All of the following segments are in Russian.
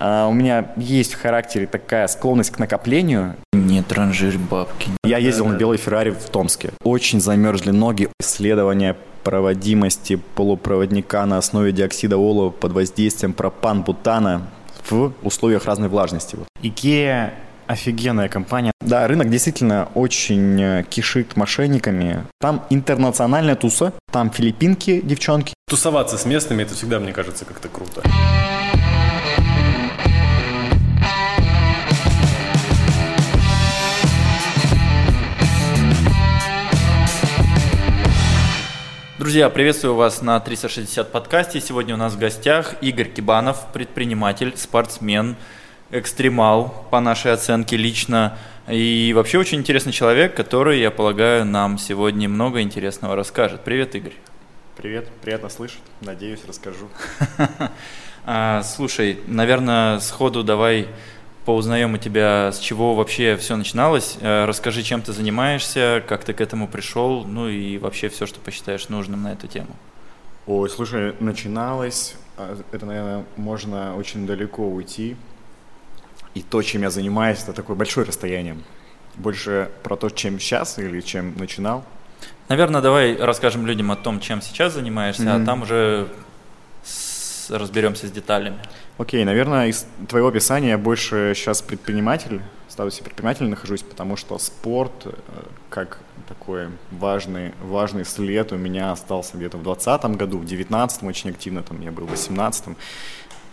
А, у меня есть в характере такая склонность к накоплению. Не транжирь бабки. Я ездил на белой Феррари в Томске. Очень замерзли ноги. Исследование проводимости полупроводника на основе диоксида олова под воздействием пропан-бутана в условиях разной влажности. Икея офигенная компания. Да, рынок действительно очень э, кишит мошенниками. Там интернациональная туса, там филиппинки, девчонки. Тусоваться с местными, это всегда, мне кажется, как-то круто. Друзья, приветствую вас на 360 подкасте. Сегодня у нас в гостях Игорь Кибанов, предприниматель, спортсмен, экстремал, по нашей оценке лично. И вообще очень интересный человек, который, я полагаю, нам сегодня много интересного расскажет. Привет, Игорь. Привет, приятно слышать. Надеюсь, расскажу. А, слушай, наверное, сходу давай поузнаем у тебя, с чего вообще все начиналось. Э, расскажи, чем ты занимаешься, как ты к этому пришел, ну и вообще все, что посчитаешь нужным на эту тему. Ой, слушай, начиналось, а, это, наверное, можно очень далеко уйти. И то, чем я занимаюсь, это такое большое расстояние. Больше про то, чем сейчас или чем начинал. Наверное, давай расскажем людям о том, чем сейчас занимаешься, mm-hmm. а там уже разберемся с деталями. Окей, наверное, из твоего описания я больше сейчас предприниматель, статусе предпринимателя нахожусь, потому что спорт э, как такой важный, важный след у меня остался где-то в 2020 году, в 2019 очень активно, там я был в 2018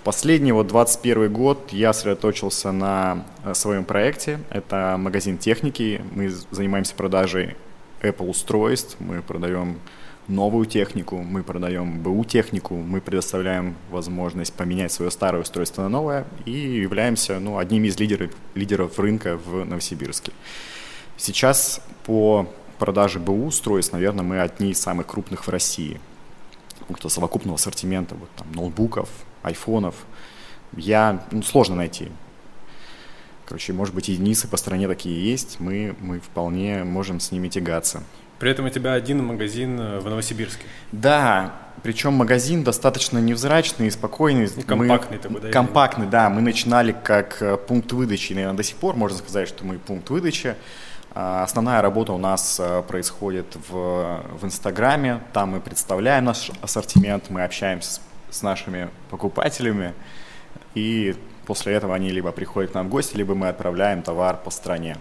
Последний вот 21 год я сосредоточился на э, своем проекте. Это магазин техники. Мы занимаемся продажей Apple устройств. Мы продаем новую технику, мы продаем БУ технику, мы предоставляем возможность поменять свое старое устройство на новое и являемся ну, одним из лидеров, лидеров рынка в Новосибирске. Сейчас по продаже БУ устройств, наверное, мы одни из самых крупных в России. Потому что совокупного ассортимента вот, там, ноутбуков, айфонов, я, ну, сложно найти. Короче, может быть, единицы по стране такие есть, мы, мы вполне можем с ними тягаться. При этом у тебя один магазин э, в Новосибирске. Да, причем магазин достаточно невзрачный, спокойный. И компактный мы, такой, да? Компактный, да. Мы начинали как э, пункт выдачи, наверное, до сих пор можно сказать, что мы пункт выдачи. А, основная работа у нас э, происходит в, в Инстаграме, там мы представляем наш ассортимент, мы общаемся с с нашими покупателями, и после этого они либо приходят к нам в гости, либо мы отправляем товар по стране.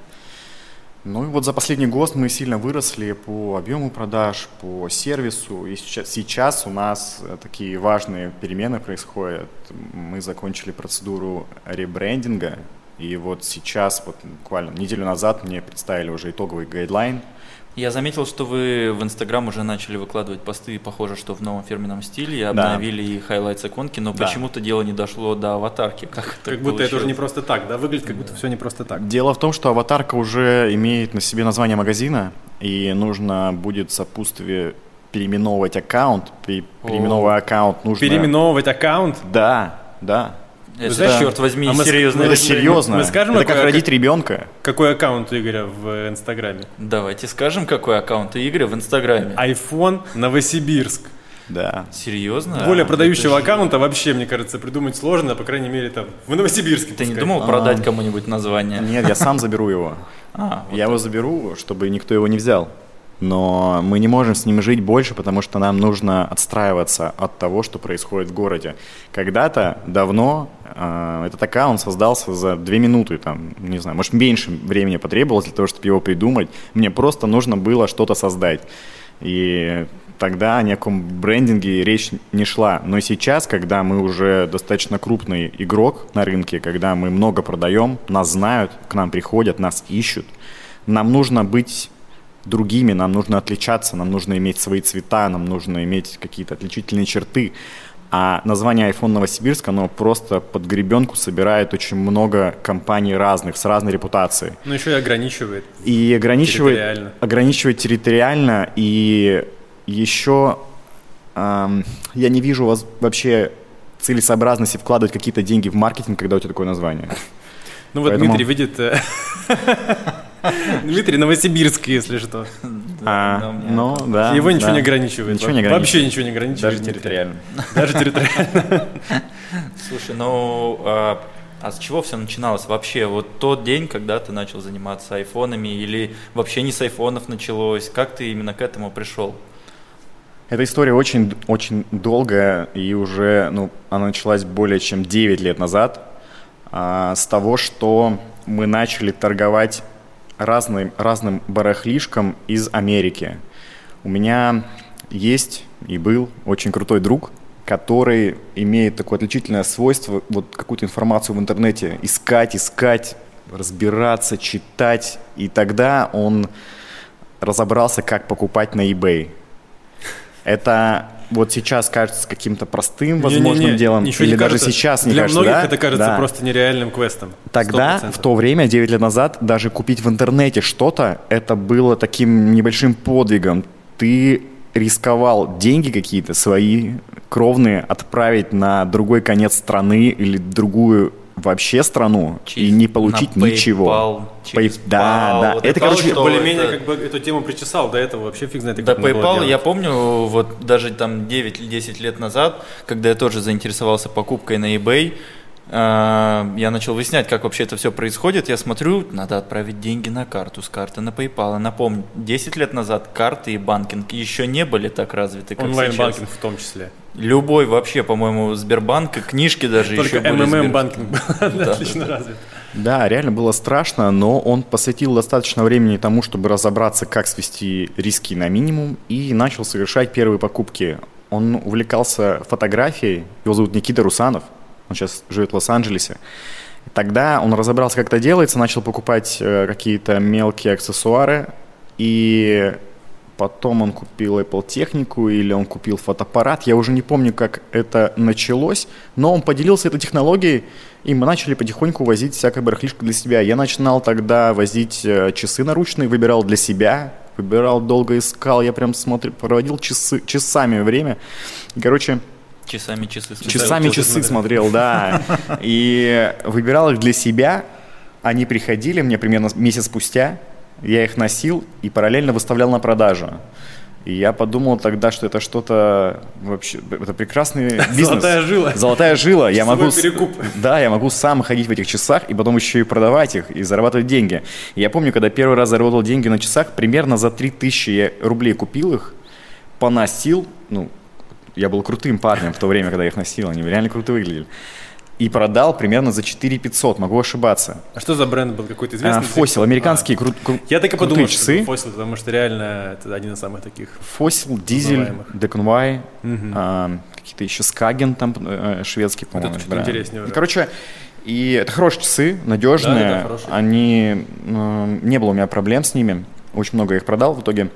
Ну и вот за последний год мы сильно выросли по объему продаж, по сервису. И сейчас, сейчас у нас э, такие важные перемены происходят. Мы закончили процедуру ребрендинга. И вот сейчас, вот буквально неделю назад мне представили уже итоговый гайдлайн – я заметил, что вы в Инстаграм уже начали выкладывать посты, похоже, что в новом фирменном стиле, обновили да. и highlights иконки, но да. почему-то дело не дошло до аватарки. Как, как будто это уже не просто так, да? Выглядит, как будто все не просто так. Дело в том, что аватарка уже имеет на себе название магазина, и нужно будет сопутствие переименовывать аккаунт. Переименовывая аккаунт нужно... Переименовывать аккаунт? Да, да. Это, да. черт возьми, а мы, серьезно. Это серьезно. Мы скажем, это как родить ребенка. Какой аккаунт Игоря в Инстаграме? Давайте скажем, какой аккаунт Игоря в Инстаграме. iPhone Новосибирск. Да. Серьезно? Более а, продающего аккаунта вообще, мне кажется, придумать сложно, по крайней мере, там, в Новосибирске. Ты пускай. не думал а, продать кому-нибудь название? Нет, я сам заберу его. А, вот я его заберу, чтобы никто его не взял но мы не можем с ним жить больше, потому что нам нужно отстраиваться от того, что происходит в городе. Когда-то, давно, э, этот аккаунт создался за две минуты, там, не знаю, может, меньше времени потребовалось для того, чтобы его придумать. Мне просто нужно было что-то создать. И тогда о никаком брендинге речь не шла. Но сейчас, когда мы уже достаточно крупный игрок на рынке, когда мы много продаем, нас знают, к нам приходят, нас ищут, нам нужно быть другими, нам нужно отличаться, нам нужно иметь свои цвета, нам нужно иметь какие-то отличительные черты. А название iPhone Новосибирск, оно просто под гребенку собирает очень много компаний разных, с разной репутацией. Ну, еще и ограничивает. И ограничивает территориально. ограничивает территориально. И еще эм, я не вижу вас вообще целесообразности вкладывать какие-то деньги в маркетинг, когда у тебя такое название. Ну вот Поэтому... Дмитрий видит э, Дмитрий Новосибирск, если что. А, ну, да. Его ничего не ограничивает. Ничего не ограничивает. Вообще ничего не ограничивает. Даже территориально. Даже территориально. Слушай, ну, а, А с чего все начиналось вообще? Вот тот день, когда ты начал заниматься айфонами, или вообще не с айфонов началось? Как ты именно к этому пришел? Эта история очень, очень долгая, и уже ну, она началась более чем 9 лет назад, а, с того, что мы начали торговать разным, разным барахлишком из Америки. У меня есть и был очень крутой друг, который имеет такое отличительное свойство вот какую-то информацию в интернете искать, искать, разбираться, читать. И тогда он разобрался, как покупать на eBay. Это вот сейчас кажется каким-то простым, возможным Не-не-не, делом, ничего или не даже кажется. сейчас, мне Для кажется, многих да? это кажется Да. просто нереальным квестом. Тогда, 100%. в то время, 9 лет назад, даже купить в интернете что-то, это было таким небольшим подвигом. Ты рисковал деньги какие-то свои кровные отправить на другой конец страны или другую вообще страну и Через- не получить на ничего. PayPal, через Pay- Да, PayPal. да. Вот это, это короче, что более-менее это- как бы эту тему причесал, до этого вообще фиг знает, До PayPal я помню, вот даже там 9-10 лет назад, когда я тоже заинтересовался покупкой на eBay, я начал выяснять, как вообще это все происходит. Я смотрю, надо отправить деньги на карту, с карты на PayPal. И Напомню, 10 лет назад карты и банкинг еще не были так развиты, как. Онлайн-банкинг в том числе. Любой вообще, по-моему, Сбербанк и книжки даже Только еще были. Сбер- МММ-банкинг был Да, отлично да. развит. Да, реально было страшно, но он посвятил достаточно времени тому, чтобы разобраться, как свести риски на минимум, и начал совершать первые покупки. Он увлекался фотографией, его зовут Никита Русанов, он сейчас живет в Лос-Анджелесе. Тогда он разобрался, как это делается, начал покупать э, какие-то мелкие аксессуары, и потом он купил Apple технику или он купил фотоаппарат. Я уже не помню, как это началось, но он поделился этой технологией, и мы начали потихоньку возить всякое барахлишко для себя. Я начинал тогда возить э, часы наручные, выбирал для себя, выбирал, долго искал, я прям смотрел, проводил часы, часами время. Короче, Часами часы. смотрел. часами часы смотрел. да. И выбирал их для себя. Они приходили мне примерно месяц спустя. Я их носил и параллельно выставлял на продажу. И я подумал тогда, что это что-то вообще, это прекрасный бизнес. Золотая жила. Золотая жила. Я могу, перекуп. да, я могу сам ходить в этих часах и потом еще и продавать их и зарабатывать деньги. И я помню, когда первый раз заработал деньги на часах, примерно за 3000 я рублей купил их, поносил, ну, я был крутым парнем в то время, когда я их носил, они реально круто выглядели. И продал примерно за 4 500, могу ошибаться. А что за бренд был? Какой-то А, известный? Фосил, американские кру- кру- Я так и крутые подумал, часы. это Фосил, потому что реально это один из самых таких. Фосил, Дизель. Деконвай, а, какие-то еще Скаген там э, шведский, по-моему. это чуть бренд. интереснее уже. Короче, и это хорошие часы, надежные. Да, да, хорошие. Они э, не было у меня проблем с ними. Очень много их продал в итоге.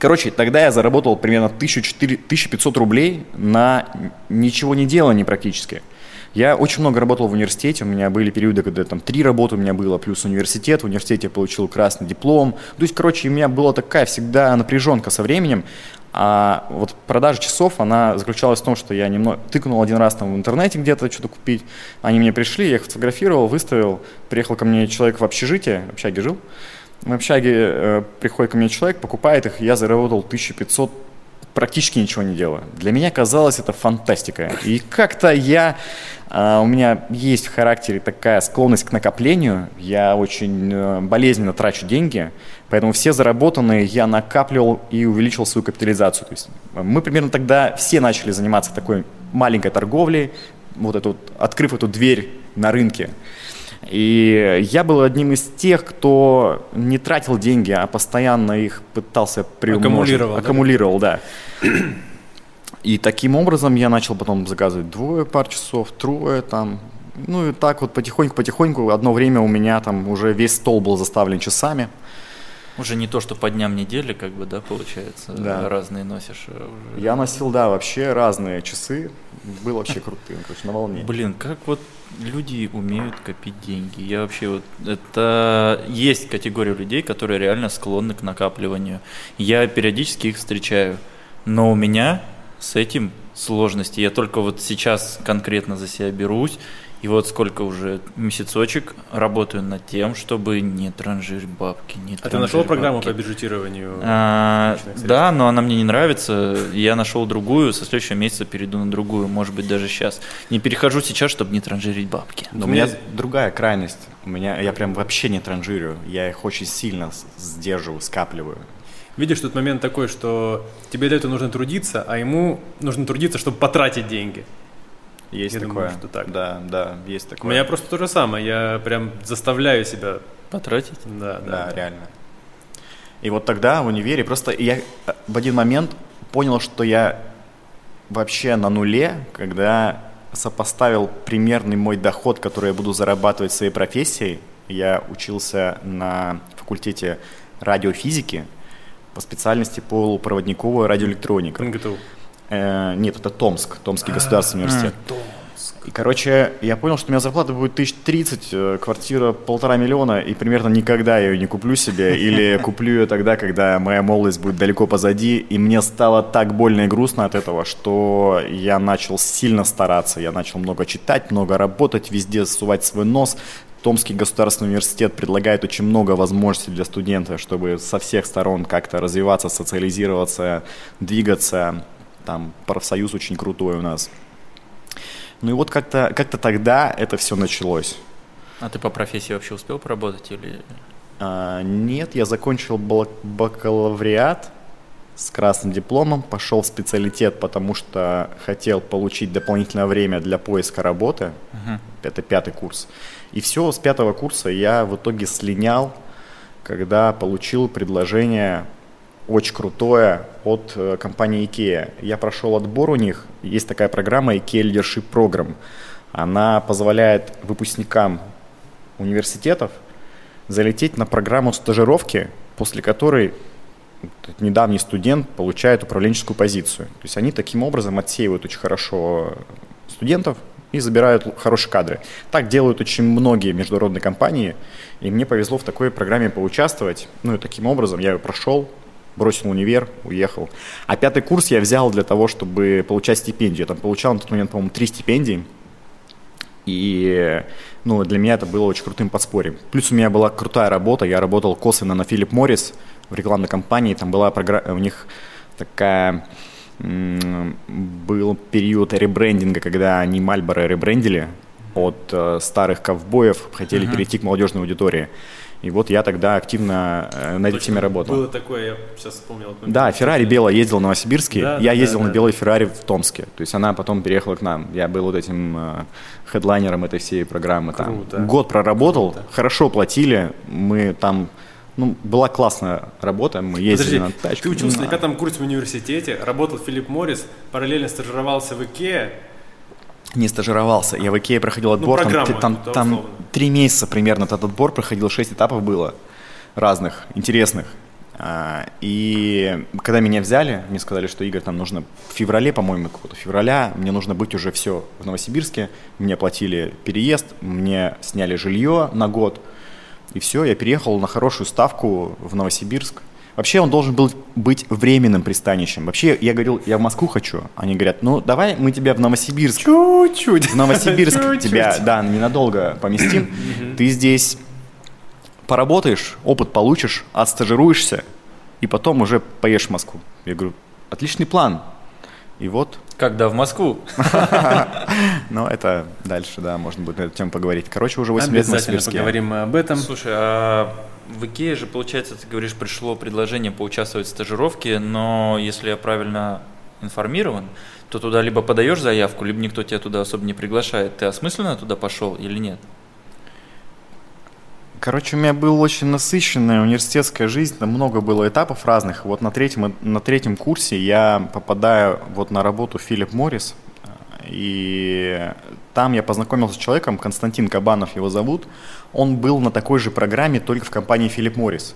Короче, тогда я заработал примерно 1400 1500 рублей на ничего не делании практически. Я очень много работал в университете, у меня были периоды, когда там три работы у меня было, плюс университет, в университете я получил красный диплом. То есть, короче, у меня была такая всегда напряженка со временем, а вот продажа часов, она заключалась в том, что я немного тыкнул один раз там в интернете где-то что-то купить, они мне пришли, я их фотографировал, выставил, приехал ко мне человек в общежитие, в общаге жил, в общаге э, приходит ко мне человек, покупает их, я заработал 1500 практически ничего не делаю. Для меня казалось это фантастика. И как-то я, а, у меня есть в характере такая склонность к накоплению. Я очень э, болезненно трачу деньги, поэтому все заработанные я накапливал и увеличивал свою капитализацию. То есть э, мы примерно тогда все начали заниматься такой маленькой торговлей, вот эту, открыв эту дверь на рынке. И я был одним из тех, кто не тратил деньги, а постоянно их пытался приумножить. Аккумулировал, да? Аккумулировал, да. И таким образом я начал потом заказывать двое пар часов, трое там. Ну и так вот потихоньку-потихоньку. Одно время у меня там уже весь стол был заставлен часами. Уже не то, что по дням недели, как бы, да, получается, Да. разные носишь. а уже- Я носил, да, вообще разные часы. Был вообще крутым, короче, на волне. Блин, как вот люди умеют копить деньги? Я вообще вот... Это есть категория людей, которые реально склонны к накапливанию. Я периодически их встречаю. Но у меня с этим сложности. Я только вот сейчас конкретно за себя берусь, и вот сколько уже месяцочек работаю над тем, чтобы не транжирить бабки. Не а ты нашел программу бабки. по бюджетированию? А, да, но она мне не нравится. Я нашел другую, со следующего месяца перейду на другую, может быть, даже сейчас. Не перехожу сейчас, чтобы не транжирить бабки. Но у меня другая крайность. У меня я прям вообще не транжирю. Я их очень сильно сдерживаю, скапливаю. Видишь, тут момент такой, что тебе для этого нужно трудиться, а ему нужно трудиться, чтобы потратить деньги. Есть я такое. Думаю, что так. Да, да, есть такое. У меня просто то же самое. Я прям заставляю себя потратить. Да, да, да, да. реально. И вот тогда в универе просто я э, в один момент понял, что я вообще на нуле, когда сопоставил примерный мой доход, который я буду зарабатывать своей профессией. Я учился на факультете радиофизики по специальности полупроводниковая радиоэлектроника. МГТУ. Э, нет, это Томск, Томский государственный университет. И, короче, я понял, что у меня зарплата будет 1030, э, квартира полтора миллиона, и примерно никогда я ее не куплю себе, или куплю ее тогда, когда моя молодость будет далеко позади, и мне стало так больно и грустно от этого, что я начал сильно стараться, я начал много читать, много работать, везде сувать свой нос, Томский государственный университет предлагает очень много возможностей для студента, чтобы со всех сторон как-то развиваться, социализироваться, двигаться там профсоюз очень крутой у нас. Ну и вот как-то как тогда это все началось. А ты по профессии вообще успел поработать или? А, нет, я закончил бакалавриат с красным дипломом, пошел в специалитет, потому что хотел получить дополнительное время для поиска работы. Uh-huh. Это пятый курс. И все, с пятого курса я в итоге слинял, когда получил предложение очень крутое от э, компании IKEA. Я прошел отбор у них. Есть такая программа IKEA Leadership Program. Она позволяет выпускникам университетов залететь на программу стажировки, после которой недавний студент получает управленческую позицию. То есть они таким образом отсеивают очень хорошо студентов и забирают хорошие кадры. Так делают очень многие международные компании, и мне повезло в такой программе поучаствовать. Ну и таким образом я ее прошел, бросил универ, уехал. А пятый курс я взял для того, чтобы получать стипендию. Я там получал на тот момент, по-моему, три стипендии. И ну, для меня это было очень крутым подспорьем. Плюс у меня была крутая работа. Я работал косвенно на Филипп Моррис в рекламной компании. Там была программа, у них такая был период ребрендинга, когда они Мальборо ребрендили от э, старых ковбоев, хотели uh-huh. перейти к молодежной аудитории. И вот я тогда активно э, над этими работал. Было такое, я сейчас вспомнил. Да, Феррари белая ездила в Новосибирске, да, я да, ездил да, на белой Феррари в Томске. То есть она потом переехала к нам. Я был вот этим э, хедлайнером этой всей программы. Круто. Там. Год проработал, Круто. хорошо платили, мы там ну, была классная работа, мы ездили Подожди, на тачке. ты учился на пятом курсе в университете, работал Филипп Моррис, параллельно стажировался в Икее, не стажировался. Я в Икее проходил отбор, ну, там, там, там три месяца примерно этот отбор проходил, шесть этапов было разных, интересных. А, и когда меня взяли, мне сказали, что Игорь, там нужно в феврале, по-моему, какого-то февраля, мне нужно быть уже все в Новосибирске. Мне платили переезд, мне сняли жилье на год. И все, я переехал на хорошую ставку в Новосибирск. Вообще он должен был быть временным пристанищем. Вообще я говорил, я в Москву хочу. Они говорят, ну давай мы тебя в Новосибирск. Чуть-чуть. В Новосибирск тебя, да, ненадолго поместим. Ты здесь поработаешь, опыт получишь, отстажируешься, и потом уже поедешь в Москву. Я говорю, отличный план. И вот. Когда в Москву? Ну, это дальше, да, можно будет на эту тему поговорить. Короче, уже 8 лет в Новосибирске. поговорим об этом. Слушай, а в Икее же, получается, ты говоришь, пришло предложение поучаствовать в стажировке, но если я правильно информирован, то туда либо подаешь заявку, либо никто тебя туда особо не приглашает. Ты осмысленно туда пошел или нет? Короче, у меня была очень насыщенная университетская жизнь, там много было этапов разных. Вот на третьем, на третьем курсе я попадаю вот на работу Филипп Моррис, и там я познакомился с человеком, Константин Кабанов его зовут. Он был на такой же программе, только в компании Филипп Моррис.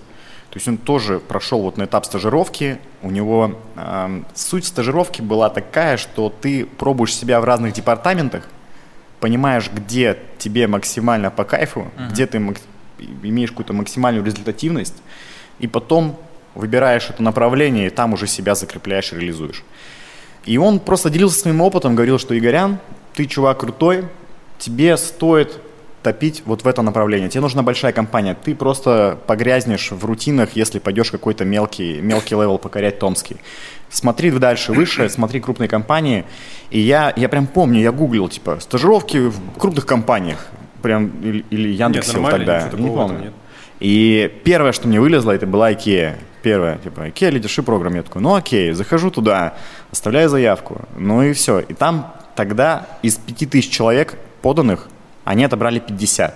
То есть он тоже прошел вот на этап стажировки. У него э, суть стажировки была такая, что ты пробуешь себя в разных департаментах, понимаешь, где тебе максимально по кайфу, uh-huh. где ты имеешь какую-то максимальную результативность, и потом выбираешь это направление, и там уже себя закрепляешь и реализуешь. И он просто делился своим опытом, говорил, что Игорян, ты чувак крутой, тебе стоит топить вот в это направление. Тебе нужна большая компания. Ты просто погрязнешь в рутинах, если пойдешь какой-то мелкий, мелкий level покорять Томский. Смотри дальше, выше, смотри крупные компании. И я, я прям помню, я гуглил, типа, стажировки в крупных компаниях. Прям, или, или Яндекс Нет, тогда. Не помню. нет. И первое, что мне вылезло, это была IKEA. Первое, типа, IKEA Leadership Program. Я такой, ну окей, захожу туда, оставляю заявку. Ну и все. И там тогда из 5000 человек поданных они отобрали 50.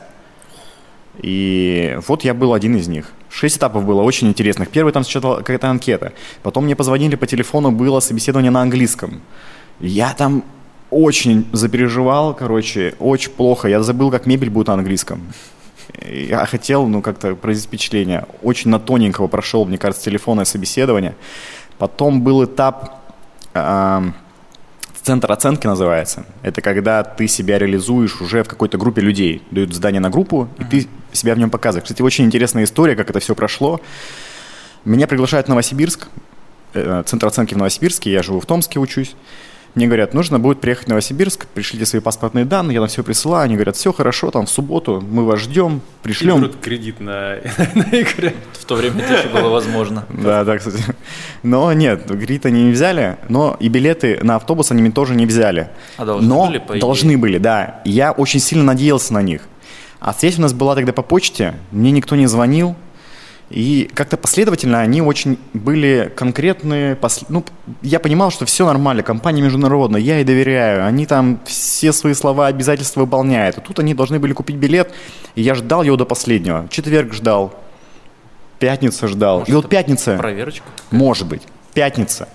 И вот я был один из них. Шесть этапов было очень интересных. Первый там сначала какая-то анкета. Потом мне позвонили по телефону, было собеседование на английском. Я там очень запереживал, короче, очень плохо. Я забыл, как мебель будет на английском. Я хотел, ну, как-то произвести впечатление. Очень на тоненького прошел, мне кажется, телефонное собеседование. Потом был этап, ам, центр оценки называется. Это когда ты себя реализуешь уже в какой-то группе людей. Дают задание на группу, и ты себя в нем показываешь. Кстати, очень интересная история, как это все прошло. Меня приглашают в Новосибирск, э, центр оценки в Новосибирске, я живу в Томске, учусь. Мне говорят, нужно будет приехать в Новосибирск, пришлите свои паспортные данные, я там все присылаю. Они говорят, все хорошо, там в субботу мы вас ждем, И пришлем. берут кредит на, на Игоря. В то время это еще было возможно. Да, да, кстати. Но нет, грит они не взяли, но и билеты на автобус они мне тоже не взяли. А должны но были, по идее? должны были, да. Я очень сильно надеялся на них. А связь у нас была тогда по почте, мне никто не звонил. И как-то последовательно они очень были конкретные. пос- Ну, я понимал, что все нормально, компания международная, я ей доверяю. Они там все свои слова, обязательства выполняют. А тут они должны были купить билет, и я ждал его до последнего. Четверг ждал, пятница ждал. Может, и вот пятница, Проверочка. может быть, пятница.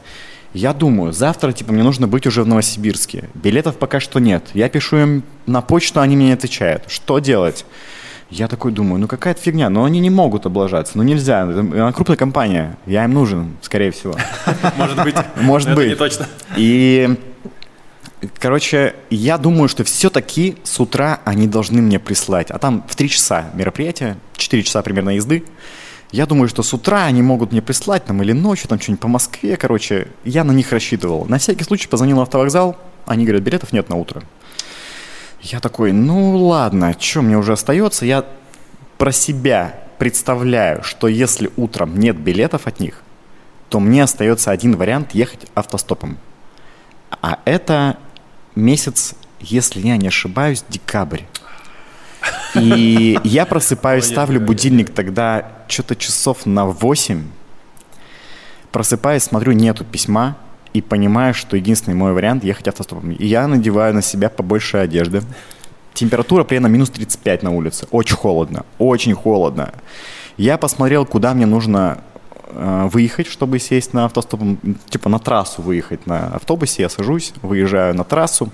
Я думаю, завтра, типа, мне нужно быть уже в Новосибирске. Билетов пока что нет. Я пишу им на почту, они мне не отвечают. Что делать? Я такой думаю, ну какая-то фигня, но они не могут облажаться, ну нельзя, она крупная компания, я им нужен, скорее всего. Может быть. Может быть. не точно. И, короче, я думаю, что все-таки с утра они должны мне прислать. А там в 3 часа мероприятие, 4 часа примерно езды. Я думаю, что с утра они могут мне прислать там или ночью, там что-нибудь по Москве, короче. Я на них рассчитывал. На всякий случай позвонил на автовокзал, они говорят, билетов нет на утро. Я такой, ну ладно, что мне уже остается? Я про себя представляю, что если утром нет билетов от них, то мне остается один вариант ехать автостопом. А это месяц, если я не ошибаюсь, декабрь. И я просыпаюсь, ставлю будильник тогда что-то часов на 8. Просыпаюсь, смотрю, нету письма. И понимаю, что единственный мой вариант ехать автостопом. И я надеваю на себя побольше одежды. Температура примерно минус 35 на улице. Очень холодно. Очень холодно. Я посмотрел, куда мне нужно э, выехать, чтобы сесть на автостоп, типа на трассу выехать на автобусе. Я сажусь, выезжаю на трассу,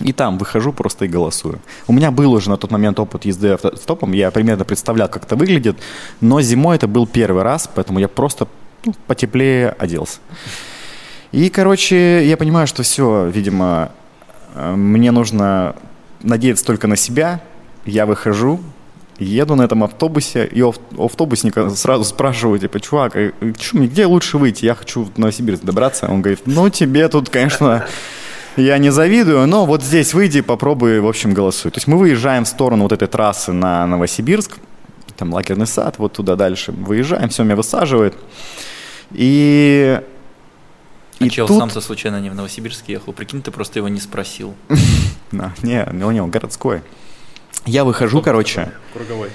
и там выхожу просто и голосую. У меня был уже на тот момент опыт езды автостопом, я примерно представлял, как это выглядит, но зимой это был первый раз, поэтому я просто ну, потеплее оделся. И, короче, я понимаю, что все, видимо, э, мне нужно надеяться только на себя. Я выхожу, еду на этом автобусе, и у ав- у автобусника сразу спрашиваю, типа, чувак, а, чё мне, где лучше выйти? Я хочу в Новосибирск добраться. Он говорит, ну, тебе тут, конечно, я не завидую, но вот здесь выйди, попробуй, в общем, голосуй. То есть мы выезжаем в сторону вот этой трассы на Новосибирск, там лагерный сад, вот туда дальше выезжаем, все меня высаживает. И... А чел сам-то случайно не в Новосибирск ехал. Прикинь, ты просто его не спросил. Не, у него городской. Я выхожу, короче, Круговой.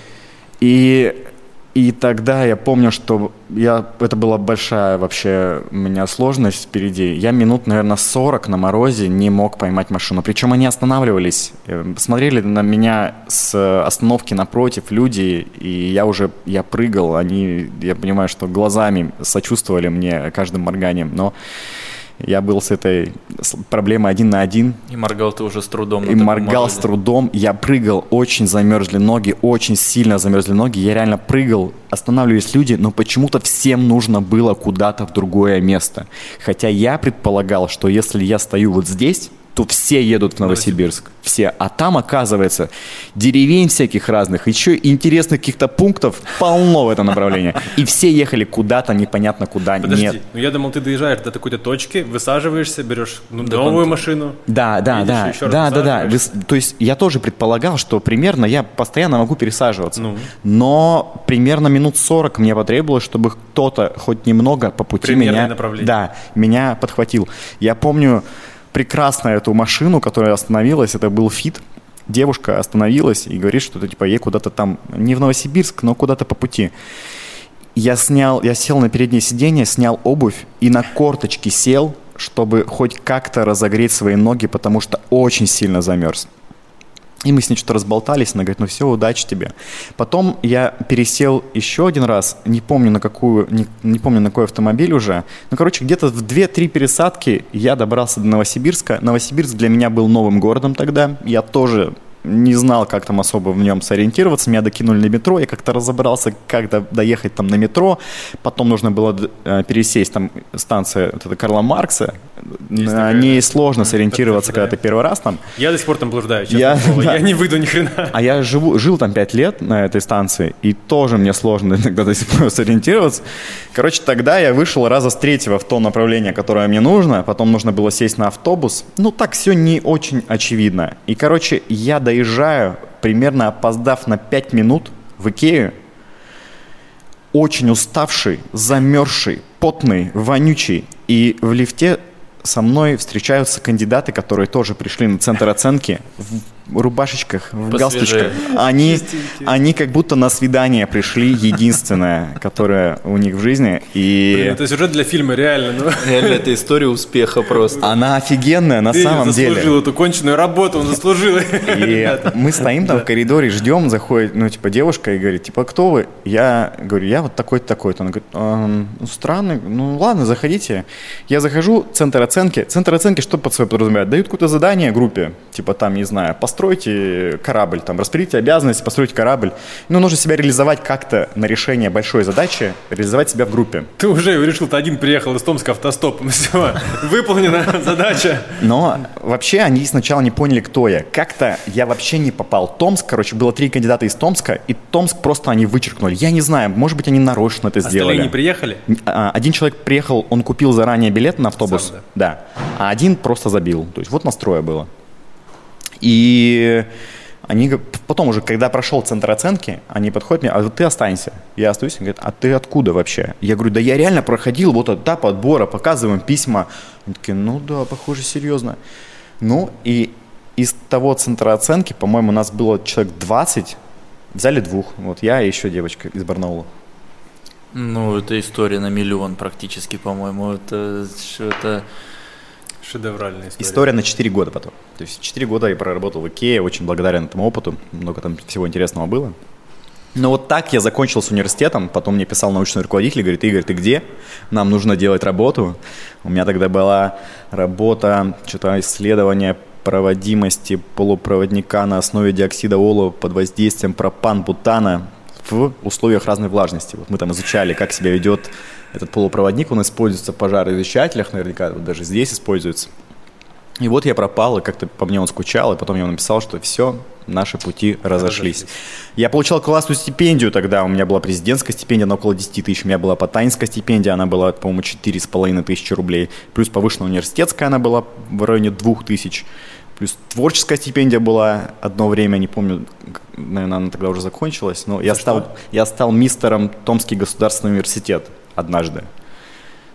и, и тогда я помню, что я, это была большая вообще у меня сложность впереди. Я минут, наверное, 40 на морозе не мог поймать машину. Причем они останавливались, э, смотрели на меня с остановки напротив люди, и я уже, я прыгал, они, я понимаю, что глазами сочувствовали мне каждым морганием, но я был с этой проблемой один на один, И моргал ты уже с трудом. и моргал морозе. с трудом. Я прыгал, очень замерзли ноги, очень сильно замерзли ноги. Я реально прыгал, останавливались люди, но почему-то всем нужно было куда-то в другое место. Хотя я предполагал, что если я стою вот здесь, то все едут в Новосибирск. Все. А там, оказывается, деревень всяких разных, еще интересных каких-то пунктов полно в этом направлении. И все ехали куда-то, непонятно куда. Подожди, Нет. ну я думал, ты доезжаешь до какой-то точки, высаживаешься, берешь ну, Да, новую машину. Да, да, да, еще раз да, да, да. То есть я тоже предполагал, что примерно я постоянно могу пересаживаться. Ну. Но примерно минут 40 мне потребовалось, чтобы кто-то хоть немного по пути Примерное меня, да, меня подхватил. Я помню прекрасно эту машину, которая остановилась, это был Фит. Девушка остановилась и говорит, что типа ей куда-то там, не в Новосибирск, но куда-то по пути. Я снял, я сел на переднее сиденье, снял обувь и на корточки сел, чтобы хоть как-то разогреть свои ноги, потому что очень сильно замерз. И мы с ней что-то разболтались, она говорит, ну все, удачи тебе. Потом я пересел еще один раз, не помню на какую, не, не помню на какой автомобиль уже. Ну, короче, где-то в 2-3 пересадки я добрался до Новосибирска. Новосибирск для меня был новым городом тогда. Я тоже не знал, как там особо в нем сориентироваться. Меня докинули на метро, я как-то разобрался, как до- доехать там на метро. Потом нужно было э, пересесть, там станция вот эта Карла Маркса. Есть На такая, ней сложно сориентироваться, когда ты первый раз там. Я до сих пор там блуждаю, Я- да. Я не выйду ни хрена. А я живу, жил там пять лет на этой станции, и тоже мне сложно иногда до сих пор сориентироваться. Короче, тогда я вышел раза с третьего в то направление, которое мне нужно, потом нужно было сесть на автобус. Ну, так все не очень очевидно. И, короче, я доезжаю, примерно опоздав на пять минут в Икею, очень уставший, замерзший, потный, вонючий. И в лифте со мной встречаются кандидаты, которые тоже пришли на центр оценки рубашечках, в Посвежее. галстучках. Они, они как будто на свидание пришли, единственное, которое у них в жизни. И Блин, это сюжет для фильма, реально. Ну, Реально, это история успеха просто. она офигенная на ты самом заслужил деле. эту конченую работу, он заслужил. И мы стоим там в коридоре, ждем, заходит, ну, типа, девушка и говорит, типа, кто вы? Я говорю, я вот такой-то, такой-то. Она говорит, «Ам, ну, странный, ну, ладно, заходите. Я захожу, центр оценки. Центр оценки что под собой подразумевает? Дают какое-то задание группе, типа, там, не знаю, постройте корабль, там, распределите обязанности, постройте корабль. Ну, нужно себя реализовать как-то на решение большой задачи, реализовать себя в группе. Ты уже решил, ты один приехал из Томска автостопом, все, выполнена задача. Но вообще они сначала не поняли, кто я. Как-то я вообще не попал Томск. Короче, было три кандидата из Томска, и Томск просто они вычеркнули. Я не знаю, может быть, они нарочно это Остальные сделали. не приехали? А, Один человек приехал, он купил заранее билет на автобус. Сам, да. А один просто забил. То есть вот настроя было. И они потом уже, когда прошел центр оценки, они подходят мне, а вот ты останься. Я остаюсь, они говорят, а ты откуда вообще? Я говорю, да я реально проходил вот этап отбора, показываем письма. Они такие, ну да, похоже, серьезно. Ну и из того центра оценки, по-моему, у нас было человек 20, взяли двух. Вот я и еще девочка из Барнаула. Ну, это история на миллион практически, по-моему. Это, это... Шедевральная история. История на 4 года потом. То есть 4 года я проработал в Икее, очень благодарен этому опыту, много там всего интересного было. Но вот так я закончил с университетом, потом мне писал научный руководитель, говорит, Игорь, ты где? Нам нужно делать работу. У меня тогда была работа, что-то исследование проводимости полупроводника на основе диоксида олова под воздействием пропан-бутана в условиях разной влажности. Вот мы там изучали, как себя ведет этот полупроводник, он используется в пожароизвещателях, наверняка вот даже здесь используется. И вот я пропал, и как-то по мне он скучал, и потом я ему написал, что все, наши пути разошлись. Я получал классную стипендию тогда, у меня была президентская стипендия на около 10 тысяч, у меня была потанинская стипендия, она была, по-моему, 4,5 тысячи рублей, плюс повышенная университетская она была в районе 2 тысяч, плюс творческая стипендия была одно время, не помню, наверное, она тогда уже закончилась, но я стал, я стал мистером Томский государственный университет однажды.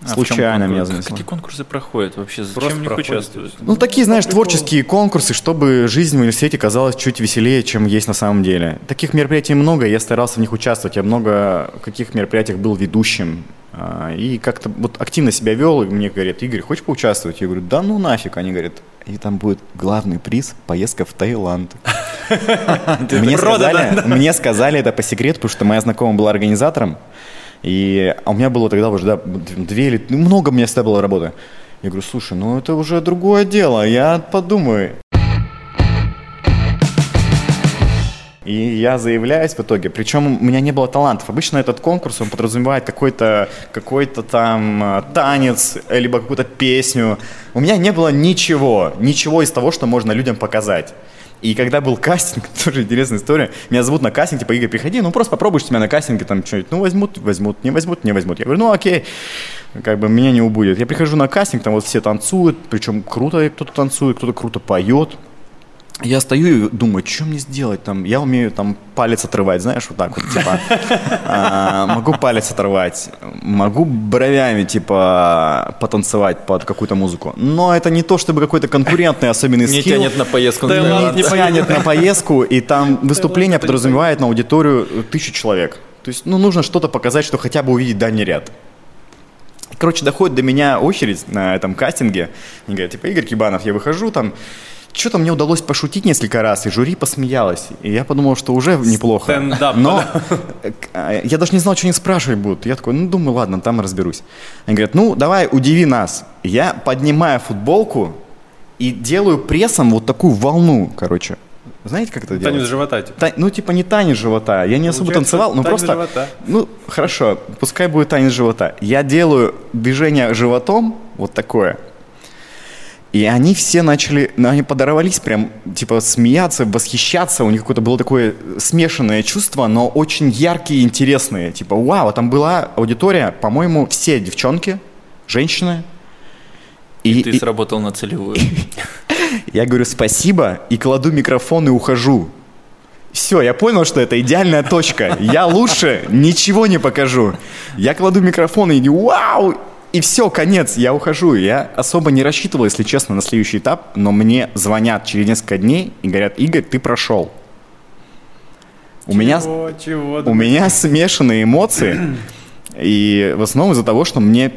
А Случайно меня Как занесло. Какие конкурсы проходят вообще? Зачем Просто в них проходят. участвуют? Ну, такие, знаешь, творческие конкурсы, чтобы жизнь в университете казалась чуть веселее, чем есть на самом деле. Таких мероприятий много, я старался в них участвовать. Я много в каких мероприятиях был ведущим. а, И как-то вот активно себя вел, и мне говорят, Игорь, хочешь поучаствовать? Я говорю, да ну нафиг. Они говорят, и там будет главный приз – поездка в Таиланд. Мне сказали, мне сказали это по секрету, потому что моя знакомая была организатором. И а у меня было тогда уже, да, две или... Ну, много у меня всегда было работы. Я говорю, слушай, ну это уже другое дело, я подумаю. И я заявляюсь в итоге. Причем у меня не было талантов. Обычно этот конкурс, он подразумевает какой-то какой там э, танец, либо какую-то песню. У меня не было ничего, ничего из того, что можно людям показать. И когда был кастинг, тоже интересная история, меня зовут на кастинг, типа, Игорь, приходи, ну просто попробуешь тебя на кастинге, там что-нибудь, ну возьмут, возьмут, не возьмут, не возьмут. Я говорю, ну окей, как бы меня не убудет. Я прихожу на кастинг, там вот все танцуют, причем круто кто-то танцует, кто-то круто поет, я стою и думаю, что мне сделать там? Я умею там палец отрывать, знаешь, вот так вот, типа. А, могу палец отрывать, могу бровями, типа, потанцевать под какую-то музыку. Но это не то, чтобы какой-то конкурентный особенный Не скилл. тянет на поездку. Не, не тянет на поездку, и там выступление подразумевает на аудиторию тысячу человек. То есть, ну, нужно что-то показать, что хотя бы увидеть дальний ряд. Короче, доходит до меня очередь на этом кастинге. Они говорят, типа, Игорь Кибанов, я выхожу там, что-то мне удалось пошутить несколько раз, и жюри посмеялось. И я подумал, что уже неплохо. Стендап, Но э, я даже не знал, что они спрашивать будут. Я такой, ну, думаю, ладно, там разберусь. Они говорят, ну, давай, удиви нас. Я поднимаю футболку и делаю прессом вот такую волну, короче. Знаете, как это делать? Танец живота, типа. Та- ну, типа не танец живота. Я не особо Получается, танцевал, но танец просто... живота. Ну, хорошо, пускай будет танец живота. Я делаю движение животом, вот такое. И они все начали, ну, они подорвались прям, типа, смеяться, восхищаться. У них какое-то было такое смешанное чувство, но очень яркие и интересные. Типа, вау, там была аудитория, по-моему, все девчонки, женщины. И ты сработал на целевую. Я говорю спасибо и кладу микрофон и ухожу. Все, я понял, что это идеальная точка. Я лучше ничего не покажу. Я кладу микрофон и вау! И все, конец, я ухожу. Я особо не рассчитывал, если честно, на следующий этап, но мне звонят через несколько дней и говорят, Игорь, ты прошел. У меня, Чего, чего? у меня смешанные эмоции, и в основном из-за того, что мне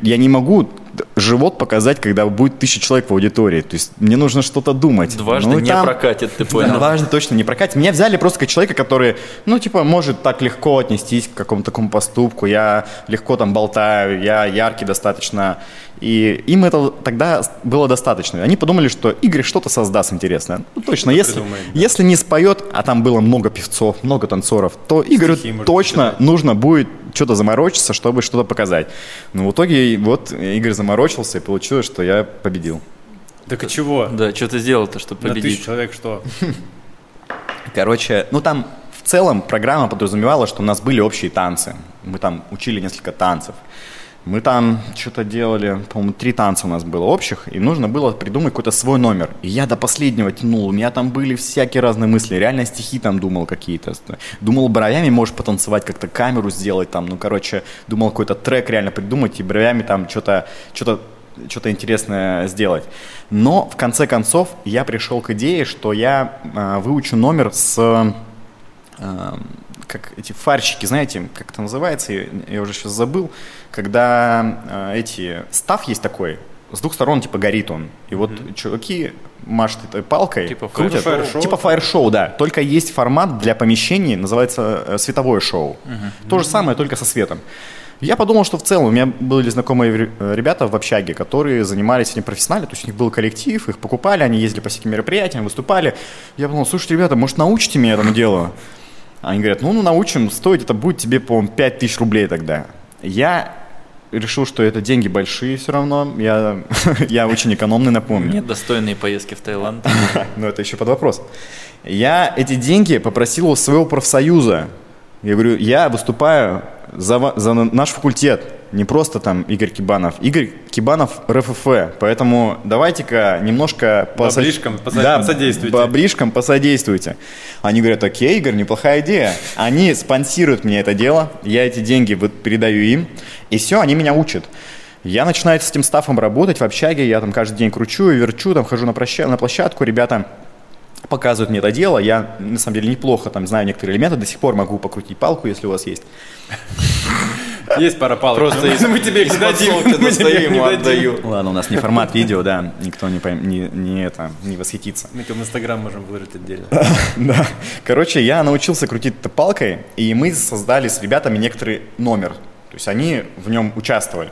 я не могу живот показать, когда будет тысяча человек в аудитории. То есть мне нужно что-то думать. Дважды Ну, не там- прокатит, ты понял. Дважды точно не прокатит. Меня взяли просто как человека, который, ну, типа, может так легко отнестись к какому-то такому поступку. Я легко там болтаю, я яркий достаточно. И им это тогда было достаточно. Они подумали, что Игорь что-то создаст интересное. Ну, точно, если, да. если не споет, а там было много певцов, много танцоров, то Игорю точно нужно будет что-то заморочиться, чтобы что-то показать. Но в итоге вот Игорь заморочился, и получилось, что я победил. Так и чего? Да, что ты сделал-то, чтобы На победить? тысячу человек что? Короче, ну там в целом программа подразумевала, что у нас были общие танцы. Мы там учили несколько танцев. Мы там что-то делали, по-моему, три танца у нас было общих, и нужно было придумать какой-то свой номер. И я до последнего тянул, у меня там были всякие разные мысли, реально стихи там думал какие-то. Думал, бровями можешь потанцевать, как-то камеру сделать там, ну, короче, думал какой-то трек реально придумать и бровями там что-то, что-то что-то интересное сделать. Но в конце концов я пришел к идее, что я э, выучу номер с э, как эти фарщики, знаете, как это называется, я, я уже сейчас забыл, когда э, эти став есть такой, с двух сторон типа горит он, и вот чуваки машут этой палкой, Типа крутят, фаер-шоу? типа фаер-шоу, да, только есть формат для помещений, называется э, световое шоу, то же самое, только со светом. Я подумал, что в целом у меня были знакомые э, ребята в общаге, которые занимались этим профессионально, то есть у них был коллектив, их покупали, они ездили по всяким мероприятиям, выступали. Я подумал, слушайте, ребята, может, научите меня этому делу? Они говорят, ну, ну научим, стоит это будет тебе, по-моему, 5 тысяч рублей тогда. Я решил, что это деньги большие все равно, я, я очень экономный, напомню. Нет, достойные поездки в Таиланд. Но это еще под вопрос. Я эти деньги попросил у своего профсоюза. Я говорю, я выступаю за, за наш факультет, не просто там Игорь Кибанов. Игорь Кибанов РФФ, поэтому давайте-ка немножко... посо- Баблишком посо- да, посодействуйте. баблишком посодействуйте. Они говорят, окей, Игорь, неплохая идея. Они спонсируют мне это дело, я эти деньги вот передаю им, и все, они меня учат. Я начинаю с этим стафом работать в общаге, я там каждый день кручу и верчу, там хожу на, проща- на площадку, ребята показывают мне это дело, я на самом деле неплохо там знаю некоторые элементы, до сих пор могу покрутить палку, если у вас есть. Есть пара палок. Просто из- мы тебе их дадим. достаю, ему отдаю. Ладно, у нас не формат видео, да, никто не, пойм- не, не это, не восхитится. Мы тебе в Инстаграм можем выложить отдельно. Да. Короче, я научился крутить это палкой, и мы создали с ребятами некоторый номер. То есть они в нем участвовали.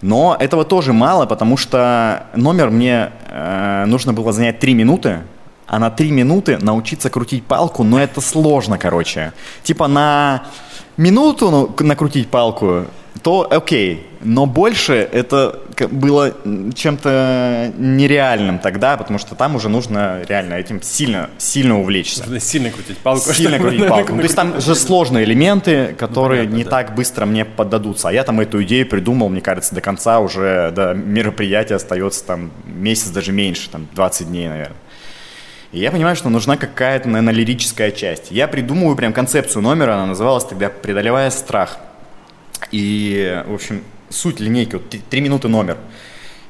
Но этого тоже мало, потому что номер мне э, нужно было занять 3 минуты, а на три минуты научиться крутить палку, но это сложно, короче. Типа на минуту ну, накрутить палку, то окей, но больше это было чем-то нереальным тогда, потому что там уже нужно реально этим сильно, сильно увлечься. Нужно сильно крутить палку. Сильно крутить палку. Ну, то есть там же сложные элементы, которые Понятно, не да. так быстро мне поддадутся. А я там эту идею придумал, мне кажется, до конца уже до мероприятия остается там месяц, даже меньше, там 20 дней, наверное. И я понимаю, что нужна какая-то, наверное, лирическая часть. Я придумываю прям концепцию номера, она называлась тогда «Преодолевая страх». И, в общем, суть линейки, вот три минуты номер.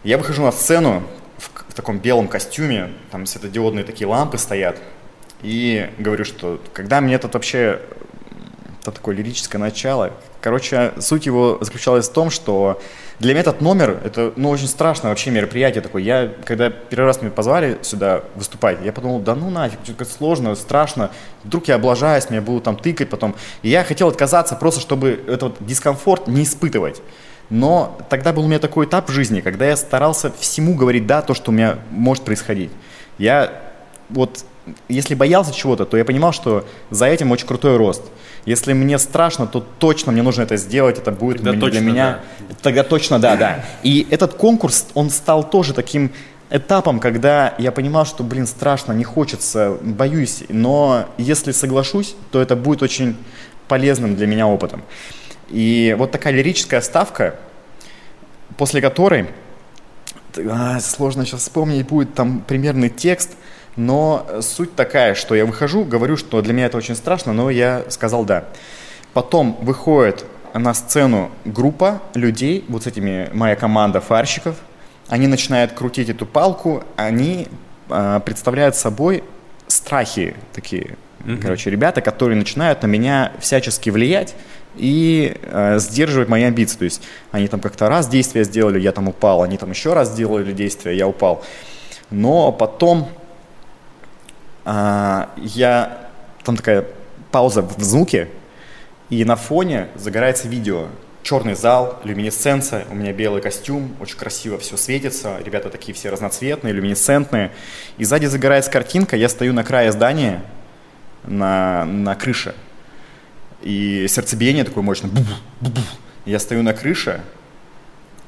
Я выхожу на сцену в, в таком белом костюме, там светодиодные такие лампы стоят, и говорю, что когда мне это вообще, это такое лирическое начало, короче, суть его заключалась в том, что для меня этот номер, это, ну, очень страшное вообще мероприятие такое. Я, когда первый раз меня позвали сюда выступать, я подумал, да ну нафиг, что-то сложно, страшно. Вдруг я облажаюсь, меня будут там тыкать потом. И я хотел отказаться просто, чтобы этот дискомфорт не испытывать. Но тогда был у меня такой этап в жизни, когда я старался всему говорить «да», то, что у меня может происходить. Я вот, если боялся чего-то, то я понимал, что за этим очень крутой рост. Если мне страшно, то точно мне нужно это сделать, это будет тогда для меня. Да. Тогда точно да, да. И этот конкурс, он стал тоже таким этапом, когда я понимал, что, блин, страшно, не хочется, боюсь, но если соглашусь, то это будет очень полезным для меня опытом. И вот такая лирическая ставка, после которой, а, сложно сейчас вспомнить, будет там примерный текст, но суть такая, что я выхожу, говорю, что для меня это очень страшно, но я сказал да. Потом выходит на сцену группа людей, вот с этими моя команда фарщиков, они начинают крутить эту палку, они э, представляют собой страхи такие, mm-hmm. короче, ребята, которые начинают на меня всячески влиять, и э, сдерживать мои амбиции. То есть они там как-то раз действие сделали, я там упал, они там еще раз сделали действие, я упал. Но потом э, я там такая пауза в звуке, и на фоне загорается видео. Черный зал, люминесценция, у меня белый костюм, очень красиво все светится, ребята такие все разноцветные, люминесцентные. И сзади загорается картинка, я стою на крае здания, на, на крыше, и сердцебиение такое мощное. Я стою на крыше,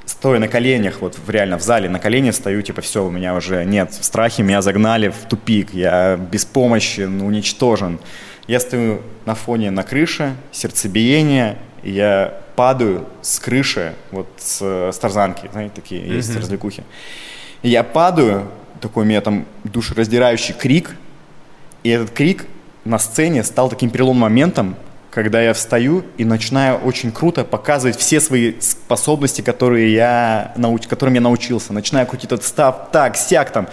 стоя на коленях, вот реально в зале на коленях стою, типа, все, у меня уже нет страхи, меня загнали в тупик, я беспомощен, уничтожен. Я стою на фоне на крыше, сердцебиение, я падаю с крыши, вот с, с тарзанки, знаете, такие mm-hmm. есть развлекухи. И я падаю, такой у меня там душераздирающий крик, и этот крик на сцене стал таким переломным моментом, когда я встаю и начинаю очень круто показывать все свои способности, которые я науч... которым я научился. Начинаю крутить этот став так, сяк там.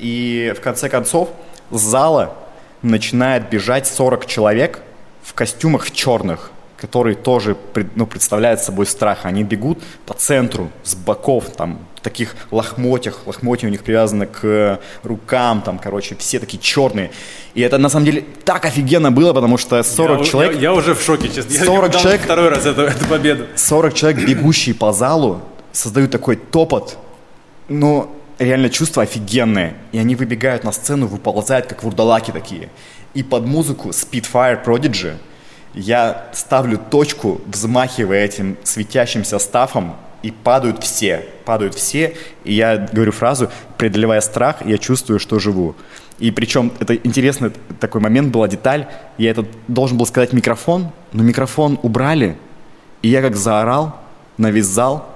И в конце концов с зала начинает бежать 40 человек в костюмах в черных которые тоже ну, представляют собой страх. Они бегут по центру, с боков, там, таких лохмотьях, лохмотья у них привязаны к рукам, там, короче, все такие черные. И это, на самом деле, так офигенно было, потому что 40 я, человек... Я, я уже в шоке, честно. 40 я человек... Второй раз эту, эту победу. 40 человек, бегущие по залу, создают такой топот, но реально чувство офигенное. И они выбегают на сцену, выползают, как вурдалаки такие. И под музыку Speedfire Prodigy – я ставлю точку, взмахивая этим светящимся стафом, и падают все, падают все, и я говорю фразу, преодолевая страх, я чувствую, что живу. И причем это интересный такой момент была деталь, я это должен был сказать микрофон, но микрофон убрали, и я как заорал на весь зал,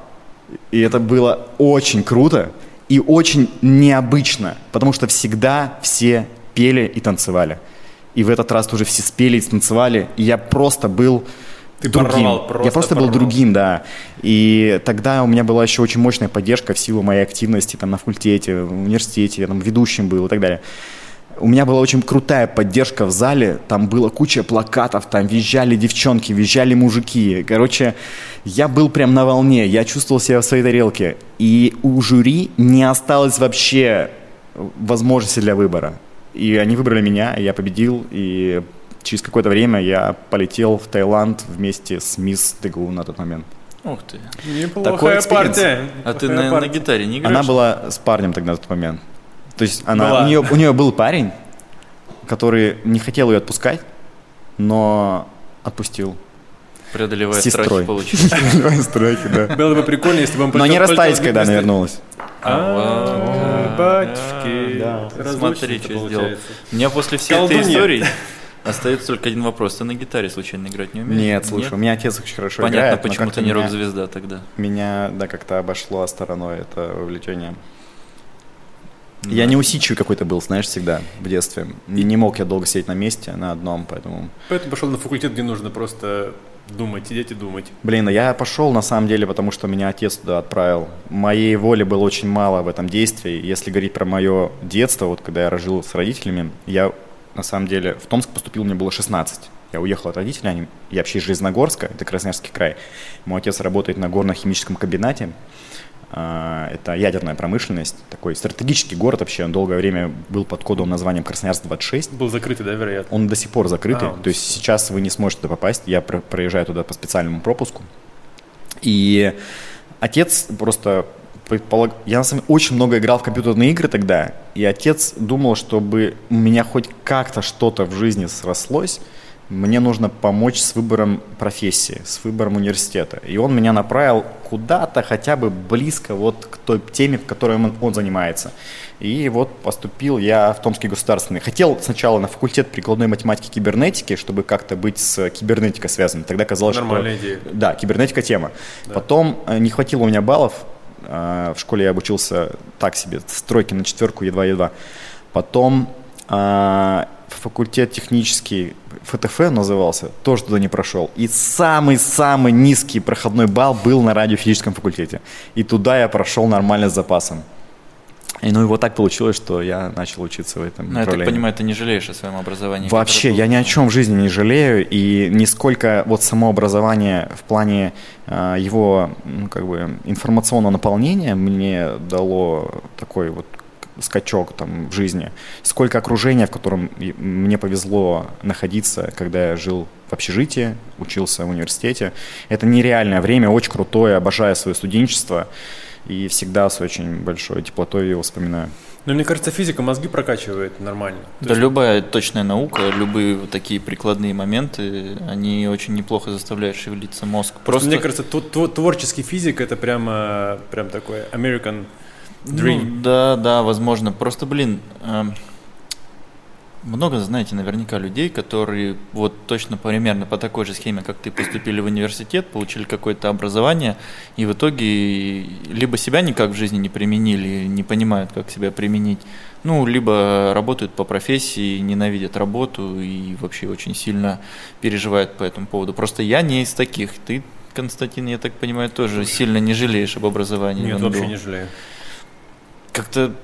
и это было очень круто и очень необычно, потому что всегда все пели и танцевали. И в этот раз тоже все спели и станцевали. И я просто был ты другим. Порвал, просто я просто порвал. был другим, да. И тогда у меня была еще очень мощная поддержка в силу моей активности там на факультете, в университете, я там ведущим был и так далее. У меня была очень крутая поддержка в зале, там было куча плакатов, там визжали девчонки, визжали мужики. Короче, я был прям на волне, я чувствовал себя в своей тарелке. И у жюри не осталось вообще возможности для выбора. И они выбрали меня, я победил, и через какое-то время я полетел в Таиланд вместе с мисс Дегу на тот момент. Ух ты. Неплохая партия. А ты на, на гитаре не играешь? Она была с парнем тогда на тот момент. То есть она, у, нее, у нее был парень, который не хотел ее отпускать, но отпустил. Преодолевая страхи. Преодолевая страхи, да. Было бы прикольно, если бы он Но они расстались, когда она вернулась. А, батюшки. Да. разлучница Смотри, что сделал. У меня после всей этой истории остается только один вопрос. Ты на гитаре случайно играть не умеешь? Нет, слушай, у меня отец очень хорошо Понятно, играет. но почему ты не меня- рок-звезда тогда. Меня, да, как-то обошло стороной это увлечение. Да. Я неусидчивый какой-то был, знаешь, всегда в детстве. Не не мог я долго сидеть на месте, на одном, поэтому... Поэтому пошел на факультет, где нужно просто думать, сидеть и думать. Блин, а я пошел на самом деле, потому что меня отец туда отправил. Моей воли было очень мало в этом действии. Если говорить про мое детство, вот когда я жил с родителями, я на самом деле в Томск поступил, мне было 16. Я уехал от родителей, они, я вообще из Железногорска, это Красноярский край. Мой отец работает на горно-химическом комбинате. А, Это ядерная промышленность, такой стратегический город вообще. Он долгое время был под кодовым названием Красноярск-26. Был закрытый, да, вероятно? Он до сих пор закрытый. А, он То есть сейчас вы не сможете туда попасть. Я про- проезжаю туда по специальному пропуску. И отец просто предполаг... Я на самом деле очень много играл в компьютерные игры тогда, и отец думал, чтобы у меня хоть как-то что-то в жизни срослось, мне нужно помочь с выбором профессии, с выбором университета. И он меня направил куда-то хотя бы близко вот к той теме, в которой он, он занимается. И вот поступил я в Томский государственный. Хотел сначала на факультет прикладной математики и кибернетики, чтобы как-то быть с кибернетикой связанным. Тогда казалось, Нормальная что... идея. Да, кибернетика тема. Потом э, не хватило у меня баллов. Э, В школе я обучился так себе, с тройки на четверку едва-едва. Потом э, факультет технический, ФТФ назывался, тоже туда не прошел. И самый-самый низкий проходной балл был на радиофизическом факультете. И туда я прошел нормально с запасом. И ну и вот так получилось, что я начал учиться в этом Ну, я так направлении. понимаю, ты не жалеешь о своем образовании. Вообще, я ни о чем в жизни не жалею, и нисколько вот само образование в плане э, его ну, как бы информационного наполнения мне дало такой вот скачок там в жизни, сколько окружения, в котором мне повезло находиться, когда я жил в общежитии, учился в университете. Это нереальное время, очень крутое, обожаю свое студенчество и всегда с очень большой теплотой его вспоминаю. Но мне кажется, физика мозги прокачивает нормально. То Да есть любая точная наука, любые вот такие прикладные моменты, они очень неплохо заставляют шевелиться мозг. Просто мне кажется, тв- тв- творческий физик это прямо, прям такой American dream. Ну, да, да, возможно. Просто, блин, эм, много, знаете, наверняка людей, которые вот точно примерно по такой же схеме, как ты, поступили в университет, получили какое-то образование, и в итоге либо себя никак в жизни не применили, не понимают, как себя применить, ну, либо работают по профессии, ненавидят работу и вообще очень сильно переживают по этому поводу. Просто я не из таких. Ты, Константин, я так понимаю, тоже сильно не жалеешь об образовании. Нет, вообще не жалею. Как-то,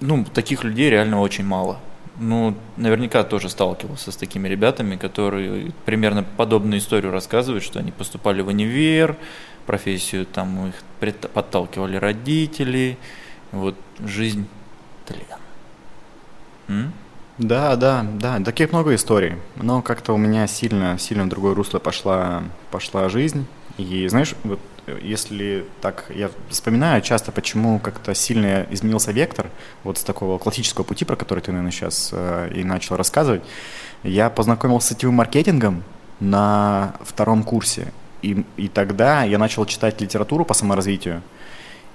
ну, таких людей реально очень мало. Ну, наверняка тоже сталкивался с такими ребятами, которые примерно подобную историю рассказывают, что они поступали в универ, профессию там их подталкивали родители, вот жизнь. М? Да, да, да, таких много историй. Но как-то у меня сильно, сильно в другое русло пошла, пошла жизнь. И знаешь, вот если так, я вспоминаю часто, почему как-то сильно изменился вектор вот с такого классического пути, про который ты, наверное, сейчас э, и начал рассказывать. Я познакомился с сетевым маркетингом на втором курсе. И, и тогда я начал читать литературу по саморазвитию.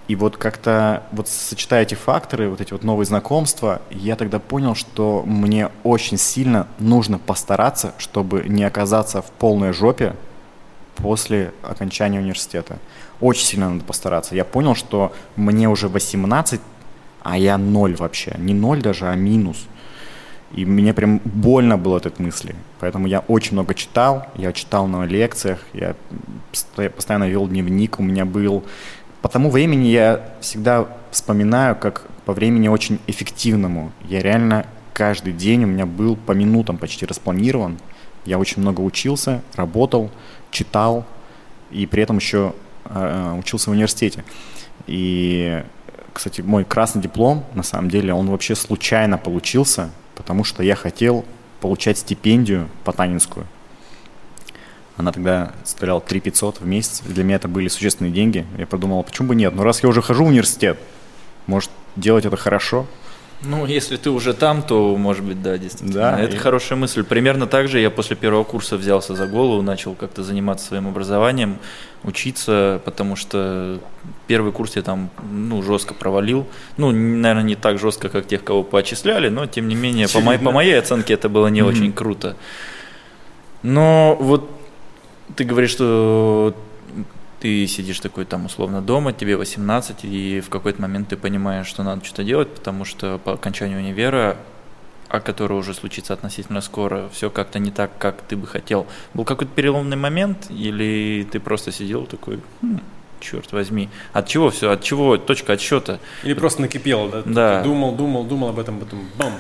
И вот как-то, вот сочетая эти факторы, вот эти вот новые знакомства, я тогда понял, что мне очень сильно нужно постараться, чтобы не оказаться в полной жопе после окончания университета. Очень сильно надо постараться. Я понял, что мне уже 18, а я ноль вообще. Не ноль даже, а минус. И мне прям больно было от этой мысли. Поэтому я очень много читал, я читал на лекциях, я постоя- постоянно вел дневник, у меня был... По тому времени я всегда вспоминаю, как по времени очень эффективному. Я реально каждый день у меня был по минутам почти распланирован. Я очень много учился, работал, читал и при этом еще э, учился в университете. И, кстати, мой красный диплом, на самом деле, он вообще случайно получился, потому что я хотел получать стипендию потанинскую. Она тогда составляла 3 500 в месяц. Для меня это были существенные деньги. Я подумал, почему бы нет? Ну, раз я уже хожу в университет, может, делать это хорошо. Ну, если ты уже там, то, может быть, да, действительно. Да, Это и- хорошая мысль. Примерно так же я после первого курса взялся за голову, начал как-то заниматься своим образованием, учиться, потому что первый курс я там, ну, жестко провалил. Ну, наверное, не так жестко, как тех, кого поотчисляли, но, тем не менее, по, моей, по моей оценке это было не очень круто. Но вот ты говоришь, что ты сидишь такой там условно дома, тебе 18, и в какой-то момент ты понимаешь, что надо что-то делать, потому что по окончанию универа, а который уже случится относительно скоро, все как-то не так, как ты бы хотел. Был какой-то переломный момент, или ты просто сидел такой, «Хм, черт возьми, от чего все, от чего точка отсчета? Или просто накипело, да? Да. Ты думал, думал, думал об этом, потом бам.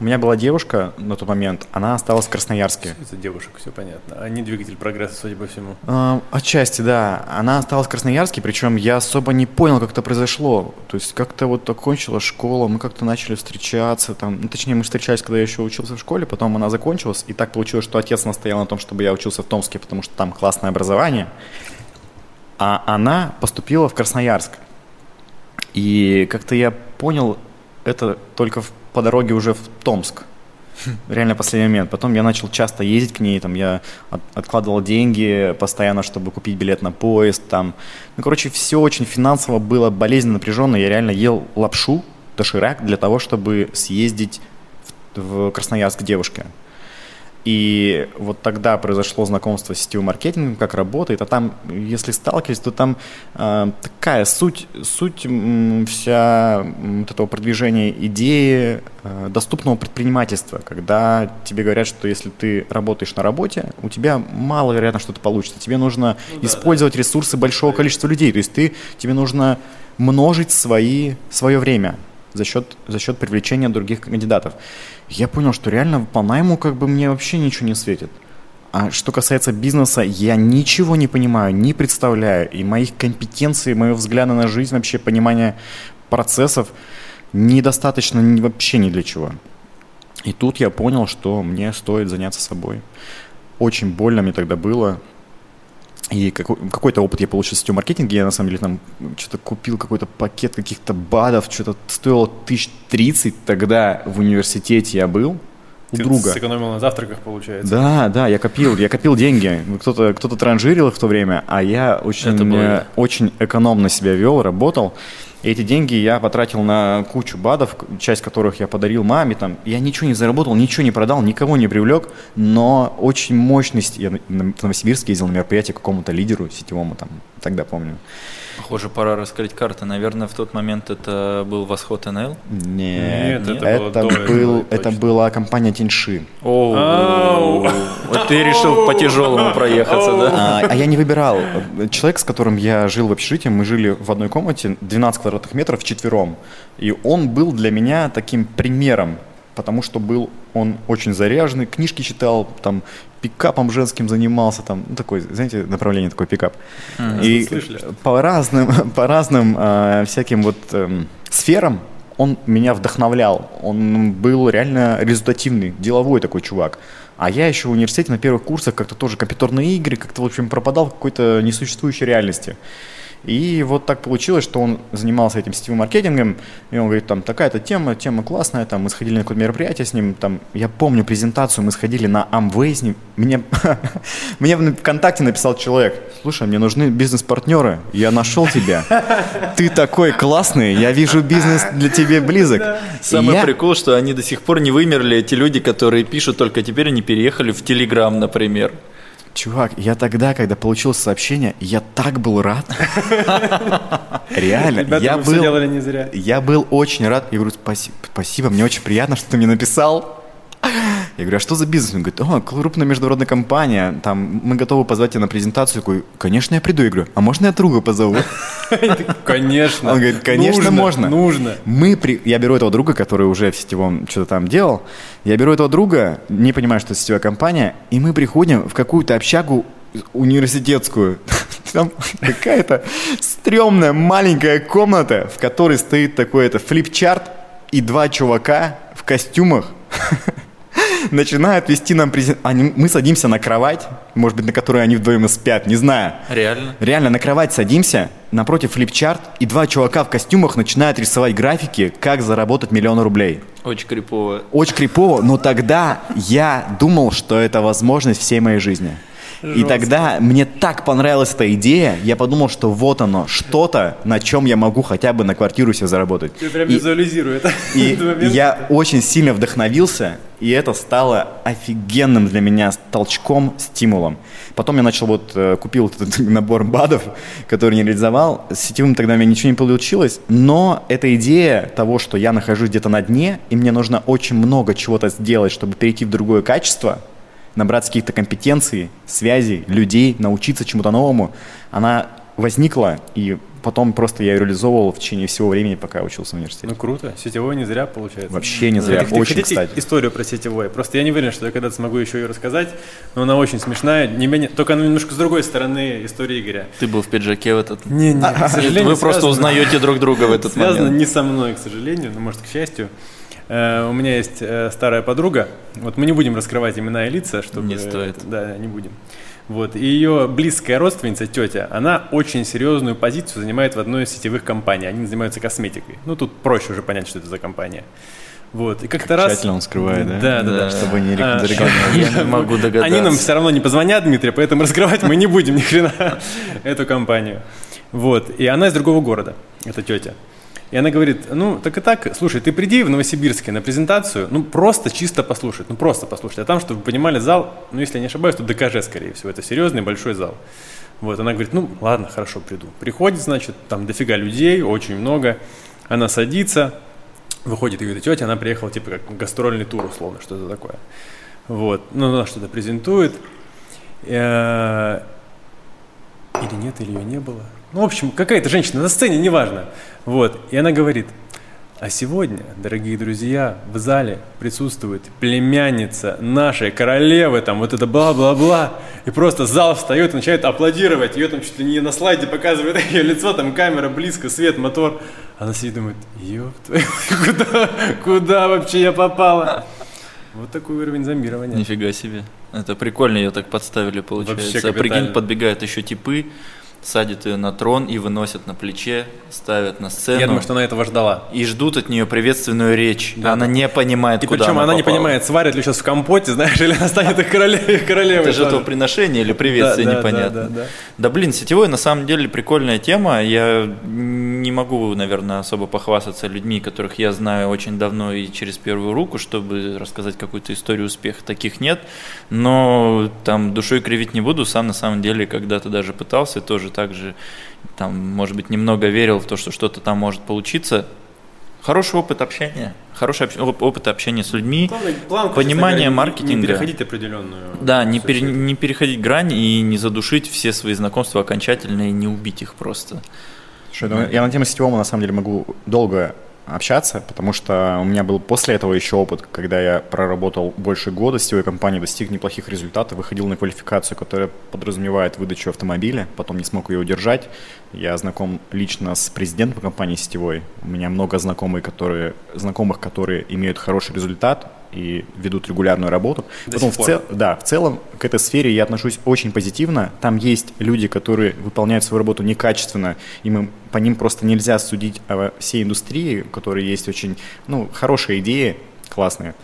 У меня была девушка на тот момент, она осталась в Красноярске. Из-за девушек, все понятно. Они двигатель прогресса, судя по всему. А, Отчасти, да. Она осталась в Красноярске, причем я особо не понял, как это произошло. То есть как-то вот окончила школу, мы как-то начали встречаться, там, ну, точнее, мы встречались, когда я еще учился в школе, потом она закончилась, и так получилось, что отец настоял на том, чтобы я учился в Томске, потому что там классное образование, а она поступила в Красноярск. И как-то я понял это только в- по дороге уже в Томск. Реально последний момент. Потом я начал часто ездить к ней, там я от- откладывал деньги постоянно, чтобы купить билет на поезд, там. Ну, короче, все очень финансово было болезненно напряженно. Я реально ел лапшу, доширак для того, чтобы съездить в, в Красноярск к девушке. И вот тогда произошло знакомство с сетевым маркетингом, как работает. А там, если сталкивались, то там э, такая суть, суть вся вот этого продвижения идеи э, доступного предпринимательства, когда тебе говорят, что если ты работаешь на работе, у тебя маловероятно что-то получится. Тебе нужно использовать ресурсы большого количества людей. То есть ты, тебе нужно множить свои, свое время за счет, за счет привлечения других кандидатов. Я понял, что реально по найму как бы мне вообще ничего не светит. А что касается бизнеса, я ничего не понимаю, не представляю. И моих компетенций, моего взгляда на жизнь, вообще понимания процессов недостаточно вообще ни для чего. И тут я понял, что мне стоит заняться собой. Очень больно мне тогда было. И какой- какой-то опыт я получил в сетевом маркетинге. Я на самом деле там что-то купил какой-то пакет каких-то БАДов, что-то стоило тысяч тридцать тогда в университете я был у Ты друга. сэкономил на завтраках, получается. Да, да, я копил, я копил деньги. Кто-то кто транжирил их в то время, а я очень, э, я. очень экономно себя вел, работал. И эти деньги я потратил на кучу БАДов, часть которых я подарил маме. Там. Я ничего не заработал, ничего не продал, никого не привлек, но очень мощность. Я в Новосибирск ездил на мероприятие какому-то лидеру сетевому, там, тогда помню. Похоже, пора раскрыть карты. Наверное, в тот момент это был Восход НЛ. Нет, Нет, это это, был, это была компания Тиньши. О, вот ты решил по тяжелому проехаться, да? А, а я не выбирал. Человек, с которым я жил в общежитии, мы жили в одной комнате, 12 квадратных метров вчетвером. И он был для меня таким примером, потому что был он очень заряженный, книжки читал, там пикапом женским занимался, там, ну, такой, знаете, направление такой пикап. И Слышали, что по разным, по разным э, всяким вот эм, сферам он меня вдохновлял. Он был реально результативный, деловой такой чувак. А я еще в университете на первых курсах как-то тоже компьютерные игры, как-то, в общем, пропадал в какой-то несуществующей реальности. И вот так получилось, что он занимался этим сетевым маркетингом, и он говорит, там, такая-то тема, тема классная, там, мы сходили на какое-то мероприятие с ним, там, я помню презентацию, мы сходили на Amway с ним, мне, мне в ВКонтакте написал человек, слушай, мне нужны бизнес-партнеры, я нашел тебя, ты такой классный, я вижу бизнес для тебя близок. И Самый прикол, что они до сих пор не вымерли, эти люди, которые пишут, только теперь они переехали в Телеграм, например. Чувак, я тогда, когда получил сообщение, я так был рад. Реально, я был... не зря. Я был очень рад. Я говорю, спасибо, мне очень приятно, что ты мне написал. Я говорю, а что за бизнес? Он говорит, о, крупная международная компания, там, мы готовы позвать тебя на презентацию. Я говорю, конечно, я приду. Я говорю, а можно я друга позову? Конечно. Он говорит, конечно, можно. Нужно. Мы при... Я беру этого друга, который уже в сетевом что-то там делал. Я беру этого друга, не понимаю, что это сетевая компания, и мы приходим в какую-то общагу университетскую. Там какая-то стрёмная маленькая комната, в которой стоит такой это флипчарт и два чувака в костюмах начинают вести нам презентацию. Мы садимся на кровать, может быть, на которой они вдвоем и спят, не знаю. Реально? Реально, на кровать садимся, напротив флипчарт, и два чувака в костюмах начинают рисовать графики, как заработать миллион рублей. Очень крипово. Очень крипово, но тогда я думал, что это возможность всей моей жизни. Жестко. И тогда мне так понравилась эта идея, я подумал, что вот оно, что-то, на чем я могу хотя бы на квартиру себе заработать. Ты прям визуализирую это. И я очень сильно вдохновился, и это стало офигенным для меня толчком, стимулом. Потом я начал вот, э, купил этот набор БАДов, который не реализовал. С сетевым тогда у меня ничего не получилось, но эта идея того, что я нахожусь где-то на дне, и мне нужно очень много чего-то сделать, чтобы перейти в другое качество – набраться каких-то компетенций, связей, людей, научиться чему-то новому, она возникла, и потом просто я ее реализовывал в течение всего времени, пока я учился в университете. Ну круто, сетевой не зря получается. Вообще не зря, Хотите, очень хотите кстати. историю про сетевой? Просто я не уверен, что я когда-то смогу еще ее рассказать, но она очень смешная, не менее, только она немножко с другой стороны истории Игоря. Ты был в пиджаке в этот... Не, не, к сожалению, Вы просто узнаете друг друга в этот момент. Связано не со мной, к сожалению, но может к счастью. Э, у меня есть э, старая подруга. Вот мы не будем раскрывать имена и лица, чтобы... Не стоит. Да, не будем. Вот. И ее близкая родственница, тетя, она очень серьезную позицию занимает в одной из сетевых компаний. Они занимаются косметикой. Ну, тут проще уже понять, что это за компания. Вот. И как-то раз... Тщательно он скрывает, да? Да, да, да. Чтобы не а, Я не могу догадаться. Они нам все равно не позвонят, Дмитрий, поэтому раскрывать мы не будем ни хрена эту компанию. Вот. И она из другого города, эта тетя. И она говорит, ну, так и так, слушай, ты приди в Новосибирске на презентацию, ну, просто чисто послушать, ну, просто послушать. А там, чтобы вы понимали, зал, ну, если я не ошибаюсь, то ДКЖ, скорее всего, это серьезный большой зал. Вот, она говорит, ну, ладно, хорошо, приду. Приходит, значит, там дофига людей, очень много. Она садится, выходит ее тетя, она приехала, типа, как гастрольный тур, условно, что-то такое. Вот, ну, она что-то презентует. Э, или нет, или ее не было. Ну, в общем, какая-то женщина на сцене, неважно. Вот. И она говорит, а сегодня, дорогие друзья, в зале присутствует племянница нашей королевы, там вот это бла-бла-бла. И просто зал встает и начинает аплодировать. Ее там чуть ли не на слайде показывает ее лицо, там камера близко, свет, мотор. Она сидит и думает, ёб твою, куда, куда вообще я попала? Вот такой уровень зомбирования. Нифига себе. Это прикольно, ее так подставили, получается. А прикинь, подбегают еще типы, садят ее на трон и выносят на плече, ставят на сцену. Я думаю, что она этого ждала. И ждут от нее приветственную речь. Да. Она не понимает, и куда причем она, она попала. не понимает, сварят ли сейчас в компоте, знаешь, или она станет их королевой. королевой Это жертвоприношение или приветствие, да, непонятно. Да, да, да. да, блин, сетевой на самом деле прикольная тема. Я не могу, наверное, особо похвастаться людьми, которых я знаю очень давно и через первую руку, чтобы рассказать какую-то историю успеха. Таких нет. Но там душой кривить не буду. Сам на самом деле когда-то даже пытался, тоже так же там, может быть, немного верил в то, что что-то там может получиться. Хороший опыт общения, хороший об, опыт общения с людьми, Главное, планку, понимание говоря, маркетинга. Не переходить определенную. Да, не, пере, не переходить грань и не задушить все свои знакомства окончательно и не убить их просто. Слушай, ну, я на тему сетевого на самом деле могу долго общаться, потому что у меня был после этого еще опыт, когда я проработал больше года в сетевой компании, достиг неплохих результатов, выходил на квалификацию, которая подразумевает выдачу автомобиля, потом не смог ее удержать. Я знаком лично с президентом компании сетевой. У меня много знакомых, которые, знакомых, которые имеют хороший результат, и ведут регулярную работу. До Потом в, цел, да, в целом к этой сфере я отношусь очень позитивно. Там есть люди, которые выполняют свою работу некачественно, и мы, по ним просто нельзя судить о всей индустрии, у которой есть очень ну, хорошие идеи, классные.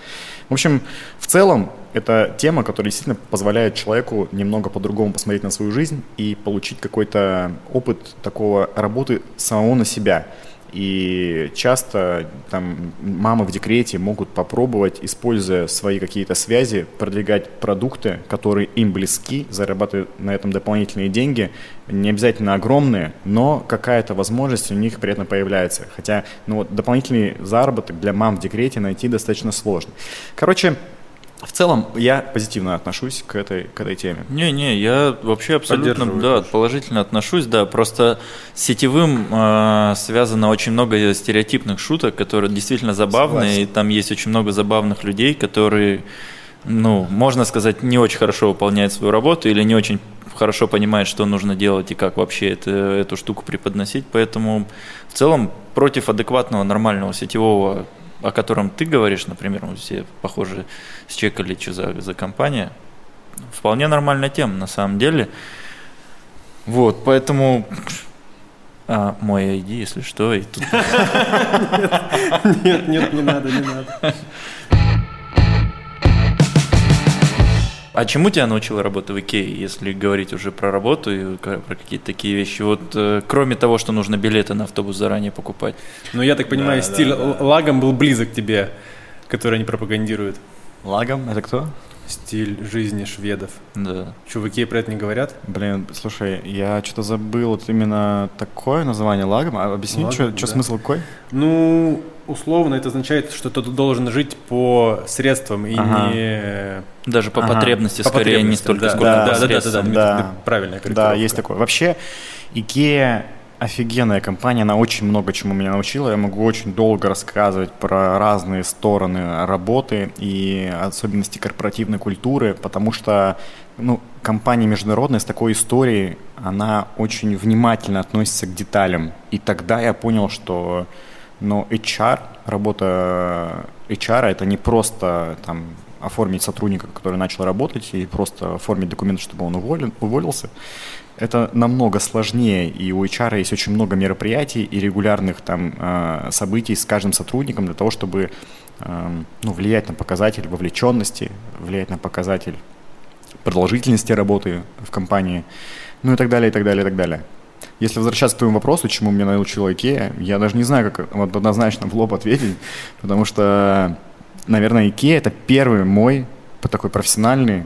В общем, в целом, это тема, которая действительно позволяет человеку немного по-другому посмотреть на свою жизнь и получить какой-то опыт такого работы самого на себя. И часто там мамы в декрете могут попробовать, используя свои какие-то связи, продвигать продукты, которые им близки, зарабатывать на этом дополнительные деньги. Не обязательно огромные, но какая-то возможность у них при этом появляется. Хотя ну, вот, дополнительный заработок для мам в декрете найти достаточно сложно. Короче, в целом я позитивно отношусь к этой, к этой теме. Не-не, я вообще абсолютно да, положительно отношусь, да. Просто с сетевым э, связано очень много стереотипных шуток, которые действительно забавные, Согласен. и там есть очень много забавных людей, которые, ну, можно сказать, не очень хорошо выполняют свою работу или не очень хорошо понимают, что нужно делать и как вообще это, эту штуку преподносить. Поэтому в целом против адекватного, нормального сетевого о котором ты говоришь, например, мы все, похоже, счекали, что за, за компания, вполне нормальная тема на самом деле. Вот, поэтому а, мой ID, если что, и тут... Нет, нет, не надо, не надо. А чему тебя научила работа в Икее, если говорить уже про работу и про какие-то такие вещи? Вот э, кроме того, что нужно билеты на автобус заранее покупать. Ну, я так понимаю, Да, стиль да, да. лагом был близок тебе, который они пропагандируют. Лагом? Это кто? Стиль жизни шведов. Да. Икее про это не говорят? Блин, слушай, я что-то забыл вот именно такое название лагом. А объясни, Лагом, что да. смысл какой? Ну, условно, это означает, что ты должен жить по средствам и Ага. не... Даже по Ага. потребности, по скорее, не потребностям, столько, да, сколько да, по да, да, да, да, да, Да. да, правильная Да, есть такое. Вообще, Икея офигенная компания, она очень много чему меня научила. Я могу очень долго рассказывать про разные стороны работы и особенности корпоративной культуры, потому что ну, компания международная с такой историей, она очень внимательно относится к деталям. И тогда я понял, что ну, HR, работа HR это не просто там, оформить сотрудника, который начал работать, и просто оформить документы, чтобы он уволен, уволился. Это намного сложнее, и у HR есть очень много мероприятий и регулярных там э, событий с каждым сотрудником для того, чтобы э, ну, влиять на показатель вовлеченности, влиять на показатель продолжительности работы в компании, ну и так далее, и так далее, и так далее. Если возвращаться к твоему вопросу, чему меня научила Икея, я даже не знаю, как однозначно в лоб ответить, потому что, наверное, Икея – это первый мой такой профессиональный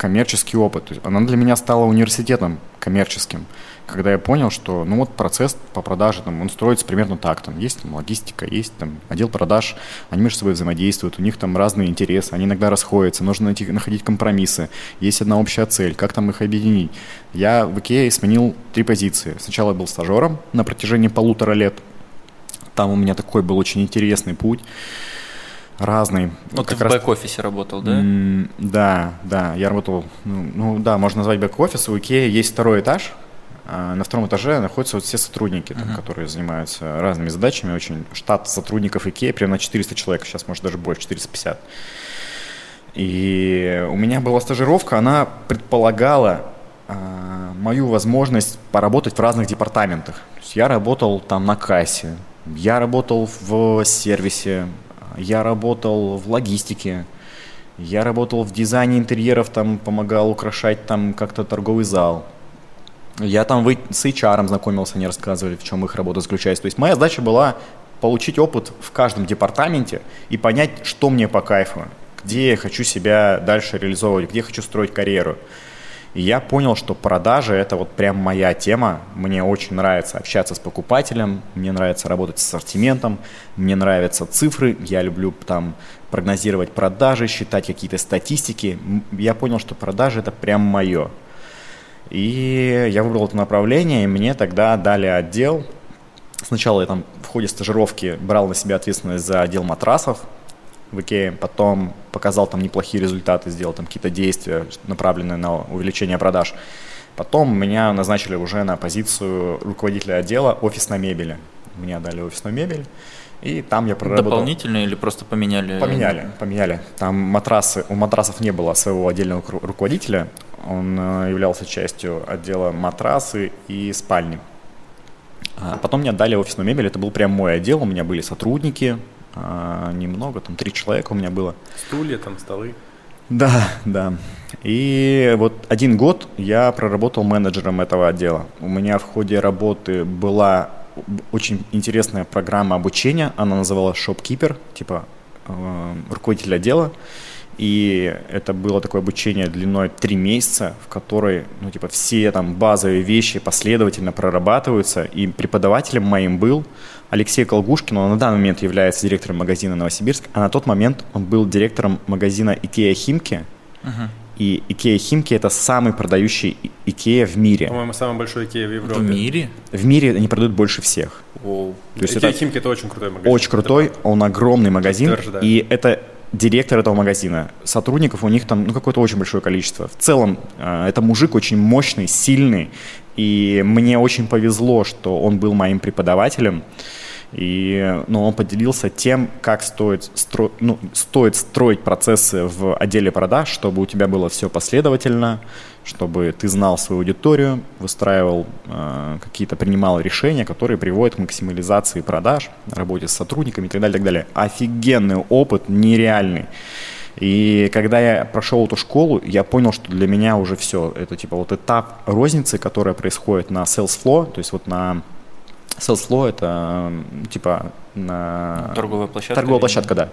коммерческий опыт. То есть она для меня стала университетом коммерческим, когда я понял, что ну вот процесс по продаже, там, он строится примерно так, там есть там, логистика, есть там отдел продаж, они между собой взаимодействуют, у них там разные интересы, они иногда расходятся, нужно найти, находить компромиссы, есть одна общая цель, как там их объединить. Я в Икее сменил три позиции. Сначала я был стажером на протяжении полутора лет, там у меня такой был очень интересный путь, разный. Вот ты в раз- бэк-офисе работал, да? М, Да, да, я работал, ну, ну да, можно назвать бэк-офис. У Икеи есть второй этаж. а На втором этаже находятся вот все сотрудники, там, Мгм. которые занимаются разными задачами. Очень штат сотрудников Икеи примерно 400 человек, сейчас может даже больше, 450. И у меня была стажировка, она предполагала а, мою возможность поработать в разных департаментах. То есть я работал там на кассе, я работал в сервисе, я работал в логистике, я работал в дизайне интерьеров, там помогал украшать там как-то торговый зал. Я там вы- с HR знакомился, они рассказывали, в чем их работа заключается. То есть моя задача была получить опыт в каждом департаменте и понять, что мне по кайфу, где я хочу себя дальше реализовывать, где я хочу строить карьеру. И я понял, что продажи – это вот прям моя тема. Мне очень нравится общаться с покупателем, мне нравится работать с ассортиментом, мне нравятся цифры, я люблю там прогнозировать продажи, считать какие-то статистики. Я понял, что продажи – это прям мое. И я выбрал это направление, и мне тогда дали отдел. Сначала я там в ходе стажировки брал на себя ответственность за отдел матрасов в Икее, потом показал там неплохие результаты, сделал там какие-то действия, направленные на увеличение продаж. Потом меня назначили уже на позицию руководителя отдела офисной мебели. Мне дали офисную мебель, и там я проработал. Дополнительно или просто поменяли? Поменяли, поменяли. Там матрасы, у матрасов не было своего отдельного руководителя. Он э, являлся частью отдела матрасы и спальни. А потом мне отдали офисную мебель, это был прям мой отдел, у меня были сотрудники, а, немного, там три человека у меня было. Стулья, там, столы. Да, да. И вот один год я проработал менеджером этого отдела. У меня в ходе работы была очень интересная программа обучения. Она называлась Shopkeeper, типа э, руководитель отдела. И это было такое обучение длиной три месяца, в которой, ну, типа, все там базовые вещи последовательно прорабатываются. И преподавателем моим был Алексей Колгушкин, он на данный момент является директором магазина Новосибирск, а на тот момент он был директором магазина Икея Химки. Мгм. И Икея Химки это самый продающий Икея в мире. По-моему, самый большой Икея в Европе. В мире? В мире они продают больше всех. То есть Икея это Химки это очень крутой магазин. очень крутой, он огромный магазин, Подтверждаю. и это директор этого магазина. Сотрудников у них там ну, какое-то очень большое количество. В целом, э, это мужик очень мощный, сильный, и мне очень повезло, что он был моим преподавателем. И ну, он поделился тем, как стоит, стро... ну, стоит строить процессы в отделе продаж, чтобы у тебя было все последовательно, чтобы ты знал свою аудиторию, выстраивал э, какие-то, принимал решения, которые приводят к максимализации продаж, работе с сотрудниками и так далее, так далее. Офигенный опыт, нереальный. И когда я прошел эту школу, я понял, что для меня уже все. Это типа вот этап розницы, которая происходит на sales floor, то есть вот на sales floor это типа на... Торговая площадка. Торговая площадка, да.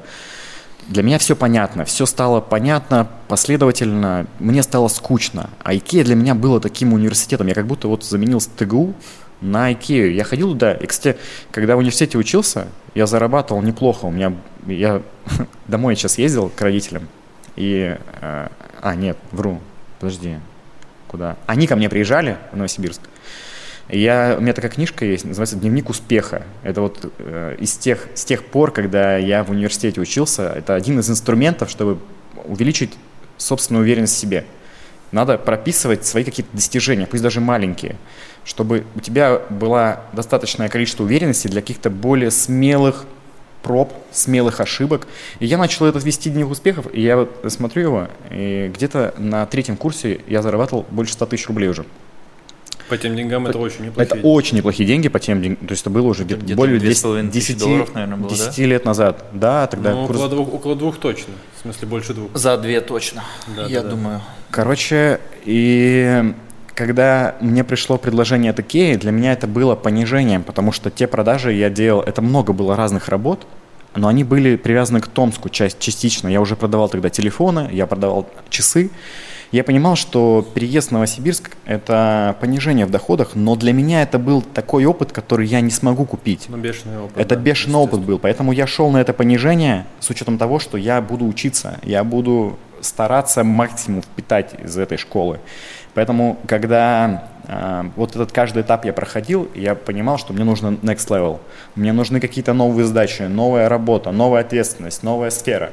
Для меня все понятно, все стало понятно, последовательно, мне стало скучно. А Икея для меня было таким университетом. Я как будто вот заменил ТГУ на Икею. Я ходил туда, и, кстати, когда в университете учился, я зарабатывал неплохо. У меня, я домой сейчас ездил к родителям, и, э, а, нет, вру, подожди, куда? Они ко мне приезжали в Новосибирск, я, у меня такая книжка есть, называется «Дневник успеха». Это вот э, из тех, с тех пор, когда я в университете учился, это один из инструментов, чтобы увеличить собственную уверенность в себе. Надо прописывать свои какие-то достижения, пусть даже маленькие, чтобы у тебя было достаточное количество уверенности для каких-то более смелых проб, смелых ошибок. И я начал этот вести дневник успехов, и я вот смотрю его, и где-то на третьем курсе я зарабатывал больше 100 тысяч рублей уже. По тем деньгам это, это очень неплохие Это очень неплохие деньги по тем деньгам. То есть это было уже где-то, где более 10, 10, долларов, наверное, было, 10 да? лет назад. Да, тогда ну, курс... около, двух, около двух точно. В смысле, больше двух. За две точно, да, я да, думаю. Короче, и когда мне пришло предложение от Икеи, для меня это было понижением, потому что те продажи я делал, это много было разных работ, но они были привязаны к Томску часть, частично. Я уже продавал тогда телефоны, я продавал часы, я понимал, что переезд в Новосибирск – это понижение в доходах, но для меня это был такой опыт, который я не смогу купить. Ну, бешеный опыт. Это да, бешеный опыт был, поэтому я шел на это понижение с учетом того, что я буду учиться, я буду стараться максимум впитать из этой школы. Поэтому, когда э, вот этот каждый этап я проходил, я понимал, что мне нужно next level. Мне нужны какие-то новые задачи, новая работа, новая ответственность, новая сфера.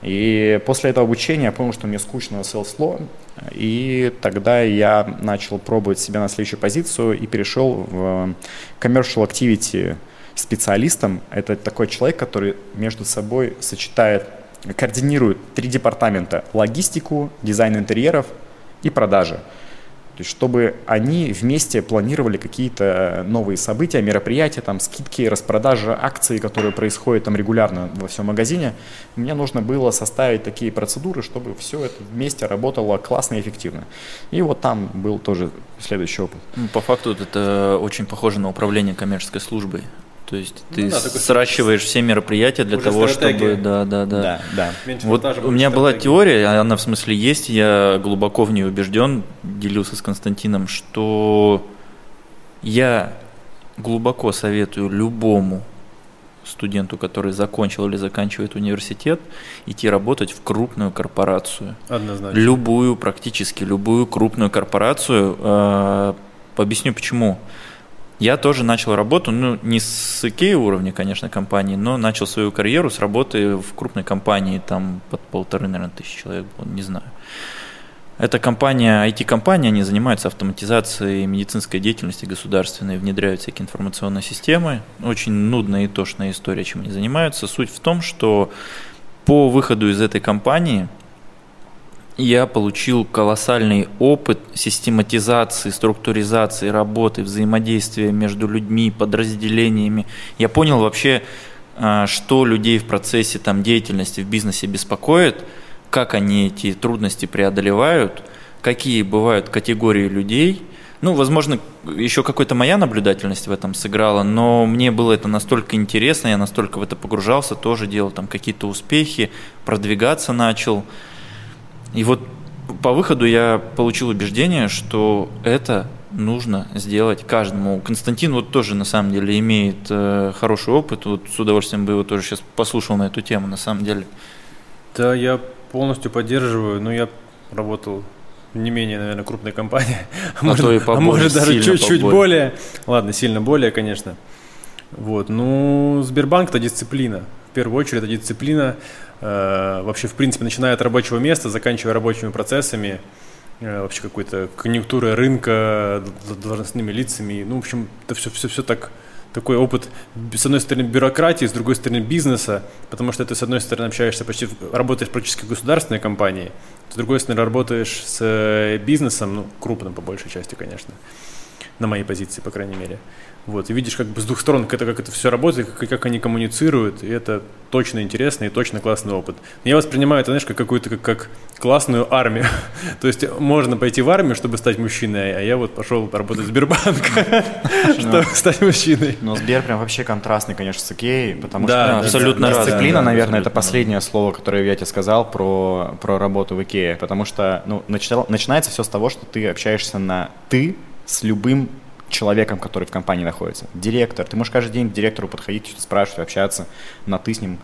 И после этого обучения я понял, что мне скучно sales law, и тогда я начал пробовать себя на следующую позицию и перешел в commercial activity специалистом. Это такой человек, который между собой сочетает, координирует три департамента – логистику, дизайн интерьеров и продажи. То есть, чтобы они вместе планировали какие-то новые события, мероприятия, там, скидки, распродажи, акции, которые происходят там регулярно во всем магазине, мне нужно было составить такие процедуры, чтобы все это вместе работало классно и эффективно. И вот там был тоже следующий опыт. Ну, по факту это очень похоже на управление коммерческой службой. То есть ты ну, да, сращиваешь все мероприятия для того, стратегия. чтобы... Да, да, да. да, да. вот у меня была теория, она в смысле есть, я глубоко в нее убежден, делился с Константином, что я глубоко советую любому студенту, который закончил или заканчивает университет, идти работать в крупную корпорацию. Однозначно. Любую, практически любую крупную корпорацию. Э, объясню почему. Я тоже начал работу, ну, не с IKEA уровня, конечно, компании, но начал свою карьеру с работы в крупной компании, там под полторы, наверное, тысячи человек было, не знаю. Это компания, IT-компания, они занимаются автоматизацией медицинской деятельности государственной, внедряют всякие информационные системы. Очень нудная и тошная история, чем они занимаются. Суть в том, что по выходу из этой компании – я получил колоссальный опыт систематизации, структуризации работы, взаимодействия между людьми, подразделениями. Я понял вообще, а, что людей в процессе там, деятельности в бизнесе беспокоит, как они эти трудности преодолевают, какие бывают категории людей. Ну, возможно, еще какая-то моя наблюдательность в этом сыграла, но мне было это настолько интересно, я настолько в это погружался, тоже делал там какие-то успехи, продвигаться начал. И вот по выходу я получил убеждение, что это нужно сделать каждому. Константин вот тоже на самом деле имеет э, хороший опыт. Вот с удовольствием бы его тоже сейчас послушал на эту тему, на самом деле. Да, я полностью поддерживаю. Но я работал не менее, наверное, крупной компании. А, может, то и поболее, а может даже чуть-чуть более. Ладно, сильно более, конечно. Вот. Ну, Сбербанк – это дисциплина. В первую очередь, это дисциплина вообще, в принципе, начиная от рабочего места, заканчивая рабочими процессами, э, вообще какой-то конъюнктурой рынка, должностными лицами. Ну, в общем, это все, все, все так такой опыт, с одной стороны, бюрократии, с другой стороны, бизнеса, потому что ты, с одной стороны, общаешься почти, работаешь практически в государственной компании, с другой стороны, работаешь с э, бизнесом, ну, крупным по большей части, конечно, на моей позиции, по крайней мере. Вот, и видишь как бы с двух сторон, как это, как это все работает, как, как они коммуницируют, и это точно интересно и точно классный опыт. Но я воспринимаю это, знаешь, как какую-то как, как классную армию. То есть можно пойти в армию, чтобы стать мужчиной, а я вот пошел работать в Сбербанк, чтобы стать мужчиной. Но Сбер прям вообще контрастный, конечно, с Икеей, потому что абсолютно разные. дисциплина, наверное, это абсолютно последнее слово, которое я тебе сказал про, про работу в Икее, потому что ну, начинается все с того, что ты общаешься на «ты» с любым человеком, который в компании находится. Директор. Ты можешь каждый день к директору подходить, спрашивать, общаться, на «ты» с ним.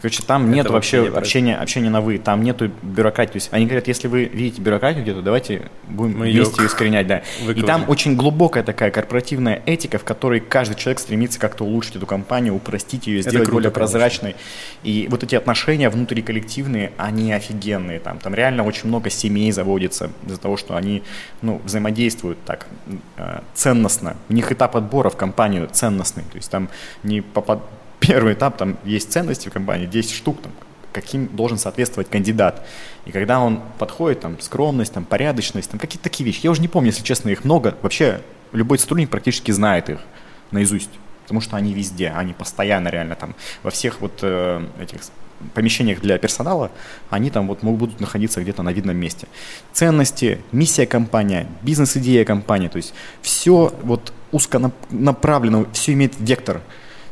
Короче, там нет вообще вообще не общения, общения на «вы», там нету бюрократии. То есть они говорят, если вы видите бюрократию где-то, давайте будем Мы вместе ее искоренять. Да. И выколотим. там очень глубокая такая корпоративная этика, в которой каждый человек стремится как-то улучшить эту компанию, упростить ее, сделать круто, более конечно. прозрачной. И вот эти отношения внутриколлективные, они офигенные. Там, там реально очень много семей заводится из-за того, что они ну, взаимодействуют так э, ценностно. У них этап отбора в компанию ценностный. То есть там не попад... первый этап, там есть ценности в компании, 10 штук, там, каким должен соответствовать кандидат. И когда он подходит, там, скромность, там, порядочность, там, какие-то такие вещи. Я уже не помню, если честно, их много. Вообще, любой сотрудник практически знает их наизусть, потому что они везде, они постоянно реально там, во всех вот э, этих помещениях для персонала, они там вот могут будут находиться где-то на видном месте. Ценности, миссия компании, бизнес-идея компании, то есть все вот узконаправленно, все имеет вектор,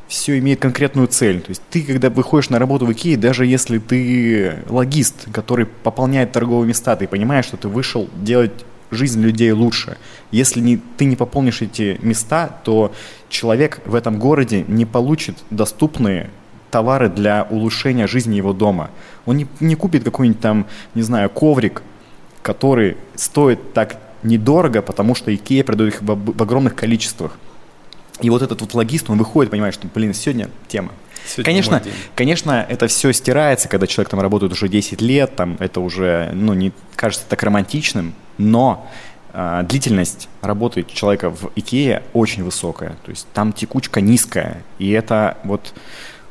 все имеет конкретную цель. То есть ты, когда выходишь на работу в Икее, даже если ты логист, который пополняет торговые места, ты понимаешь, что ты вышел делать жизнь людей лучше. Если не, ты не пополнишь эти места, то человек в этом городе не получит доступные товары для улучшения жизни его дома. Он не, не купит какой-нибудь там, не знаю, коврик, который стоит так недорого, потому что Икея продает их в, в огромных количествах. И вот этот вот логист, он выходит, понимает, что, блин, сегодня тема. Сегодня конечно, конечно, это все стирается, когда человек там работает уже 10 лет, там это уже, ну, не кажется так романтичным, но а, длительность работы человека в Икее очень высокая, то есть там текучка низкая, и это вот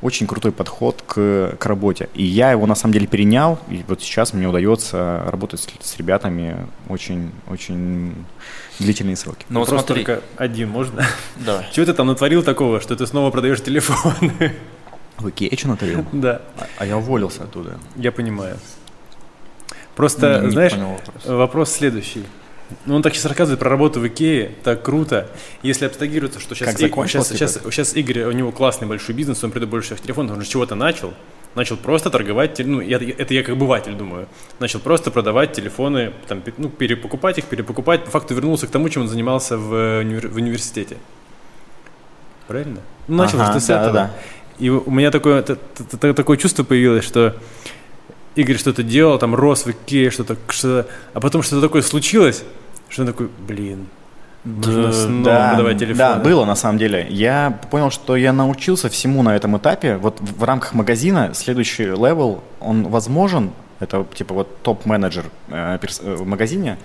очень крутой подход к, к работе. И я его на самом деле перенял, и вот сейчас мне удается работать с, с ребятами очень, очень длительные сроки. Ну вот Вопрос смотри, только один, можно? да. Чего ты там натворил такого, что ты снова продаешь телефоны? В Икее что натворил? Да, А- А я уволился оттуда. я понимаю. Просто, Не- знаешь, вопрос следующий. Ну, он так сейчас рассказывает про работу в Икее, так круто. Если абстрагироваться, что сейчас, Как закончилось, сейчас, сейчас, сейчас Игорь, у него классный большой бизнес, он придает больше всех телефонов, он же чего-то начал. Начал просто торговать, ну, я- это я как обыватель думаю. Начал просто продавать телефоны, там, ну, перепокупать их, перепокупать. По факту вернулся к тому, чем он занимался в, э, универ- в университете. Правильно? Ну, начал Ага, с этого. И у меня такое, такое чувство появилось, что Игорь что-то делал, там рос в Икее, что-то, что а потом что-то такое случилось, что он такой, блин, нужно снова продавать телефоны. да, было на самом деле. Я понял, что я научился всему на этом этапе. Вот в в рамках магазина следующий level, он возможен. Это типа вот топ-менеджер э, перс- э, в магазине.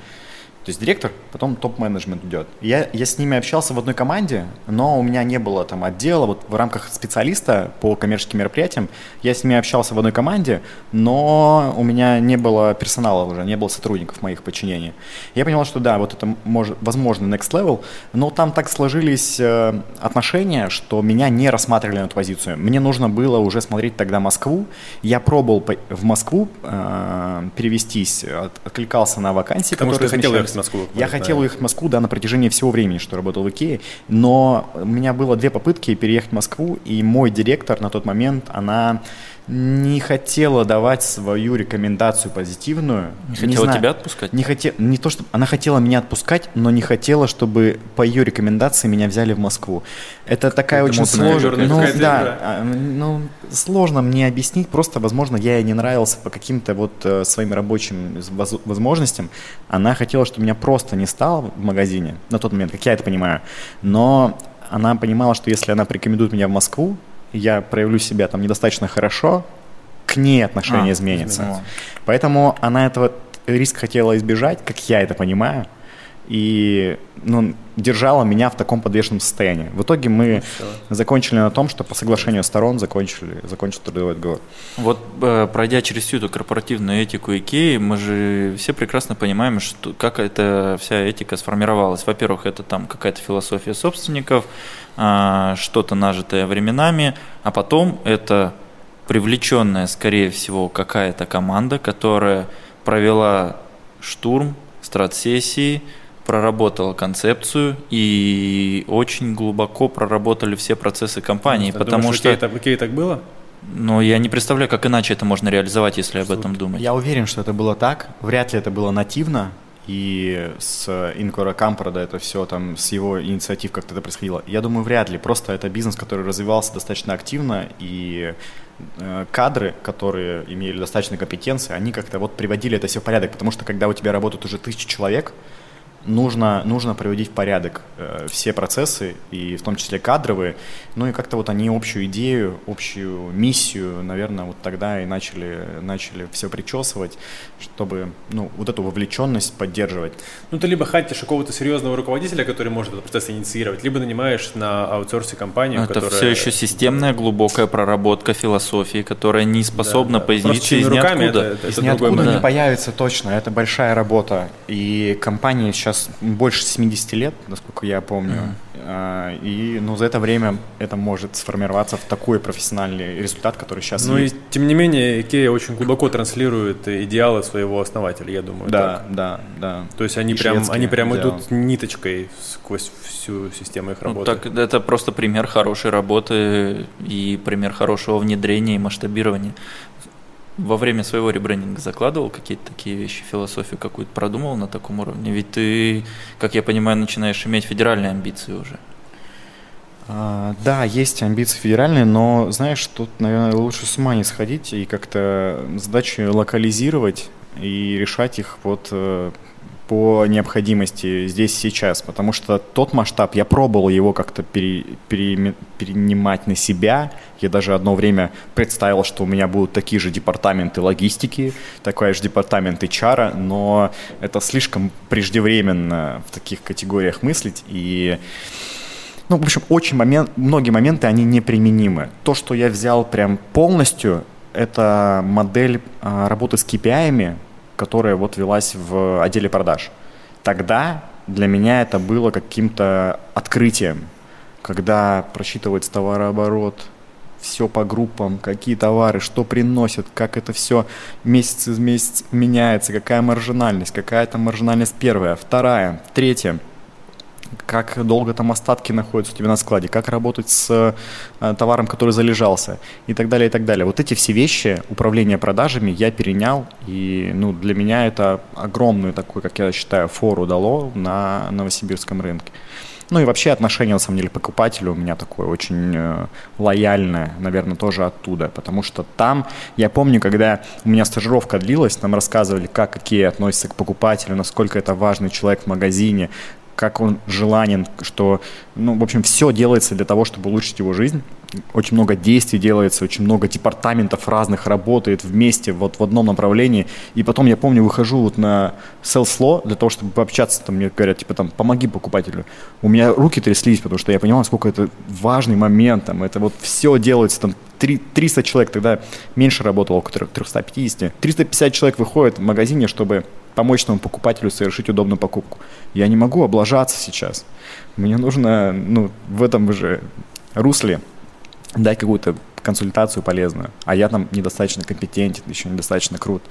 То есть директор, потом топ-менеджмент идет. Я, я с ними общался в одной команде, но у меня не было там отдела. Вот в рамках специалиста по коммерческим мероприятиям я с ними общался в одной команде, но у меня не было персонала уже, не было сотрудников моих подчинения. Я понял, что да, вот это может, возможно next level, но там так сложились э, отношения, что меня не рассматривали на эту позицию. Мне нужно было уже смотреть тогда Москву. Я пробовал в Москву э, перевестись, от- откликался на вакансии, Потому что которые ты хотел в Москву, Я хотел уехать в Москву, да, на протяжении всего времени, что работал в Икее, но у меня было две попытки переехать в Москву, и мой директор на тот момент, она не хотела давать свою рекомендацию позитивную. Не хотела знаю, тебя отпускать? Не, хоте, не то, чтобы она хотела меня отпускать, но не хотела, чтобы по ее рекомендации меня взяли в Москву. Это такая Какая-то очень сложная, ну, да, игра. а, ну, сложно мне объяснить, просто, возможно, я ей не нравился по каким-то вот э, своим рабочим воз- возможностям. Она хотела, чтобы меня просто не стало в магазине на тот момент, как я это понимаю, но она понимала, что если она порекомендует меня в Москву, я проявлю себя там недостаточно хорошо, к ней отношение А, изменится. изменится. Поэтому она этого риск хотела избежать, как я это понимаю. И ну, держала меня в таком подвешенном состоянии. В итоге мы ну, закончили на том, что по соглашению сторон закончили, закончили трудовой договор. Вот э, пройдя через всю эту корпоративную этику Икеи, мы же все прекрасно понимаем, что, как эта вся этика сформировалась. Во-первых, это там какая-то философия собственников, э, что-то нажитое временами, а потом это привлеченная, скорее всего, какая-то команда, которая провела штурм, стратсессии, проработала концепцию и очень глубоко проработали все процессы компании, Ты потому думаешь, что... Окей, так, окей, так было? Но я не представляю, как иначе это можно реализовать, если об этом думать. Я уверен, что это было так. Вряд ли это было нативно, и с Инкора Кампорда это все там, с его инициатив как-то это происходило. Я думаю, вряд ли. Просто это бизнес, который развивался достаточно активно, и э, кадры, которые имели достаточно компетенции, они как-то вот приводили это все в порядок, потому что когда у тебя работают уже тысячи человек, нужно, нужно приводить в порядок э, все процессы, и в том числе кадровые, ну и как-то вот они общую идею, общую миссию, наверное, вот тогда и начали, начали все причесывать, чтобы, ну, вот эту вовлеченность поддерживать. Ну, ты либо хатишь какого-то серьезного руководителя, который может этот процесс инициировать, либо нанимаешь на аутсорсе компанию, которая... Это все еще системная глубокая проработка философии, которая не способна да, да. появиться из ниоткуда. Это, это, из это ниоткуда не появится точно, это большая работа, и компания сейчас сейчас больше 70 лет, насколько я помню. Mm-hmm. И ну, за это время это может сформироваться в такой профессиональный результат, который сейчас Ну есть. и тем не менее, Икея очень глубоко транслирует идеалы своего основателя, я думаю. Да, так. да, да. То есть они прям, они прям идут ниточкой сквозь всю систему их ну, работы. Ну, так это просто пример хорошей работы и пример хорошего внедрения и масштабирования во время своего ребрендинга закладывал какие-то такие вещи, философию какую-то продумывал на таком уровне? Ведь ты, как я понимаю, начинаешь иметь федеральные амбиции уже. А, да, есть амбиции федеральные, но, знаешь, тут, наверное, лучше с ума не сходить и как-то задачи локализировать и решать их вот по необходимости здесь сейчас, потому что тот масштаб, я пробовал его как-то пере, пере, перенимать на себя, я даже одно время представил, что у меня будут такие же департаменты логистики, такой же департамент HR, но это слишком преждевременно в таких категориях мыслить, и ну, в общем, очень момент, многие моменты, они неприменимы. То, что я взял прям полностью, это модель а, работы с KPI, которая вот велась в отделе продаж. Тогда для меня это было каким-то открытием, когда просчитывается товарооборот, все по группам, какие товары, что приносят, как это все месяц из месяца меняется, какая маржинальность, какая там маржинальность первая, вторая, третья – как долго там остатки находятся у тебя на складе, как работать с э, товаром, который залежался и так далее, и так далее. Вот эти все вещи управления продажами я перенял, и ну, для меня это огромную такую, как я считаю, фору дало на новосибирском рынке. Ну и вообще отношение, на самом деле, к у меня такое очень э, лояльное, наверное, тоже оттуда, потому что там, я помню, когда у меня стажировка длилась, нам рассказывали, как какие относятся к покупателю, насколько это важный человек в магазине, как он желанен, что, ну, в общем, все делается для того, чтобы улучшить его жизнь. Очень много действий делается, очень много департаментов разных работает вместе вот в одном направлении. И потом, я помню, выхожу вот на sales law для того, чтобы пообщаться, там мне говорят, типа, там, помоги покупателю. У меня руки тряслись, потому что я понимал, насколько это важный момент, там, это вот все делается, там, 300 человек, тогда меньше работало, около 350. 350 человек выходит в магазине, чтобы помочь тому покупателю совершить удобную покупку. Я не могу облажаться сейчас. Мне нужно ну, в этом же русле дать какую-то консультацию полезную, а я там недостаточно компетентен, еще недостаточно крут.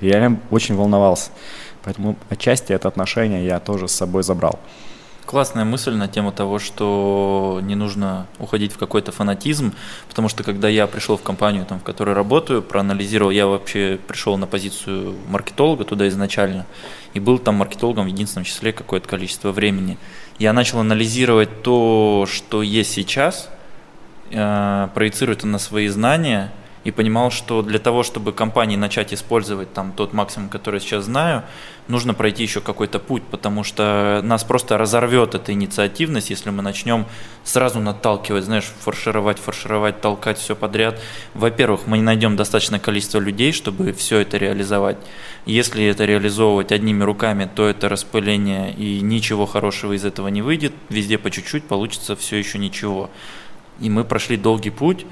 И я очень волновался. Поэтому отчасти это отношение я тоже с собой забрал. Классная мысль на тему того, что не нужно уходить в какой-то фанатизм, потому что когда я пришел в компанию, там, в которой работаю, проанализировал, я вообще пришел на позицию маркетолога туда изначально, и был там маркетологом в единственном числе какое-то количество времени. Я начал анализировать то, что есть сейчас, э, проецировать это на свои знания, и понимал, что для того, чтобы компании начать использовать там тот максимум, который сейчас знаю, нужно пройти еще какой-то путь, потому что нас просто разорвет эта инициативность, если мы начнем сразу наталкивать, знаешь, фаршировать, фаршировать, толкать все подряд. Во-первых, мы не найдем достаточное количество людей, чтобы все это реализовать. Если это реализовывать одними руками, то это распыление, и ничего хорошего из этого не выйдет. Везде по чуть-чуть получится все еще ничего. И мы прошли долгий путь,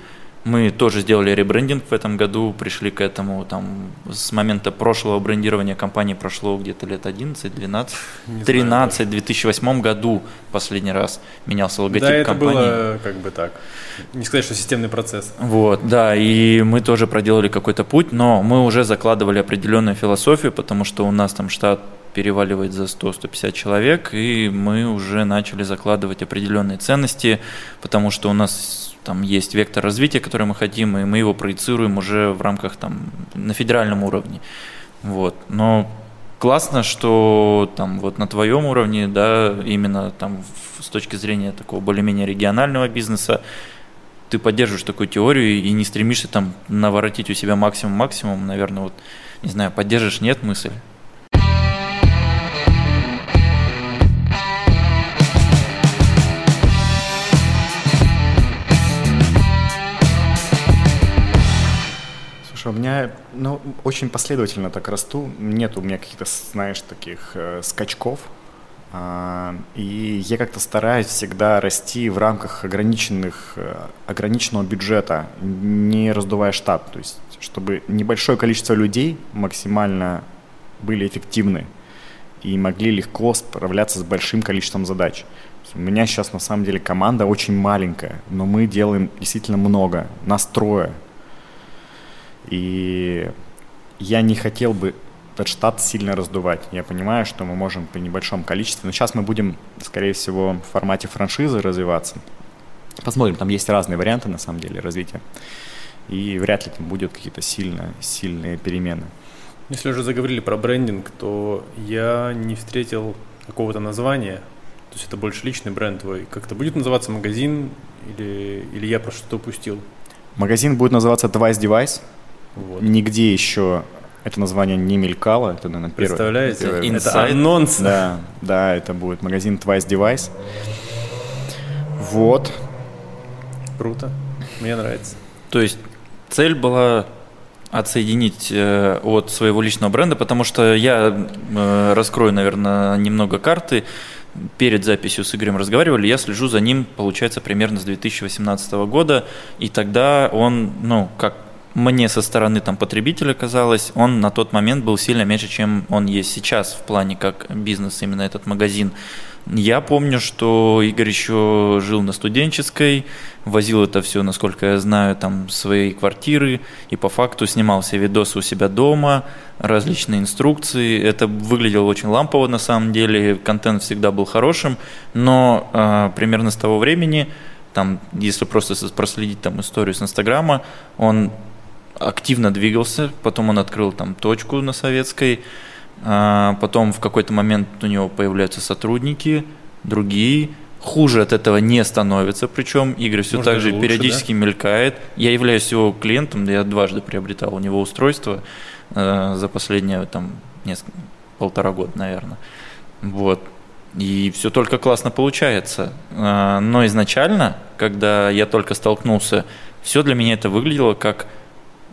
мы тоже сделали ребрендинг в этом году, пришли к этому там с момента прошлого брендирования компании прошло где-то лет 11, 12, Не 13, знаю, в 2008 году последний раз менялся логотип да, это компании. было как бы так. Не сказать, что системный процесс. Вот, да, и мы тоже проделали какой-то путь, но мы уже закладывали определенную философию, потому что у нас там штат переваливает за 100-150 человек, и мы уже начали закладывать определенные ценности, потому что у нас там есть вектор развития, который мы хотим, и мы его проецируем уже в рамках там на федеральном уровне. Вот. Но классно, что там вот на твоем уровне, да, именно там с точки зрения такого более-менее регионального бизнеса, ты поддерживаешь такую теорию и не стремишься там наворотить у себя максимум-максимум, наверное, вот, не знаю, поддержишь, нет мысль? Слушай, у меня, ну, очень последовательно так расту. Нет у меня каких-то, знаешь, таких э, скачков. А, и я как-то стараюсь всегда расти в рамках ограниченных, э, ограниченного бюджета, не раздувая штат. То есть, чтобы небольшое количество людей максимально были эффективны и могли легко справляться с большим количеством задач. У меня сейчас на самом деле команда очень маленькая, но мы делаем действительно много, настроя. И я не хотел бы этот штат сильно раздувать. Я понимаю, что мы можем при небольшом количестве, но сейчас мы будем, скорее всего, в формате франшизы развиваться. Посмотрим, там есть разные варианты, на самом деле, развития. И вряд ли там будут какие-то сильно, сильные перемены. Если уже заговорили про брендинг, то я не встретил какого-то названия, то есть это больше личный бренд твой. Как-то будет называться магазин или, или я просто что-то упустил? Магазин будет называться Device Device. Вот. Нигде еще это название не мелькало. Это, наверное, первое. Представляете? Это, это анонс. Да, да, это будет магазин Twice Device. Вот. Круто. Мне нравится. То есть цель была отсоединить э, от своего личного бренда, потому что я э, раскрою, наверное, немного карты. Перед записью с Игорем разговаривали, я слежу за ним, получается, примерно с 2018 года, и тогда он, ну, как мне со стороны там, потребителя казалось, он на тот момент был сильно меньше, чем он есть сейчас в плане как бизнес, именно этот магазин. Я помню, что Игорь еще жил на студенческой, возил это все, насколько я знаю, там свои квартиры, и по факту снимал все видосы у себя дома, различные инструкции. Это выглядело очень лампово на самом деле, контент всегда был хорошим, но э, примерно с того времени, там, если просто проследить там историю с Инстаграма, он активно двигался, потом он открыл там точку на Советской, а потом в какой-то момент у него появляются сотрудники, другие, хуже от этого не становится, причем Игорь все Может, так же лучше, периодически да? мелькает. Я являюсь его клиентом, я дважды приобретал у него устройство э, за последние там несколько, полтора года, наверное. Вот. И все только классно получается. Э, но изначально, когда я только столкнулся, все для меня это выглядело как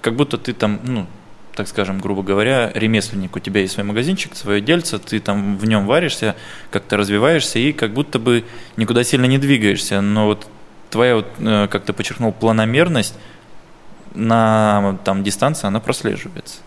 как будто ты там, ну, так скажем, грубо говоря, ремесленник, у тебя есть свой магазинчик, свое дельце, ты там в нем варишься, как-то развиваешься и как будто бы никуда сильно не двигаешься. Но вот твоя, вот, э, как ты подчеркнул, планомерность на там, дистанции, она прослеживается.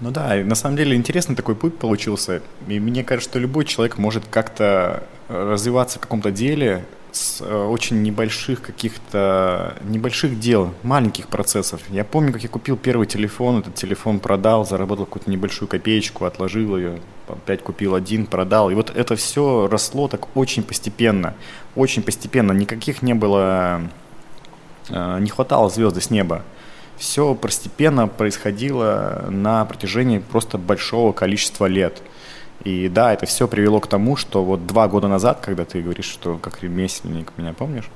Ну да, на самом деле интересный такой путь получился. И мне кажется, что любой человек может как-то развиваться в каком-то деле, с э, очень небольших каких-то, небольших дел, маленьких процессов. Я помню, как я купил первый телефон, этот телефон продал, заработал какую-то небольшую копеечку, отложил ее, опять купил один, продал. И вот это все росло так очень постепенно, очень постепенно. Никаких не было, э, не хватало звезды с неба. Все постепенно происходило на протяжении просто большого количества лет – и да, это все привело к тому, что вот два года назад, когда ты говоришь, что как ремесленник меня помнишь,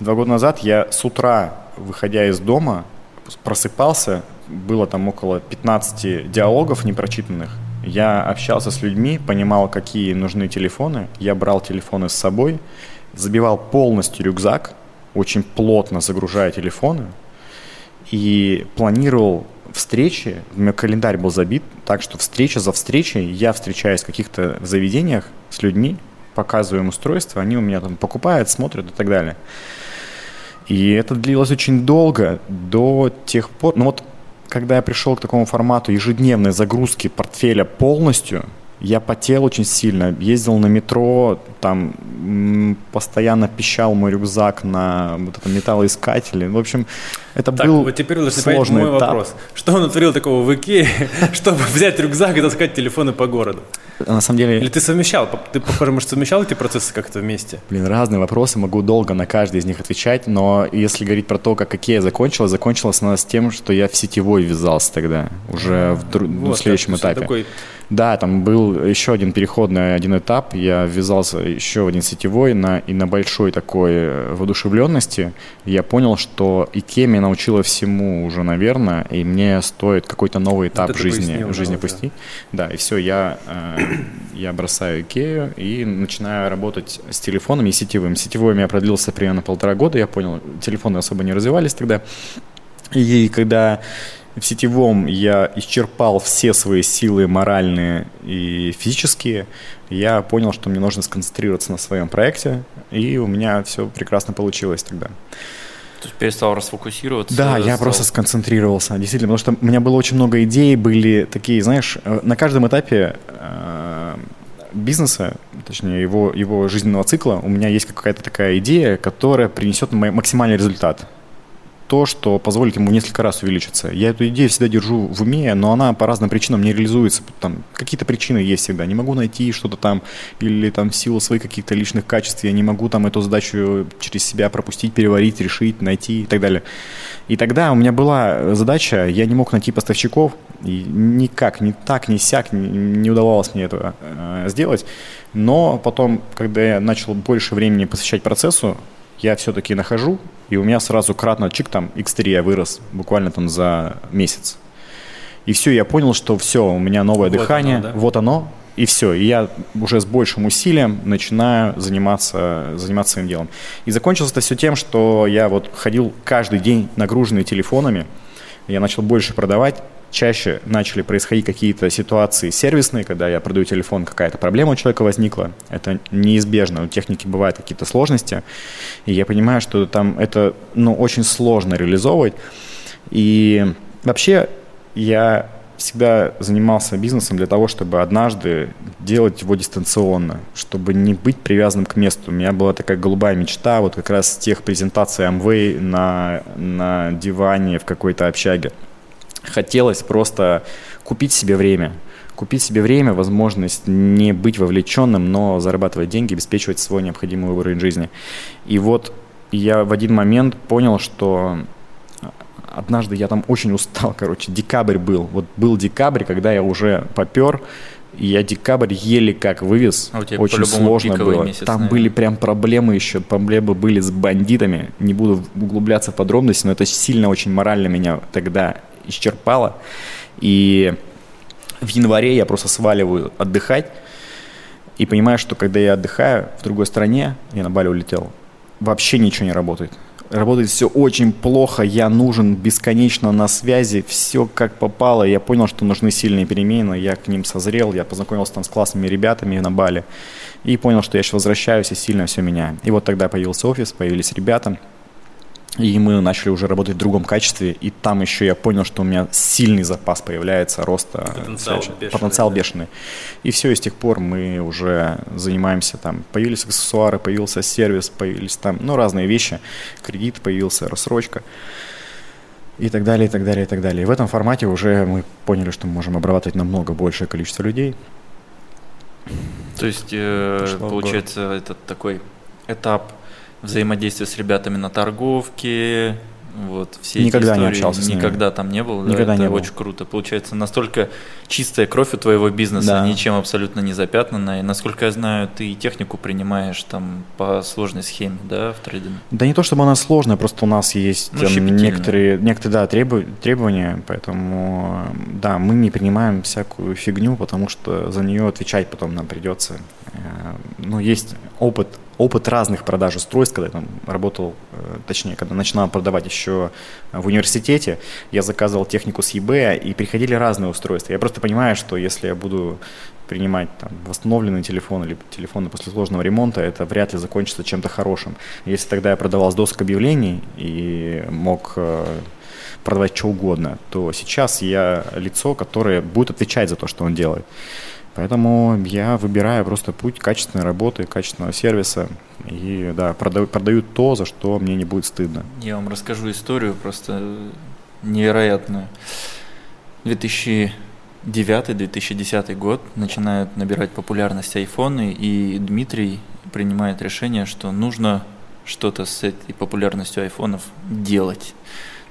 два года назад я с утра, выходя из дома, просыпался, было там около 15 диалогов непрочитанных. Я общался с людьми, понимал, какие нужны телефоны. Я брал телефоны с собой, забивал полностью рюкзак, очень плотно загружая телефоны, и планировал встречи, у меня календарь был забит, так что встреча за встречей, я встречаюсь в каких-то заведениях с людьми, показываю им устройство, они у меня там покупают, смотрят и так далее. И это длилось очень долго, до тех пор, ну вот когда я пришел к такому формату ежедневной загрузки портфеля полностью – я потел очень сильно, ездил на метро, там постоянно пищал мой рюкзак на вот этом металлоискателе. В общем, это так, был вот теперь должны сложный мой этап. вопрос. Что он натворил такого в Икее, чтобы взять рюкзак и таскать телефоны по городу? На самом деле... Или ты совмещал? Ты, похоже, может, совмещал эти процессы как-то вместе? Блин, разные вопросы, могу долго на каждый из них отвечать, но если говорить про то, как Икея закончилась, закончилась она с тем, что я в сетевой ввязался тогда, уже в, дру... вот, в следующем этапе. Такой да, там был еще один переходный один этап. Я ввязался еще в один сетевой на, и на большой такой э, воодушевленности я понял, что Икея меня научила всему уже, наверное, и мне стоит какой-то новый этап вот жизни, в жизни пустить. Да. да, и все, я, э, я бросаю Икею и начинаю работать с телефоном и сетевым. Сетевой у меня продлился примерно полтора года, я понял, телефоны особо не развивались тогда. И когда в сетевом я исчерпал все свои силы моральные и физические. Я понял, что мне нужно сконцентрироваться на своем проекте, и у меня все прекрасно получилось тогда. То есть перестал расфокусироваться? Да, я стал... просто сконцентрировался, действительно, потому что у меня было очень много идей, были такие, знаешь, э, на каждом этапе э, бизнеса, точнее его, его жизненного цикла, у меня есть какая-то такая идея, которая принесет максимальный результат то, что позволит ему несколько раз увеличиться. Я эту идею всегда держу в уме, но она по разным причинам не реализуется. Там какие-то причины есть всегда. Не могу найти что-то там, или там в силу своих каких-то личных качеств я не могу там эту задачу через себя пропустить, переварить, решить, найти и так далее. И тогда у меня была задача, я не мог найти поставщиков, и никак, ни так, ни сяк не удавалось мне этого э, сделать. Но потом, когда я начал больше времени посвящать процессу, я все-таки нахожу, и у меня сразу кратно чик там X3 я вырос буквально там за месяц. И все, я понял, что все, у меня новое вот дыхание, оно, да? вот оно, и все. И я уже с большим усилием начинаю заниматься, заниматься своим делом. И закончилось это все тем, что я вот ходил каждый день нагруженный телефонами, я начал больше продавать, чаще начали происходить какие-то ситуации сервисные, когда я продаю телефон, какая-то проблема у человека возникла. Это неизбежно, у техники бывают какие-то сложности. И я понимаю, что там это ну, очень сложно реализовывать. И вообще я всегда занимался бизнесом для того, чтобы однажды делать его дистанционно, чтобы не быть привязанным к месту. У меня была такая голубая мечта, вот как раз тех презентаций Amway на, на диване в какой-то общаге хотелось просто купить себе время. Купить себе время, возможность не быть вовлеченным, но зарабатывать деньги, обеспечивать свой необходимый уровень жизни. И вот я в один момент понял, что однажды я там очень устал, короче, декабрь был. Вот был декабрь, когда я уже попер, и я декабрь еле как вывез. А у тебя Очень сложно было. Месяц, Там наверное. были прям проблемы еще. Проблемы были с бандитами. Не буду углубляться в подробности, но это сильно очень морально меня тогда исчерпало. И в январе я просто сваливаю отдыхать и понимаю, что когда я отдыхаю в другой стране, я на Бали улетел, вообще ничего не работает. Работает все очень плохо, я нужен бесконечно на связи, все как попало. Я понял, что нужны сильные перемены, я к ним созрел, я познакомился там с классными ребятами на Бали и понял, что я сейчас возвращаюсь и сильно все меняю. И вот тогда появился офис, появились ребята, и мы начали уже работать в другом качестве, и там еще я понял, что у меня сильный запас появляется роста, потенциал, бешеный, потенциал да. бешеный. И все, и с тех пор мы уже занимаемся там, появились аксессуары, появился сервис, появились там, ну, разные вещи, кредит появился, рассрочка и так далее, и так далее, и так далее. И в этом формате уже мы поняли, что мы можем обрабатывать намного большее количество людей. То есть, э, получается, это такой этап взаимодействие с ребятами на торговке, вот все Никогда эти не истории, общался с ними. никогда там не был, да, Никогда это не был. очень круто. Получается, настолько чистая кровь у твоего бизнеса, Да. ничем абсолютно не запятнанная. И, насколько я знаю, ты технику принимаешь там по сложной схеме, да, в трейдинге? Да не то чтобы она сложная, просто у нас есть Ну, щепетильная. некоторые, некоторые да, требу- требования, поэтому да, мы не принимаем всякую фигню, потому что за нее отвечать потом нам придется. Э, Ну, есть опыт, опыт разных продаж устройств, когда я там работал, э, точнее, когда начинал продавать еще в университете, я заказывал технику с eBay, и приходили разные устройства. Я просто понимаю, что если я буду принимать там, восстановленный телефон или телефоны после сложного ремонта, это вряд ли закончится чем-то хорошим. Если тогда я продавал с досок объявлений и мог э, продавать что угодно, то сейчас я лицо, которое будет отвечать за то, что он делает. Поэтому я выбираю просто путь качественной работы, качественного сервиса и да, продаю, продаю то, за что мне не будет стыдно. Я вам расскажу историю просто невероятную. 2009-2010 год начинают набирать популярность айфоны, и Дмитрий принимает решение, что нужно что-то с этой популярностью айфонов делать.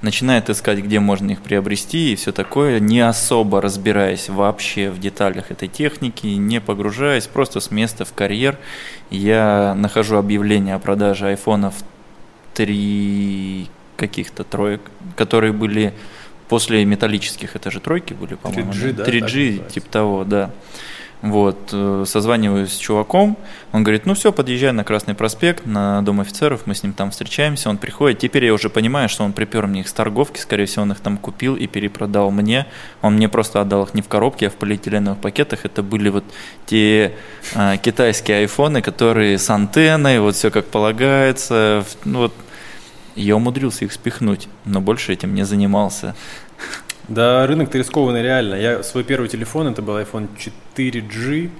Начинает искать, где можно их приобрести и все такое, не особо разбираясь вообще в деталях этой техники, не погружаясь, просто с места в карьер. Я нахожу объявление о продаже айфонов три каких-то троек, которые были после металлических, это же тройки были, по-моему. 3G, да, 3G, так называется. типа того, да. Вот, э, созваниваюсь с чуваком, он говорит, ну все, подъезжай на Красный проспект, на Дом офицеров, мы с ним там встречаемся, он приходит, теперь я уже понимаю, что он припер мне их с торговки, скорее всего, он их там купил и перепродал мне, он мне просто отдал их не в коробке, а в полиэтиленовых пакетах, это были вот те э, китайские айфоны, которые с антенной, вот все как полагается, ну вот, я умудрился их спихнуть, но больше этим не занимался. Да, рынок-то рискованный реально. Я свой первый телефон, это был iPhone 4G,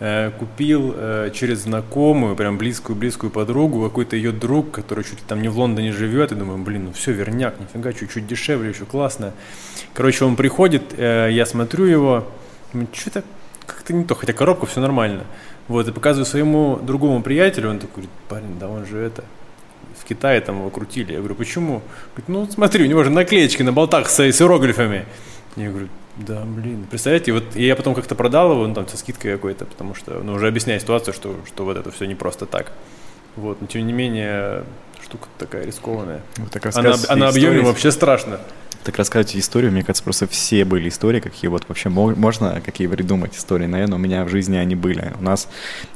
э, купил э, через знакомую, прям близкую-близкую подругу, какой-то ее друг, который чуть ли там не в Лондоне живет, и думаю, блин, ну все, верняк, нифига, чуть-чуть дешевле, еще классно. Короче, он приходит, э, я смотрю его, что-то как-то не то, хотя коробка, все нормально. Вот, и показываю своему другому приятелю, он такой, говорит, парень, да он же это, в Китае там его крутили. Я говорю, почему? Говорит, ну смотри, у него же наклеечки на болтах с, с иероглифами. Я говорю, да, блин, представляете, вот и я потом как-то продал его, ну там со скидкой какой-то, потому что, ну уже объясняю ситуацию, что, что вот это все не просто так. Вот, но тем не менее, штука такая рискованная. Вы так Она, она объеме истории- вообще страшно. Так рассказывайте историю, мне кажется, просто все были истории, какие вот вообще мо- можно какие придумать истории, наверное, у меня в жизни они были. У нас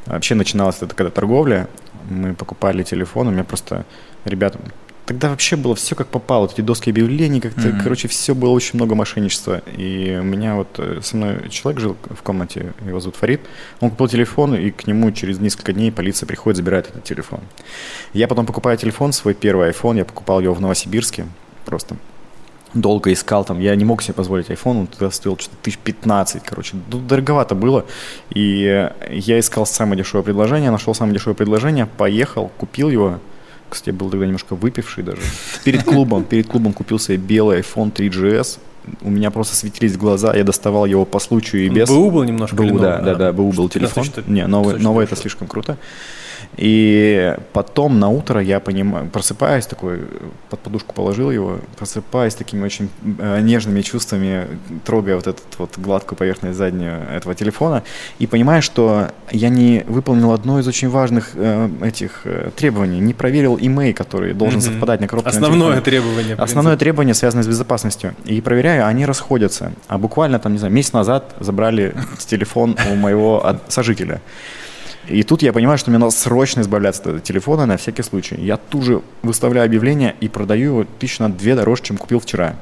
вообще начиналась это когда торговля, мы покупали телефон, у меня просто ребята, тогда вообще было все как попало, вот эти доски объявлений, как-то, Мгм. короче, все было очень много мошенничества. И у меня вот э, со мной человек жил в комнате, его зовут Фарид, он купил телефон, и к нему через несколько дней полиция приходит, забирает этот телефон. Я потом покупаю телефон, свой первый iPhone, я покупал его в Новосибирске, просто долго искал там, я не мог себе позволить iPhone, он тогда стоил что-то тысяч 15, короче, дороговато было, и я искал самое дешевое предложение, нашел самое дешевое предложение, поехал, купил его, кстати, я был тогда немножко выпивший даже, перед клубом, перед клубом купил себе белый iPhone 3GS, у меня просто светились глаза, я доставал его по случаю и без. БУ был немножко БУ, да, да, да, БУ был 14 телефон. Не, новый, 14 новый это слишком круто. И потом на утро я понимаю, просыпаюсь такой, под подушку положил его, просыпаюсь такими очень э, нежными чувствами, трогая вот эту вот гладкую поверхность заднюю этого телефона, и понимаю, что я не выполнил одно из очень важных э, этих э, требований, не проверил имей, который должен Мгм. совпадать на коробке. на Основное телефоне. требование. Основное требование связано с безопасностью. И проверяю, они расходятся. А буквально там, не знаю, месяц назад забрали телефон у моего сожителя. И тут я понимаю, что мне надо срочно избавляться от этого телефона на всякий случай. Я тут же выставляю объявление и продаю его тысяч на две дороже, чем купил вчера.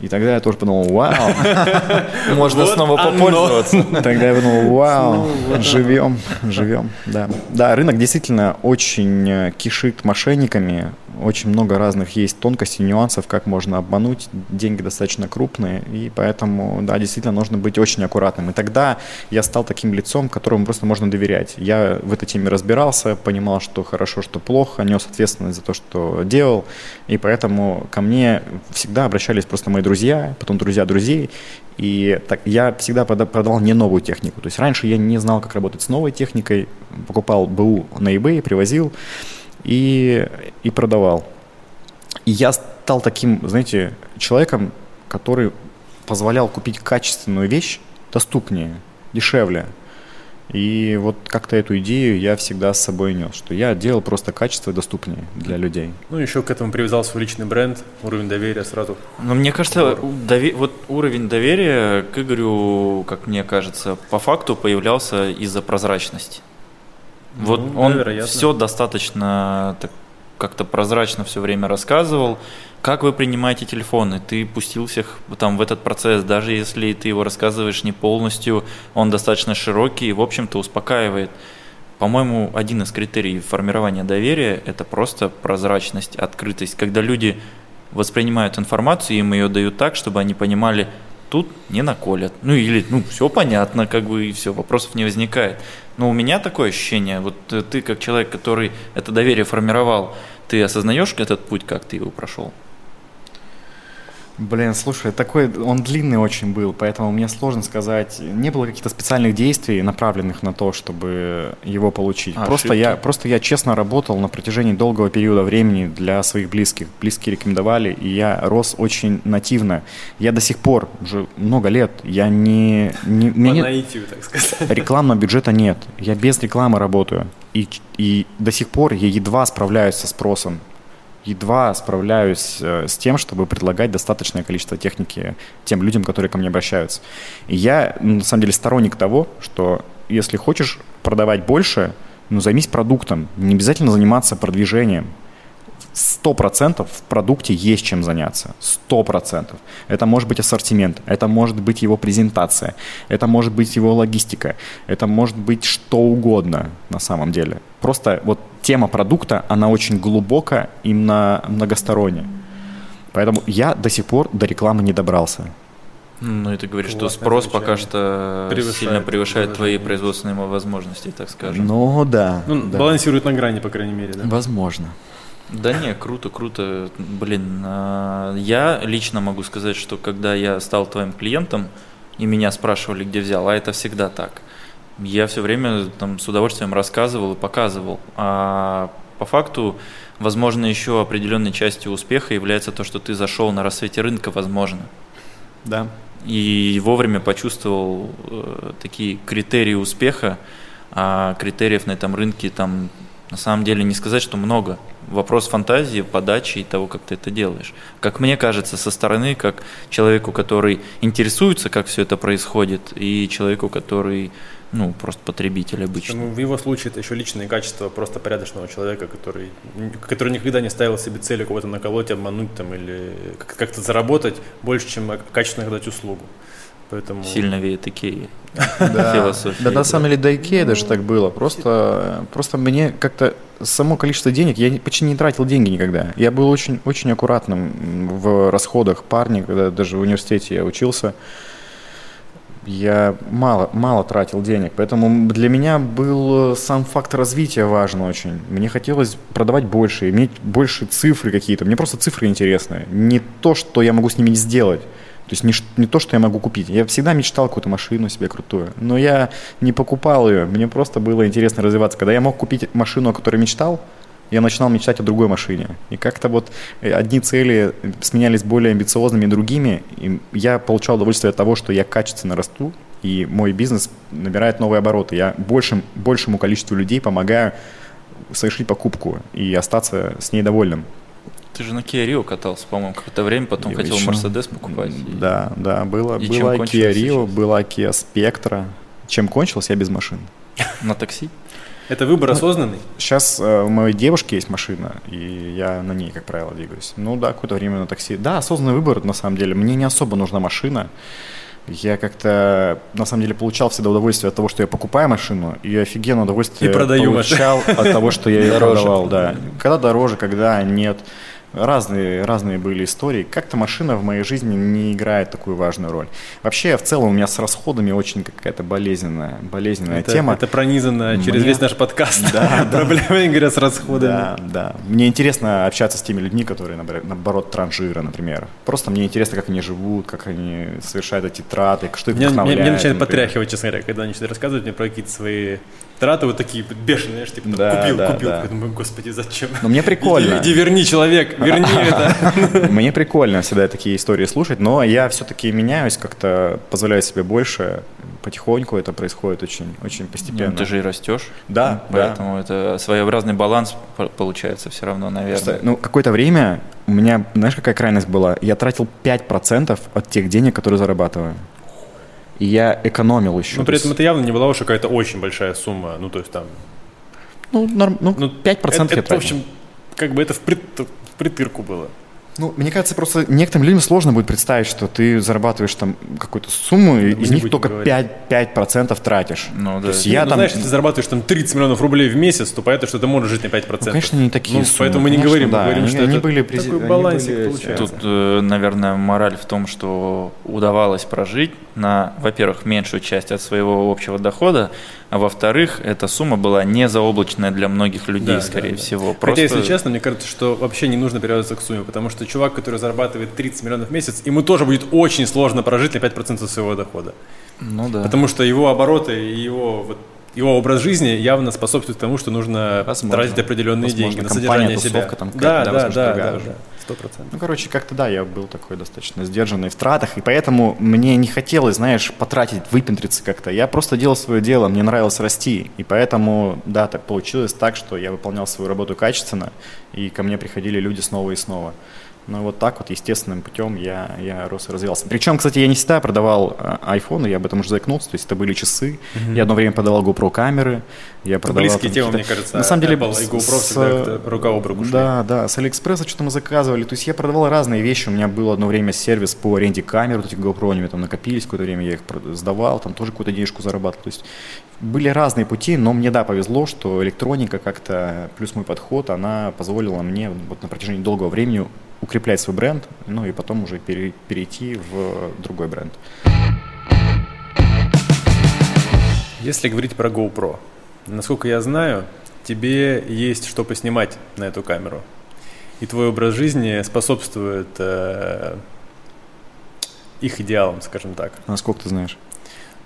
И тогда я тоже подумал, вау. Можно снова попользоваться. Тогда я подумал, вау, живем, живем, да. Да, рынок действительно очень э, кишит мошенниками, очень много разных есть тонкостей, нюансов, как можно обмануть, деньги достаточно крупные, и поэтому, да, действительно нужно быть очень аккуратным. И тогда я стал таким лицом, которому просто можно доверять. Я в этой теме разбирался, понимал, что хорошо, что плохо, нес ответственность за то, что делал, и поэтому ко мне всегда обращались просто мои друзья, потом друзья друзей, и так, я всегда прода- продавал не новую технику. То есть раньше я не знал, как работать с новой техникой, покупал БУ на eBay, привозил и, и продавал. И я стал таким, знаете, человеком, который позволял купить качественную вещь доступнее, дешевле. И вот как-то эту идею я всегда с собой нес, что я делал просто качество доступнее для людей. Ну, еще к этому привязал свой личный бренд, уровень доверия сразу. Ну, мне кажется, дове- вот уровень доверия к Игорю, как мне кажется, по факту появлялся из-за прозрачности. Вот Ну, он вероятно. все достаточно так, как-то прозрачно все время рассказывал. Как вы принимаете телефоны? Ты пустился х- там в этот процесс, даже если ты его рассказываешь не полностью, он достаточно широкий и, в общем-то, успокаивает. По-моему, один из критериев формирования доверия – это просто прозрачность, открытость. Когда люди воспринимают информацию, им ее дают так, чтобы они понимали, тут не наколят. Ну или, ну, все понятно, как бы, и все, вопросов не возникает. Но у меня такое ощущение, вот э, ты как человек, который это доверие формировал, ты осознаешь этот путь, как ты его прошел? Блин, слушай, такой, он длинный очень был, поэтому мне сложно сказать. Не было каких-то специальных действий, направленных на то, чтобы его получить. А, просто, ошибки. я, просто я честно работал на протяжении долгого периода времени для своих близких. Близкие рекомендовали, и я рос очень нативно. Я до сих пор, уже много лет, я не... не По нет- наитию, так сказать. рекламного бюджета нет. Я без рекламы работаю. И, и до сих пор я едва справляюсь со спросом. Едва справляюсь э, с тем, чтобы предлагать достаточное количество техники тем людям, которые ко мне обращаются. И я, ну, на самом деле, сторонник того, что если хочешь продавать больше, ну, займись продуктом. Не обязательно заниматься продвижением. Сто процентов в продукте есть чем заняться. Сто процентов. Это может быть ассортимент, это может быть его презентация, это может быть его логистика, это может быть что угодно на самом деле. Просто вот тема продукта, она очень глубоко и мно- многосторонняя. Поэтому я до сих пор до рекламы не добрался. Ну, и ты говоришь, что спрос пока замечание. что Превышает сильно превышает твои производственные возможности, так скажем. Ну да. Ну, да. балансирует на грани, по крайней мере, да? Возможно. Да не, круто, круто. Блин, а, я лично могу сказать, что когда я стал твоим клиентом, и меня спрашивали, где взял, а это всегда так. Я все время там с удовольствием рассказывал и показывал. А по факту, возможно, еще определенной частью успеха является то, что ты зашел на рассвете рынка, возможно. Да. И вовремя почувствовал э, такие критерии успеха, а критериев на этом рынке там на самом деле не сказать, что много. Вопрос фантазии, подачи и того, как ты это делаешь. Как мне кажется, со стороны, как человеку, который интересуется, как все это происходит, и человеку, который, ну, просто потребитель обычный. Ну, в его случае это еще личные качества просто порядочного человека, который, который никогда не ставил себе целью кого-то наколоть, обмануть там или как- как-то заработать больше, чем качественно дать услугу. Поэтому Сильно веет Икеей. Да, на самом деле до Икеи даже так было. Просто, просто мне как-то само количество денег, я почти не тратил деньги никогда. Я был очень, очень аккуратным в расходах парни, когда даже в университете я учился. Я мало, мало тратил денег, поэтому для меня был э, сам факт развития важен очень. Мне хотелось продавать больше, иметь больше цифры какие-то. Мне просто цифры интересны. Не то, что я могу с ними сделать. То есть не, не то, что я могу купить. Я всегда мечтал какую-то машину себе крутую, но я не покупал ее. Мне просто было интересно развиваться. Когда я мог купить машину, о которой мечтал, я начинал мечтать о другой машине. И как-то вот э, одни цели сменялись более амбициозными другими. И я получал удовольствие от того, что я качественно расту, и мой бизнес набирает новые обороты. Я большим, большему количеству людей помогаю совершить покупку и остаться с ней довольным. Ты же на Kia Rio катался, по-моему, какое-то время, потом Я хотел еще- Мерседес покупать. и- Да, да, было, И была Kia Rio, сейчас? была Kia Spectra. Чем кончилось, я без машин. На такси? это выбор Ну, осознанный. Сейчас э, у моей девушки есть машина, и я на ней, как правило, двигаюсь. Ну да, какое-то время на такси. Да, осознанный выбор, на самом деле. Мне не особо нужна машина. Я как-то, на самом деле, получал всегда удовольствие от того, что я покупаю машину, и офигенное удовольствие И продаю получал от того, что я ее продавал. Да. Когда дороже, когда нет. Разные, разные были истории. Как-то машина в моей жизни не играет такую важную роль. Вообще, в целом, у меня с расходами очень какая-то болезненная, болезненная Это, тема. это пронизано через Мне- весь наш подкаст. Да. Проблемы Игоря с расходами. Да, да. Мне интересно общаться с теми людьми, которые, наоборот, транжиры, например. Просто мне интересно, как они живут, как они совершают эти траты, что их вдохновляет. меня начинает например. потряхивать, честно говоря, когда они начинают рассказывать мне про какие-то свои траты вот такие бешеные, знаешь, типа, Да, купил, да, купил. да. Я думаю, господи, зачем? Но мне прикольно. Иди, иди верни, человек, верни это. Мне прикольно всегда такие истории слушать, но я все-таки меняюсь, как-то позволяю себе больше. Потихоньку это происходит очень, очень постепенно. Ну, ты же и растешь. Да, да. Поэтому это своеобразный баланс по- получается все равно, наверное. Просто, ну, какое-то время у меня, знаешь, какая крайность была? Я тратил 5% от тех денег, которые зарабатываю. И я экономил еще. Но при этом это явно не была уж какая-то очень большая сумма. Ну, то есть там... ну, норм- ну, Ну, 5% это, это, в общем, как бы это в, прит- в притырку было. Ну, мне кажется, просто некоторым людям сложно будет представить, что ты зарабатываешь там какую-то сумму, и мы из них только говорить. 5%, 5% тратишь. Ну, да. То есть Я я ну, там... знаешь, если ты зарабатываешь там 30 миллионов рублей в месяц, то понятно, что ты можешь жить на 5%. Ну, конечно, не такие Ну, суммы, поэтому мы не говорим, да, мы говорим, они- что они это были прези- такой они балансик были получается. Тут, э, наверное, мораль в том, что удавалось прожить на, во-первых, меньшую часть от своего общего дохода, а во-вторых, эта сумма была не заоблачная для многих людей, Да, скорее да, да. всего. Хотя, Просто- если честно, мне кажется, что вообще не нужно привязываться к сумме, потому что чувак, который зарабатывает 30 миллионов в месяц, ему тоже будет очень сложно прожить на 5% своего дохода. Ну да. Потому что его обороты и его, вот, его образ жизни явно способствует тому, что нужно Возможно. тратить определенные Возможно, деньги на содержание себя. тусовка там да, да, да, возможно, да, да, сто процентов. Ну, короче, как-то да, я был такой достаточно сдержанный в тратах, и поэтому мне не хотелось, знаешь, потратить, выпендриться как-то. Я просто делал свое дело, мне нравилось расти, и поэтому, да, так получилось так, что я выполнял свою работу качественно, и ко мне приходили люди снова и снова. Ну, вот так вот, естественным путем я, я рос и развивался. Причем, кстати, я не всегда продавал iPhone, я об этом уже заикнулся, то есть это были часы. Я одно время продавал GoPro камеры, я продавал... Близкие темы, мне кажется, На самом деле, Apple и GoPro с- всегда рука об руку шли. Да, да, с Алиэкспресса что-то мы заказывали. То есть я продавал разные вещи. У меня был одно время сервис по аренде камер, вот эти GoPro, они там накопились какое-то время, я их сдавал, там тоже какую-то денежку зарабатывал. То есть были разные пути, но мне, да, повезло, что электроника как-то, плюс мой подход, она позволила мне вот на протяжении долгого времени укреплять свой бренд, ну и потом уже пере- перейти в другой бренд. Если говорить про GoPro, насколько я знаю, тебе есть что поснимать на эту камеру. И твой образ жизни способствует э, их идеалам, скажем так. Насколько ты знаешь?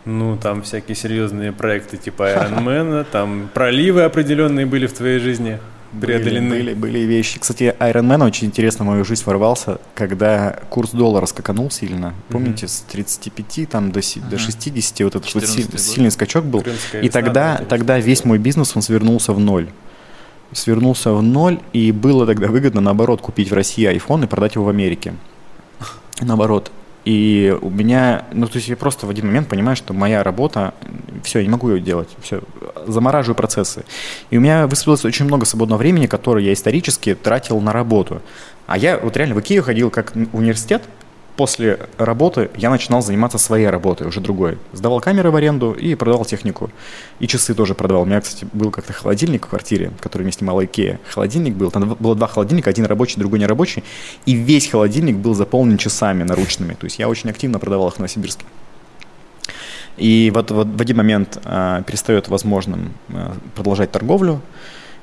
Ну, там всякие серьезные проекты типа Iron Man, там проливы определенные были в твоей жизни преодолены. Были, были, были вещи. Кстати, Iron Man очень интересно в мою жизнь ворвался, когда курс доллара скаканул сильно. Помните, с 35 там, до, си- до Мгм. 60 вот этот вот 14-й си- сильный скачок был. Крымская И весна, тогда, да, тогда весь мой бизнес, он свернулся в ноль. Свернулся в ноль, и было тогда выгодно, наоборот, купить в России iPhone и продать его в Америке. Наоборот. И у меня, ну, то есть я просто в один момент понимаю, что моя работа, все, я не могу ее делать, все, замораживаю процессы. И у меня высвободилось очень много свободного времени, которое я исторически тратил на работу. А я вот реально в Икею ходил как университет, после работы я начинал заниматься своей работой, уже другой. Сдавал камеры в аренду и продавал технику. И часы тоже продавал. У меня, кстати, был как-то холодильник в квартире, который мне снимала Икея. Холодильник был, там было два холодильника, один рабочий, другой нерабочий. И весь холодильник был заполнен часами наручными. То есть я очень активно продавал их в Новосибирске. И вот, вот в один момент а, перестает возможным а, продолжать торговлю.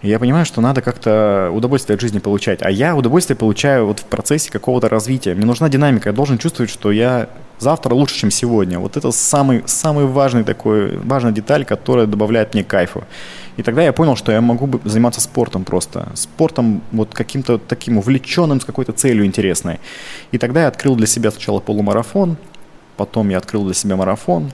Я понимаю, что надо как-то удовольствие от жизни получать. А я удовольствие получаю вот в процессе какого-то развития. Мне нужна динамика. Я должен чувствовать, что я завтра лучше, чем сегодня. Вот это самый, самый важный такой, важная деталь, которая добавляет мне кайфу. И тогда я понял, что я могу заниматься спортом просто. Спортом вот каким-то таким увлеченным, с какой-то целью интересной. И тогда я открыл для себя сначала полумарафон, потом я открыл для себя марафон,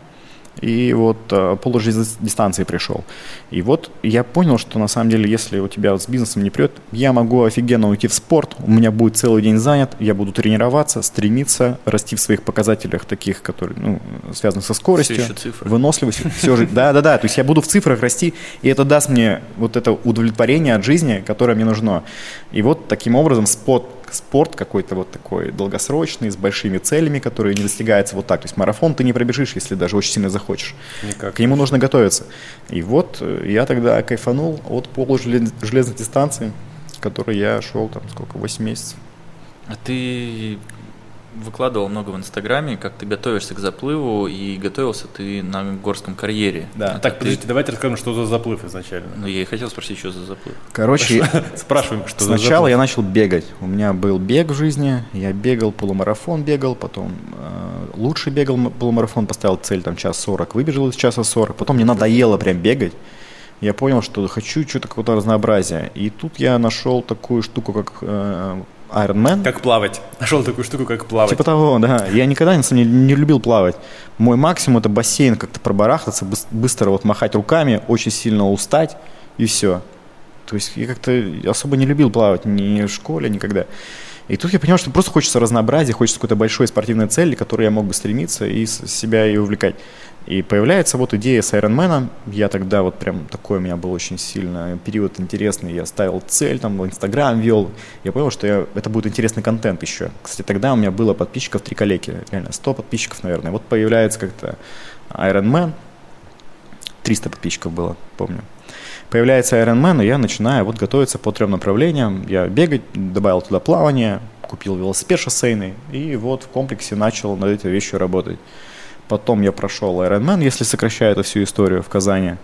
и вот э, полудистанции пришел. И вот я понял, что на самом деле, если у тебя вот с бизнесом не прет, я могу офигенно уйти в спорт, у меня будет целый день занят, я буду тренироваться, стремиться, расти в своих показателях таких, которые ну, связаны со скоростью, цифры. выносливостью, все же, да, да, да, то есть я буду в цифрах расти, и это даст мне вот это удовлетворение от жизни, которое мне нужно. И вот таким образом спорт, спорт какой-то вот такой долгосрочный, с большими целями, которые не достигаются вот так. То есть марафон ты не пробежишь, если даже очень сильно захочешь. Никак. К нему нужно готовиться. И вот э, я тогда кайфанул от полужелезной дистанции, которой я шел там сколько, 8 месяцев. А ты выкладывал много в Инстаграме, как ты готовишься к заплыву, и готовился ты на горском карьере. Да. Это Так, ты- подождите, давайте расскажем, что за заплыв изначально. Ну, я и хотел спросить, что за заплыв. Короче, Спрашиваем, что за Сначала я начал бегать. У меня был бег в жизни. Я бегал, полумарафон бегал, потом э, лучше бегал полумарафон, поставил цель там час сорок, выбежал из часа сорок. Потом мне надоело прям бегать. я понял, что хочу что-то какое-то разнообразие. И тут я нашел такую штуку, как э, Ironman. Как плавать. Нашел такую штуку, как плавать. Типа того, да. Я никогда на самом деле не любил плавать. Мой максимум это бассейн, как-то пробарахтаться, быстро вот махать руками, очень сильно устать и все. То есть я как-то особо не любил плавать ни в школе, никогда. И тут я понял, что просто хочется разнообразия, хочется какой-то большой спортивной цели, к которой я мог бы стремиться и себя и увлекать. И появляется вот идея с Ironman. Я тогда вот прям такой у меня был очень сильно период интересный. Я ставил цель, там в Инстаграм вел. Я понял, что я, это будет интересный контент еще. Кстати, тогда у меня было подписчиков три коллеги. Реально, 100 подписчиков, наверное. Вот появляется как-то Ironman. 300 подписчиков было, помню. Появляется Ironman, и я начинаю вот готовиться по трем направлениям. Я бегать, добавил туда плавание, купил велосипед шоссейный, и вот в комплексе начал над этой вещью работать. Потом я прошел Ironman, если сокращая эту всю историю в Казани,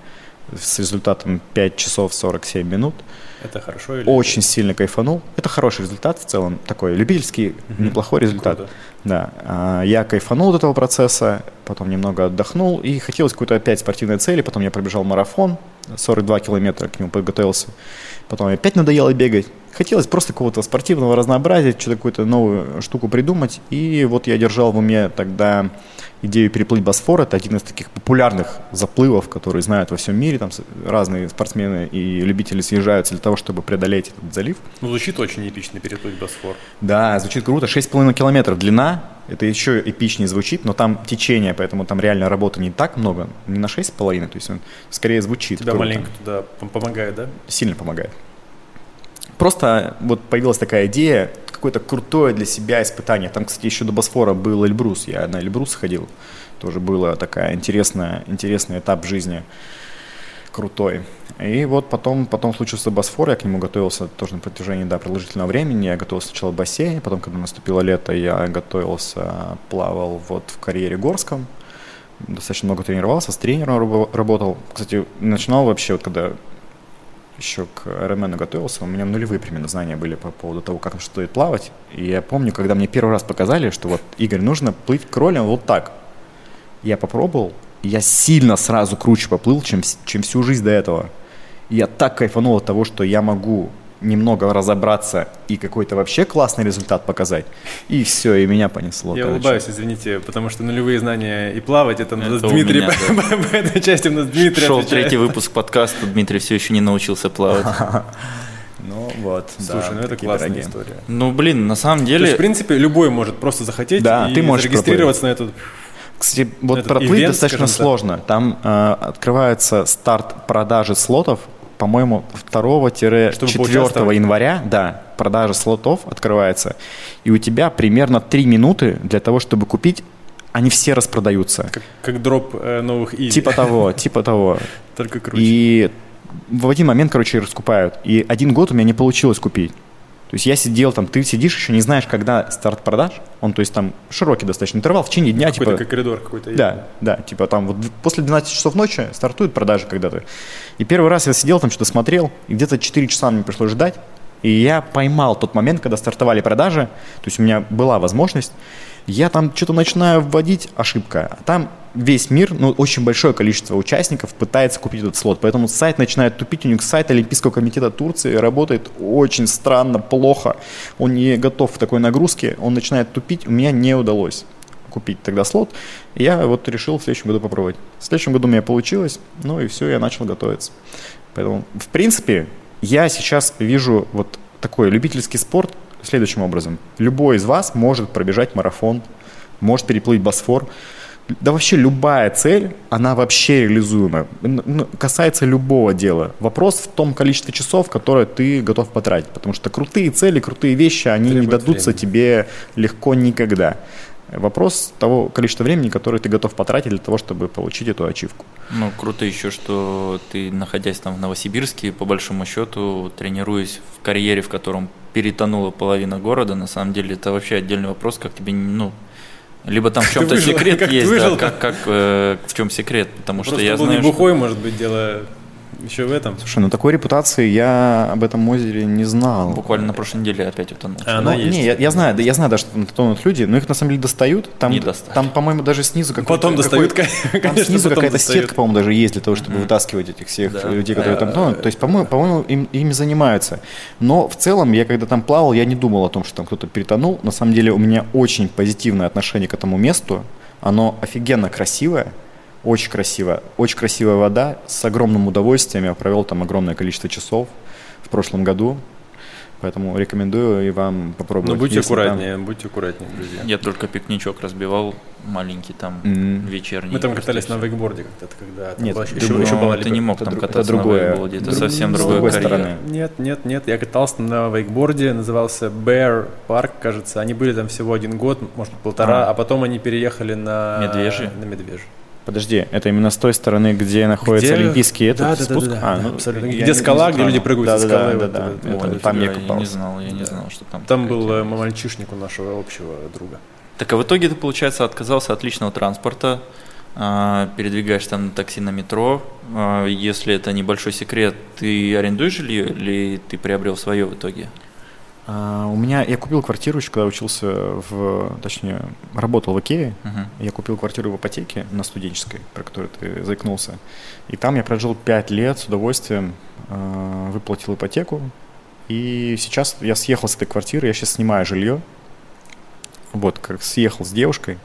с результатом 5 часов 47 минут. Это хорошо или Очень сильно кайфанул. Это хороший результат в целом, такой любительский, угу. неплохой результат. Круто. Да, а, я кайфанул от этого процесса, потом немного отдохнул, и хотелось какой-то опять спортивной цели, потом я пробежал марафон, 42 километра к нему подготовился, потом опять надоело бегать, хотелось просто какого-то спортивного разнообразия, что-то какую-то новую штуку придумать, и вот я держал в уме тогда идею переплыть Босфор. Это один из таких популярных заплывов, которые знают во всем мире. Там разные спортсмены и любители съезжаются для того, чтобы преодолеть этот залив. Ну, звучит очень эпично переплыть Босфор. Да, звучит круто. 6,5 километров длина. Это еще эпичнее звучит, но там течение, поэтому там реально работы не так много. Не на 6,5, то есть он скорее звучит. Тебя круто. маленько туда помогает, да? Сильно помогает. Просто вот появилась такая идея, какое-то крутое для себя испытание. Там, кстати, еще до Босфора был Эльбрус. Я на Эльбрус ходил. Тоже было такая интересная, интересный этап жизни крутой. И вот потом, потом случился Босфор, я к нему готовился тоже на протяжении да, продолжительного времени. Я готовился сначала в бассейне, потом, когда наступило лето, я готовился, плавал вот в карьере Горском. Достаточно много тренировался, с тренером работал. Кстати, начинал вообще, вот когда еще к Ironman готовился, у меня нулевые примерно знания были по поводу того, как стоит плавать. И я помню, когда мне первый раз показали, что вот, Игорь, нужно плыть кролем вот так. Я попробовал, я сильно сразу круче поплыл, чем, чем всю жизнь до этого. И я так кайфанул от того, что я могу немного разобраться и какой-то вообще классный результат показать. И все, и меня понесло. Я короче. улыбаюсь, извините, потому что нулевые знания и плавать, это, это Дмитрий, меня, да. по этой части у нас Дмитрий Шел отвечает. третий выпуск подкаста, Дмитрий все еще не научился плавать. Ну вот, Слушай, да, ну это классная дорогие. история. Ну блин, на самом деле... То есть, в принципе, любой может просто захотеть да, и ты можешь зарегистрироваться проплыть. на этот кстати, вот проплыть ивент, достаточно сложно. Там э, открывается старт продажи слотов по-моему, 2-4 января, да, продажа слотов открывается, и у тебя примерно 3 минуты для того, чтобы купить, они все распродаются. Как, как дроп э, новых изи. Типа того, типа того. Только круче. И в один момент, короче, раскупают. И один год у меня не получилось купить. То есть я сидел там, ты сидишь, еще не знаешь, когда старт продаж, он, то есть там широкий достаточно интервал, в течение дня, какой-то типа... Как коридор какой-то. Да, да, типа там вот после 12 часов ночи стартуют продажи когда-то. И первый раз я сидел там, что-то смотрел, и где-то 4 часа мне пришлось ждать, и я поймал тот момент, когда стартовали продажи, то есть у меня была возможность, я там что-то начинаю вводить, ошибка. А там весь мир, ну, очень большое количество участников пытается купить этот слот. Поэтому сайт начинает тупить. У них сайт Олимпийского комитета Турции работает очень странно, плохо. Он не готов к такой нагрузке, он начинает тупить. У меня не удалось купить тогда слот. Я вот решил в следующем году попробовать. В следующем году у меня получилось, ну и все, я начал готовиться. Поэтому, в принципе, я сейчас вижу вот такой любительский спорт следующим образом. Любой из вас может пробежать марафон, может переплыть Босфор. Да вообще любая цель, она вообще реализуема. Касается любого дела. Вопрос в том количестве часов, которое ты готов потратить. Потому что крутые цели, крутые вещи, они Требует не дадутся времени. тебе легко никогда. Вопрос того количества времени, которое ты готов потратить для того, чтобы получить эту ачивку. Ну, круто еще, что ты, находясь там в Новосибирске, по большому счету, тренируясь в карьере, в котором перетонула половина города, на самом деле это вообще отдельный вопрос, как тебе, ну, либо там в чем-то секрет как есть, да, как, как э, в чем секрет, потому Просто что я был знаю, не бухой, что... может быть, дело еще в этом. Слушай, ну такой репутации я об этом озере не знал. Буквально на прошлой неделе опять утонул. А, она Ну, есть. Не, я, я знаю, да, я знаю, да, что там тонут люди, но их на самом деле достают. Там, Не достают. там по-моему, даже снизу какой-то... Потом достают, какой- Там конечно, снизу потом какая-то достают. сетка, по-моему, даже есть для того, чтобы вытаскивать этих всех Да. людей, которые там тонут. То есть, по-моему, по-моему им, ими занимаются. Но в целом, я когда там плавал, я не думал о том, что там кто-то перетонул. На самом деле, у меня очень позитивное отношение к этому месту. Оно офигенно красивое. Очень красиво. Очень красивая вода. С огромным удовольствием. Я провел там огромное количество часов в прошлом году. Поэтому рекомендую и вам попробовать. Ну, будьте Если там- аккуратнее, будьте аккуратнее, друзья. Я только пикничок разбивал, маленький там, М. вечерний. Мы там катались на вейкборде как-то, когда там Нет, была- еще, еще Но была ты либо- не мог это там друг- это кататься другое. на вейкборде, это Друг- совсем с другой стороны. Нет, нет, нет, я катался на вейкборде, назывался Bear Park, кажется. Они были там всего один год, может полтора, А. а, потом они переехали на... Медвежий? На Медвежий. Подожди, это именно с той стороны, где находится Где- олимпийский этот Да, да, да, спуск? да, да, А, да, ну, абсолютно. я Где скала, где люди прыгают со Да, да, скалы, да, вот да, это- да. это Вот, вот там Я я и не знал, я не Да. знал, что там. Там был тема. э, мальчишник у нашего общего друга. Так а в итоге ты, получается, отказался от личного транспорта, а, передвигаешься там на такси на метро. А, Если это небольшой секрет, ты арендуешь жилье или ты приобрел свое в итоге? А, у меня, я купил квартиру еще, когда учился в, точнее, работал в Икее. Мгм. Я купил квартиру в ипотеке на студенческой, про которую ты заикнулся. И там я прожил 5 лет с удовольствием, э, выплатил ипотеку. И сейчас я съехал с этой квартиры, я сейчас снимаю жилье. Вот, как съехал с девушкой.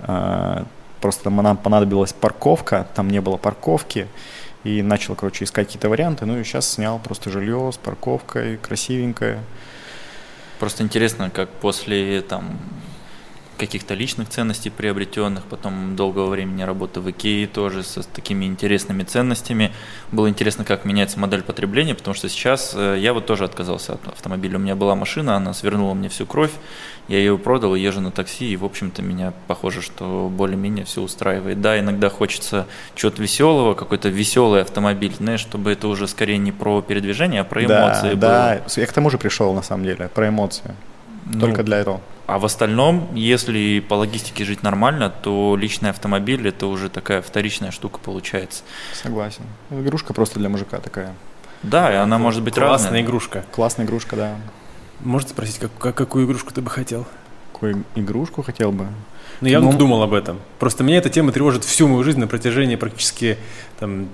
А, Просто там нам понадобилась парковка, там не было парковки. И начал, короче, искать какие-то варианты. Ну и сейчас снял просто жилье с парковкой, красивенькое. Просто интересно, как после там каких-то личных ценностей приобретенных, потом долгого времени работы в Икее тоже с такими интересными ценностями. Было интересно, как меняется модель потребления, потому что сейчас э, я вот тоже отказался от автомобиля. У меня была машина, она свернула мне всю кровь, я ее продал, езжу на такси, и, в общем-то, меня похоже, что более-менее все устраивает. Да, иногда хочется чего-то веселого, какой-то веселый автомобиль, знаешь, чтобы это уже скорее не про передвижение, а про эмоции да, было. да, я к тому же пришел, на самом деле, про эмоции. Ну, Только для этого. А в остальном, если по логистике жить нормально, то личный автомобиль это уже такая вторичная штука получается. Согласен. Игрушка просто для мужика такая. Да, и она может быть Классная разная. игрушка. Классная игрушка, да. Можете спросить, как, как- какую игрушку ты бы хотел? Какую игрушку хотел бы? Ну, я Ну, думал об этом. Просто меня эта тема тревожит всю мою жизнь на протяжении практически там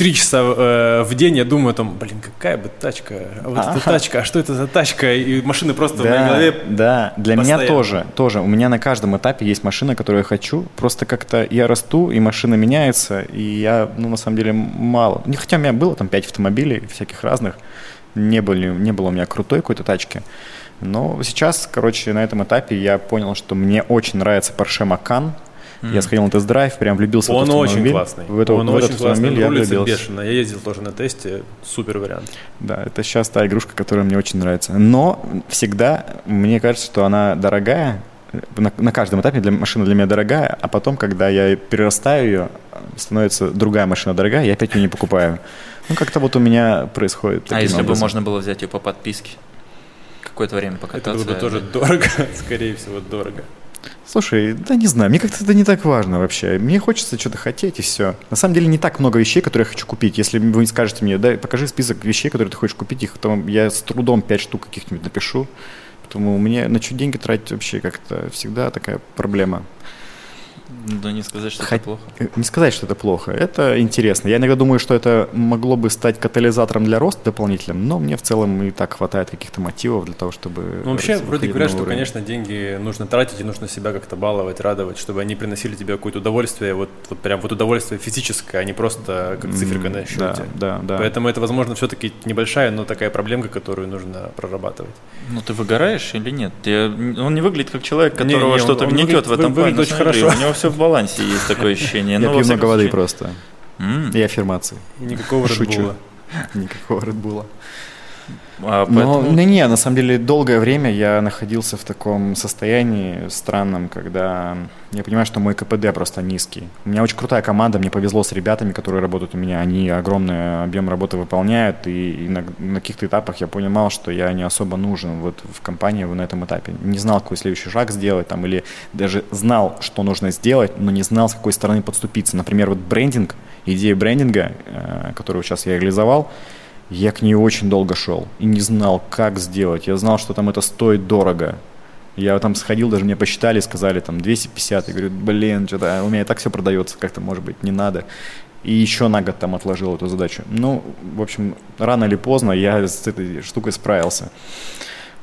три часа э, в день. Я думаю, там, блин, какая бы тачка, а вот Ага. эта тачка, а что это за тачка? И машины просто в моей Да, голове. да, для меня постоянно. тоже, тоже. У меня на каждом этапе есть машина, которую я хочу. Просто как-то я расту, и машина меняется, и я, ну, на самом деле, мало. Не, хотя у меня было там пять автомобилей всяких разных. Не, были, не было у меня крутой какой-то тачки. Но сейчас, короче, на этом этапе я понял, что мне очень нравится Porsche Macan. Я сходил на тест-драйв, прям влюбился в Он этот очень классный. В, эту- он в этот очень классный, автомобиль он я влюбился. бешено. Я ездил тоже на тесте, супер вариант. Да, это сейчас та игрушка, которая мне очень нравится. Но всегда мне кажется, что она дорогая. На, на каждом этапе для, машина для меня дорогая, а потом, когда я перерастаю ее, становится другая машина дорогая, я опять ее не покупаю. Ну, как-то вот у меня происходит. А если бы образом. можно было взять ее по подписке? Какое-то время Это покататься. было бы тоже дорого, скорее всего, дорого. Слушай, да не знаю, мне как-то это не так важно вообще. Мне хочется что-то хотеть и все. На самом деле не так много вещей, которые я хочу купить. Если вы скажете мне, да, покажи список вещей, которые ты хочешь купить, их там я с трудом 5 штук каких-нибудь напишу. Потому мне на что деньги тратить вообще как-то всегда такая проблема. Да не сказать, что Хот- это плохо. Э, Не сказать, что это плохо. Это интересно. Я иногда думаю, что это могло бы стать катализатором для роста дополнительным, но мне в целом и так хватает каких-то мотивов для того, чтобы... Ну, вообще, вроде говорят, что, уровень. конечно, деньги нужно тратить и нужно себя как-то баловать, радовать, чтобы они приносили тебе какое-то удовольствие, вот, вот прям вот удовольствие физическое, а не просто как циферка на счете. Да, да, да. Поэтому это, возможно, все-таки небольшая, но такая проблемка, которую нужно прорабатывать. Ну ты выгораешь или нет? Я- он не выглядит как человек, которого не, он- что-то гнетет в этом вы- выглядит плане. очень Смотри, хорошо. У него все в балансе есть такое ощущение. Я Ну, пью много воды просто. И аффирмации. И никакого Шучу. Редбула. Никакого Редбула. А, Но, поэтому- не, не, на самом деле долгое время я находился в таком состоянии странном, когда я понимаю, что мой КПД просто низкий. У меня очень крутая команда, мне повезло с ребятами, которые работают у меня, они огромный объем работы выполняют, и, и на, на каких-то этапах я понимал, что я не особо нужен вот в компании на этом этапе. Не знал, какой следующий шаг сделать, там, или даже знал, что нужно сделать, но не знал, с какой стороны подступиться. Например, вот брендинг идея брендинга, э, которую сейчас я реализовал, я к ней очень долго шел и не знал, как сделать. Я знал, что там это стоит дорого. Я там сходил, даже мне посчитали, сказали там 250. Я говорю, блин, что-то у меня и так все продается, как-то, может быть, не надо. И еще на год там отложил эту задачу. Ну, в общем, рано или поздно я с этой штукой справился.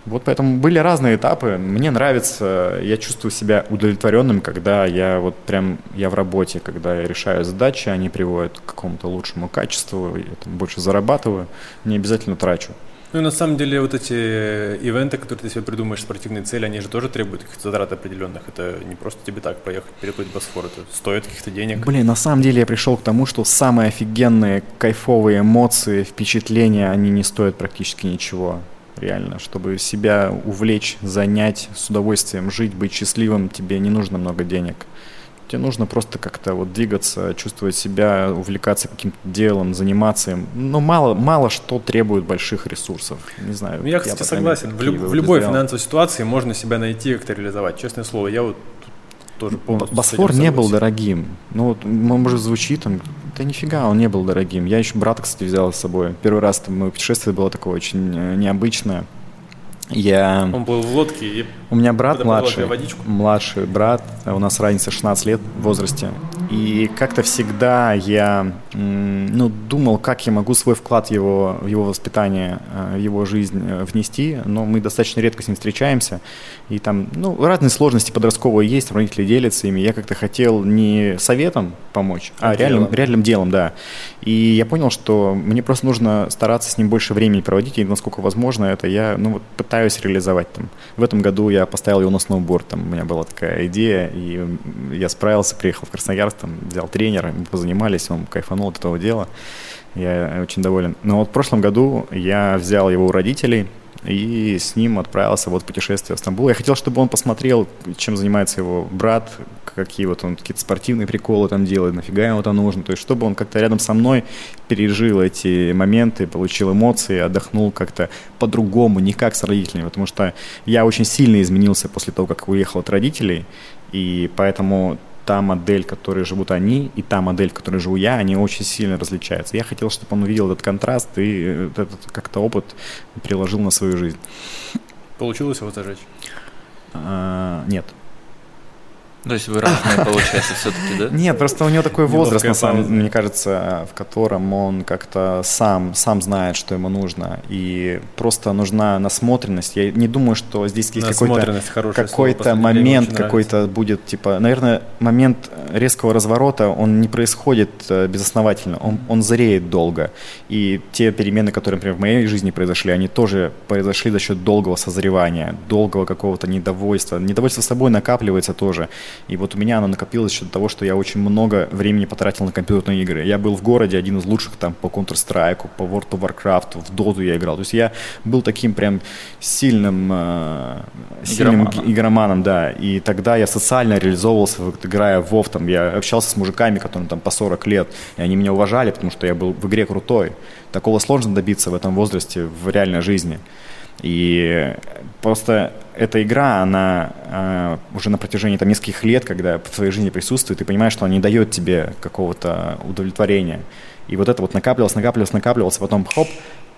Вот поэтому были разные этапы. Мне нравится, я чувствую себя удовлетворенным, когда я вот прям, я в работе, когда я решаю задачи, они приводят к какому-то лучшему качеству, я там больше зарабатываю, не обязательно трачу. Ну и на самом деле вот эти ивенты, которые ты себе придумаешь, спортивные цели, они же тоже требуют каких-то затрат определенных. Это не просто тебе так проехать, переплыть Босфор, это стоит каких-то денег. Блин, на самом деле я пришел к тому, что самые офигенные, кайфовые эмоции, впечатления, они не стоят практически ничего реально. Чтобы себя увлечь, занять, с удовольствием жить, быть счастливым, тебе не нужно много денег. Тебе нужно просто как-то вот двигаться, чувствовать себя, увлекаться каким-то делом, заниматься им. Но мало, мало что требует больших ресурсов. Не знаю. Ну, я, кстати, я согласен. В, люб, в любой финансовой ситуации можно себя найти, как-то реализовать. Честное слово, я вот тоже полностью Босфор не был дорогим. Ну вот, может, звучит там, да нифига, он не был дорогим. Я еще брата, кстати, взял с собой. Первый раз там мое путешествие было такое очень э, необычное. Я... Он был в лодке и... У меня брат младший, младший брат, у нас разница 16 лет в возрасте. И как-то всегда я ну, думал, как я могу свой вклад в его, в его воспитание, э, в его жизнь э, внести, но мы достаточно редко с ним встречаемся. И там ну, разные сложности подростковые есть, родители делятся ими. Я как-то хотел не советом помочь, а, а реальным, реальным делом, да. И я понял, что мне просто нужно стараться с ним больше времени проводить, и насколько возможно это я ну, вот, пытаюсь реализовать. Там. В этом году я поставил его на сноуборд, там у меня была такая идея, и я справился, приехал в Красноярск, там, взял тренера, мы позанимались, он кайфанул от этого дела. Я очень доволен. Но вот в прошлом году я взял его у родителей, и с ним отправился вот в путешествие в Стамбул. Я хотел, чтобы он посмотрел, чем занимается его брат, какие вот он какие-то спортивные приколы там делает, нафига ему это нужно. То есть, чтобы он как-то рядом со мной пережил эти моменты, получил эмоции, отдохнул как-то по-другому, не как с родителями, потому что я очень сильно изменился после того, как уехал от родителей, и поэтому та модель, в которой живут они, и та модель, в которой живу я, они очень сильно различаются. Я хотел, чтобы он увидел этот контраст и э, этот как-то опыт приложил на свою жизнь. Получилось его зажечь? А, нет. То есть вы разные, получается, все-таки, да? Нет, просто у него такой возраст, на самом, мне кажется, в котором он как-то сам, сам знает, что ему нужно. И просто нужна насмотренность. Я не думаю, что здесь есть какой-то, какой-то момент, какой-то будет, типа, наверное, момент резкого разворота, он не происходит э, безосновательно, он, он зреет долго. И те перемены, которые, например, в моей жизни произошли, они тоже произошли за счет долгого созревания, долгого какого-то недовольства. Недовольство собой накапливается тоже. И вот у меня оно накопилось за счет того, что я очень много времени потратил на компьютерные игры. Я был в городе один из лучших там по Counter-Strike, по World of Warcraft, в Dota я играл. То есть я был таким прям сильным, э, сильным игроманом. игроманом, да. И тогда я социально реализовывался, вот, играя в WoW. Там, я общался с мужиками, которым там по 40 лет, и они меня уважали, потому что я был в игре крутой. Такого сложно добиться в этом возрасте в реальной жизни. И просто эта игра, она э, уже на протяжении там, нескольких лет, когда в твоей жизни присутствует, ты понимаешь, что она не дает тебе какого-то удовлетворения. И вот это вот накапливалось, накапливалось, накапливалось, потом хоп,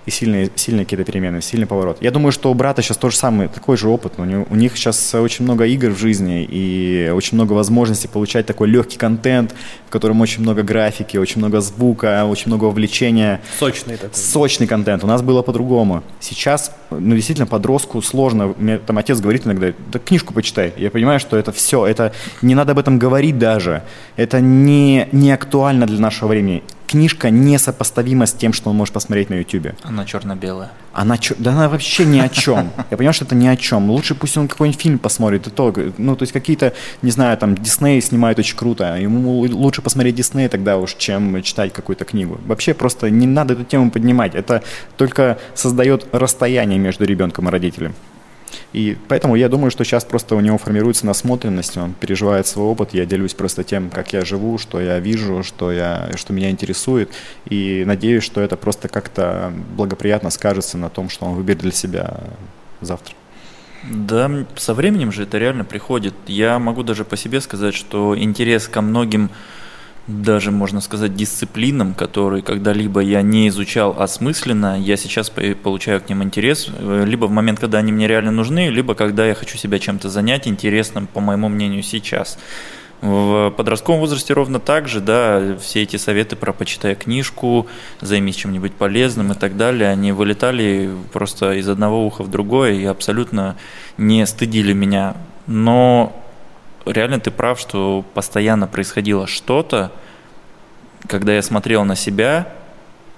и сильные, сильные какие-то перемены, сильный поворот. Я думаю, что у брата сейчас тоже самый, такой же опыт. У, него, у них сейчас очень много игр в жизни и очень много возможностей получать такой легкий контент, в котором очень много графики, очень много звука, очень много увлечения. Сочный такой. Сочный контент. У нас было по-другому. Сейчас, ну, действительно, подростку сложно. Мне там отец говорит иногда, да книжку почитай. Я понимаю, что это все, это не надо об этом говорить даже. Это не, не актуально для нашего времени книжка несопоставима с тем, что он может посмотреть на YouTube. Она черно-белая. Она, чер... да она вообще ни о чем. Я понимаю, что это ни о чем. Лучше пусть он какой-нибудь фильм посмотрит. И то, ну, то есть какие-то, не знаю, там, Дисней снимает очень круто. Ему лучше посмотреть Дисней тогда уж, чем читать какую-то книгу. Вообще просто не надо эту тему поднимать. Это только создает расстояние между ребенком и родителем. И поэтому я думаю, что сейчас просто у него формируется насмотренность, он переживает свой опыт, я делюсь просто тем, как я живу, что я вижу, что, я, что меня интересует, и надеюсь, что это просто как-то благоприятно скажется на том, что он выберет для себя завтра. Да, со временем же это реально приходит. Я могу даже по себе сказать, что интерес ко многим даже, можно сказать, дисциплинам, которые когда-либо я не изучал осмысленно, я сейчас получаю к ним интерес, э, либо в момент, когда они мне реально нужны, либо когда я хочу себя чем-то занять интересным, по моему мнению, сейчас. В подростковом возрасте ровно так же, да, все эти советы про почитай книжку, займись чем-нибудь полезным и так далее, они вылетали просто из одного уха в другое и абсолютно не стыдили меня. Но реально ты прав, что постоянно происходило что-то, когда я смотрел на себя,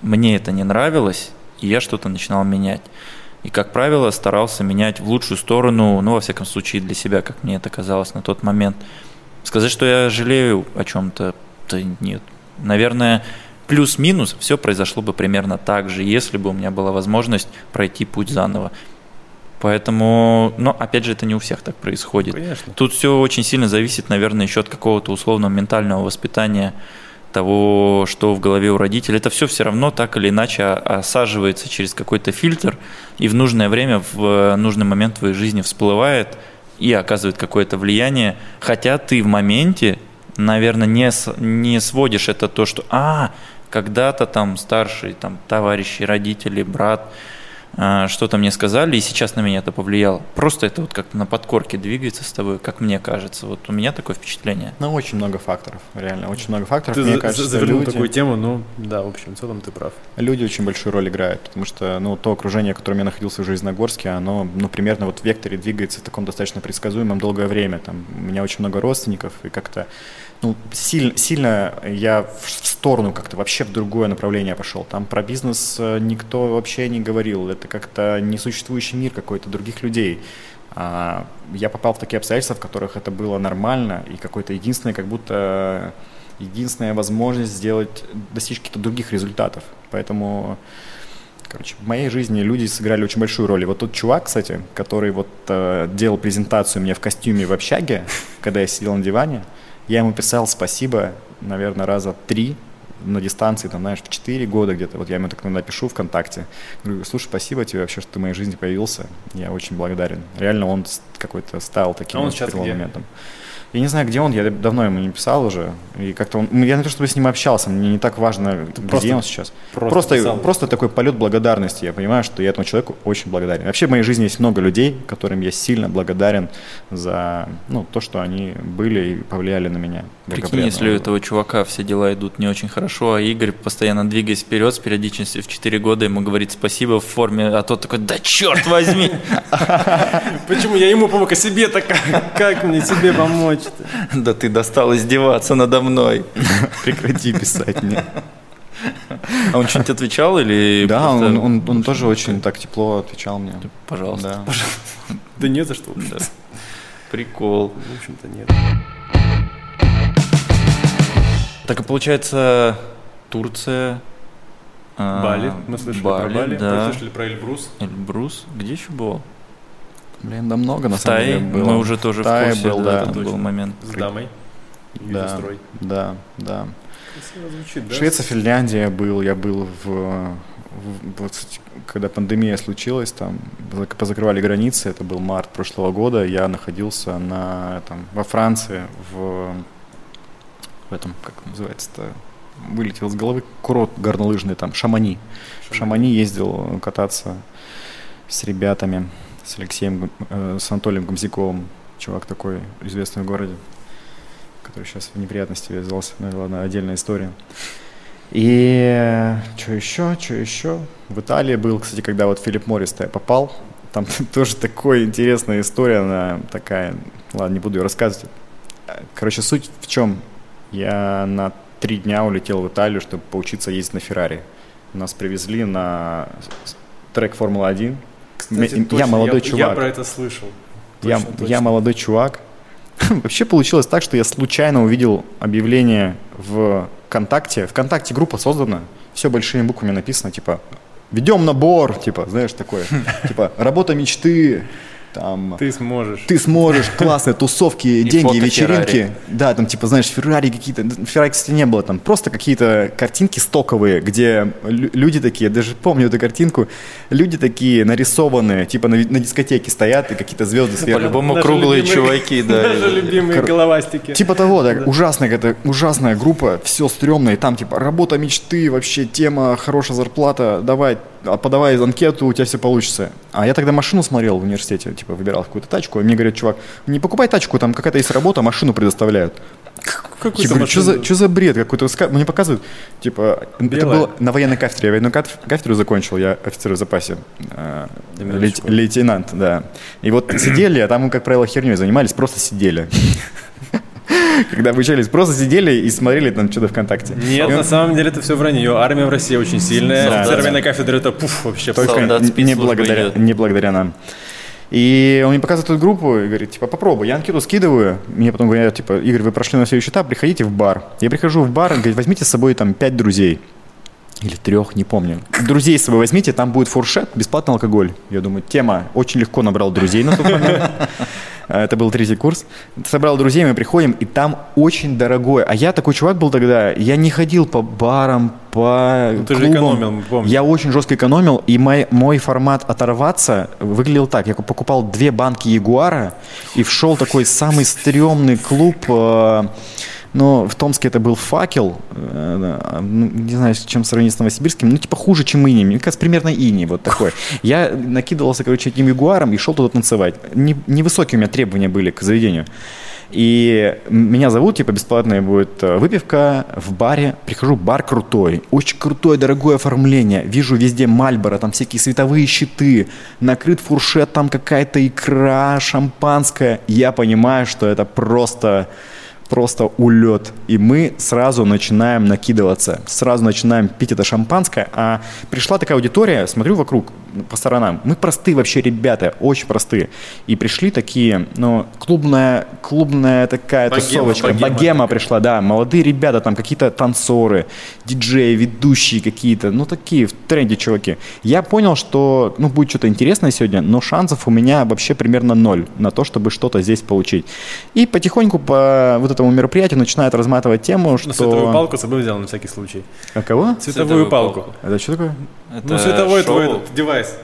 мне это не нравилось, и я что-то начинал менять. И, как правило, старался менять в лучшую сторону, ну, во всяком случае, для себя, как мне это казалось на тот момент. Сказать, что я жалею о чем-то, да нет. Наверное, плюс-минус все произошло бы примерно так же, если бы у меня была возможность пройти путь заново. Поэтому, но опять же, это не у всех так происходит. Конечно. Тут все очень сильно зависит, наверное, еще от какого-то условного ментального воспитания того, что в голове у родителей. Это все все равно так или иначе осаживается через какой-то фильтр, и в нужное время, в нужный момент твоей жизни всплывает и оказывает какое-то влияние. Хотя ты в моменте, наверное, не, не сводишь это то, что «а, когда-то там старшие там, товарищи, родители, брат – что-то мне сказали, и сейчас на меня это повлияло. Просто это вот как-то на подкорке двигается с тобой, как мне кажется. Вот у меня такое впечатление. Ну, очень много факторов, реально, очень много факторов. Ты мне за- кажется, завернул люди, такую тему, ну, да, в общем, в целом ты прав. люди очень большую роль играют, потому что, ну, то окружение, в котором я находился в Железногорске, оно, ну, примерно вот в векторе двигается в таком достаточно предсказуемом долгое время. Там у меня очень много родственников, и как-то ну, сильно, сильно я в сторону как-то вообще в другое направление пошел. Там про бизнес э, никто вообще не говорил. Это как-то несуществующий мир какой-то других людей. А я попал в такие обстоятельства, в которых это было нормально и какой-то единственный, как будто единственная возможность сделать, достичь каких-то других результатов. Поэтому, короче, в моей жизни люди сыграли очень большую роль. И вот тот чувак, кстати, который вот э, делал презентацию мне в костюме в общаге, когда я сидел на диване, я ему писал спасибо, наверное, раза три на дистанции, там, знаешь, в 4 года где-то. Вот я ему так иногда пишу ВКонтакте. Говорю, слушай, спасибо тебе вообще, что ты в моей жизни появился. Я очень благодарен. Реально он какой-то стал таким а он вот сейчас где? моментом. Я не знаю, где он, я давно ему не писал уже. И как-то он, я не то чтобы с ним общался, мне не так важно, где просто- он сейчас. просто Просто, писал. просто, такой полет благодарности. Я понимаю, что я этому человеку очень благодарен. Вообще в моей жизни есть много людей, которым я сильно благодарен за ну, то, что они были и повлияли на меня. Прикинь, если у этого чувака все дела идут не очень хорошо, а Игорь, постоянно двигаясь вперед с периодичностью в 4 года, ему говорит спасибо в форме, а тот такой, да черт возьми! Почему я ему помог, а себе-то как, как мне себе помочь-то? Да ты достал издеваться надо мной. Прекрати писать мне. А он что-нибудь отвечал или Да, просто- он, он, он тоже очень так тепло отвечал мне. Пожалуйста. Да. Да не за что. Да. Прикол. В общем-то, нет. Так и получается Турция, а, Бали, мы слышали Бали, про Бали, да. мы слышали про Эльбрус. Эльбрус, где еще был? Блин, да много на В самом деле было. мы уже тоже в Тае курсе, был, да, да. там был момент. С дамой. Да, да, да. Звучит, да? Швеция, Финляндия был, я был в, в- вот, когда пандемия случилась, там зак- позакрывали границы, это был март прошлого года, я находился на, этом, во Франции, в, в этом, как называется-то, вылетел из головы курорт горнолыжный, там, Шамани. В Шамани ездил кататься с ребятами, с Алексеем, э, с Анатолием Гомзяковым, чувак такой известный в городе, который сейчас в неприятности ввязался, ну ладно, отдельная история. И что еще, что еще? В Италии был, кстати, когда вот Филипп Моррис я попал, там тоже такая интересная история, она такая, ладно, не буду ее рассказывать. Короче, суть в чем? Я на три дня улетел в Италию, чтобы поучиться ездить на Феррари. Нас привезли на трек Формула-1. Кстати, я точно, молодой я, чувак. Я про это слышал. Я, Точно, точно. я молодой чувак. Вообще получилось так, что я случайно увидел объявление в ВКонтакте. ВКонтакте группа создана, все большими буквами написано, типа, ведем набор, типа, знаешь, такое, типа, работа мечты, там... Ты сможешь. Ты сможешь, классные тусовки, деньги, вечеринки. Феррари. Да, там типа, знаешь, Феррари какие-то. Феррари, кстати, не было там. Просто какие-то картинки стоковые, где лю- люди такие, даже помню эту картинку, люди такие нарисованные, типа на, на дискотеке стоят и какие-то звезды сверху. По-любому круглые любимые- чуваки, да. Наши любимые Кор- головастики. Типа того, да, ужасная какая-то, ужасная группа, все стрёмное, и там типа работа мечты, вообще тема, хорошая зарплата, давай, подавай анкету, у тебя все получится. А я тогда машину смотрел в университете, типа выбирал какую-то тачку, и мне говорят, чувак, не покупай тачку, там какая-то есть работа, машину предоставляют. Какую-то Я говорю, что за, чё за бред какой-то? Мне показывают, типа, это Белая. было на военной кафедре. Я военную каф- кафедру закончил, я офицер в запасе. э, лейтенант, да. И вот сидели, а там мы, как правило, херней занимались, просто сидели. Когда обучались, просто сидели и смотрели там что-то ВКонтакте. Нет, на самом деле это все вранье. Армия в России очень сильная. Да. Офицер Да. военной кафедры это пуф вообще. Только не- благодаря, не благодаря нам. И он мне показывает эту группу и говорит, типа, попробуй. Я анкету скидываю. Мне потом говорят, типа, Игорь, вы прошли на следующий этап, приходите в бар. Я прихожу в бар, он говорит, возьмите с собой там пять друзей. Или трех, не помню. Друзей с собой возьмите, там будет фуршет, бесплатный алкоголь. Я думаю, тема. Очень легко набрал друзей на тот момент. А, Это был третий курс. Собрал друзей, мы приходим, и там очень дорогое. А я такой чувак был тогда, я не ходил по барам, по Ну, ты же клубам. экономил, мы помним. Я очень жестко экономил, и мой, мой формат оторваться выглядел так. Я покупал две банки Ягуара и вшел такой самый стрёмный клуб. э, ну, в Томске это был факел. э, ну, не знаю, с чем сравнить с Новосибирским. Ну, типа хуже, чем Ини. Мне кажется, примерно Ини вот такой. Я накидывался, короче, этим Ягуаром и шел туда танцевать. Не- Невысокие у меня требования были к заведению. И меня зовут, типа, бесплатная будет э, выпивка в баре. Прихожу, бар крутой, очень крутое, дорогое оформление. Вижу везде Мальборо, там всякие световые щиты, накрыт фуршет, там какая-то икра, шампанское. Я понимаю, что это просто просто улет. И мы сразу начинаем накидываться, сразу начинаем пить это шампанское. А пришла такая аудитория, смотрю вокруг, по сторонам. Мы простые вообще ребята, очень простые. И пришли такие, ну, клубная, клубная такая Богема, тусовочка. богема Богема, такая. пришла, да. Молодые ребята, там какие-то танцоры, диджеи, ведущие какие-то. Ну, такие в тренде чуваки. Я понял, что, ну, будет что-то интересное сегодня, но шансов у меня вообще примерно ноль на то, чтобы что-то здесь получить. И потихоньку по вот этому мероприятию начинает разматывать тему, что... Ну, световую палку с собой взял на всякий случай. А кого? Световую, Световую палку. палку. Это что такое? Это Ну, световой шоу. твой этот девайс.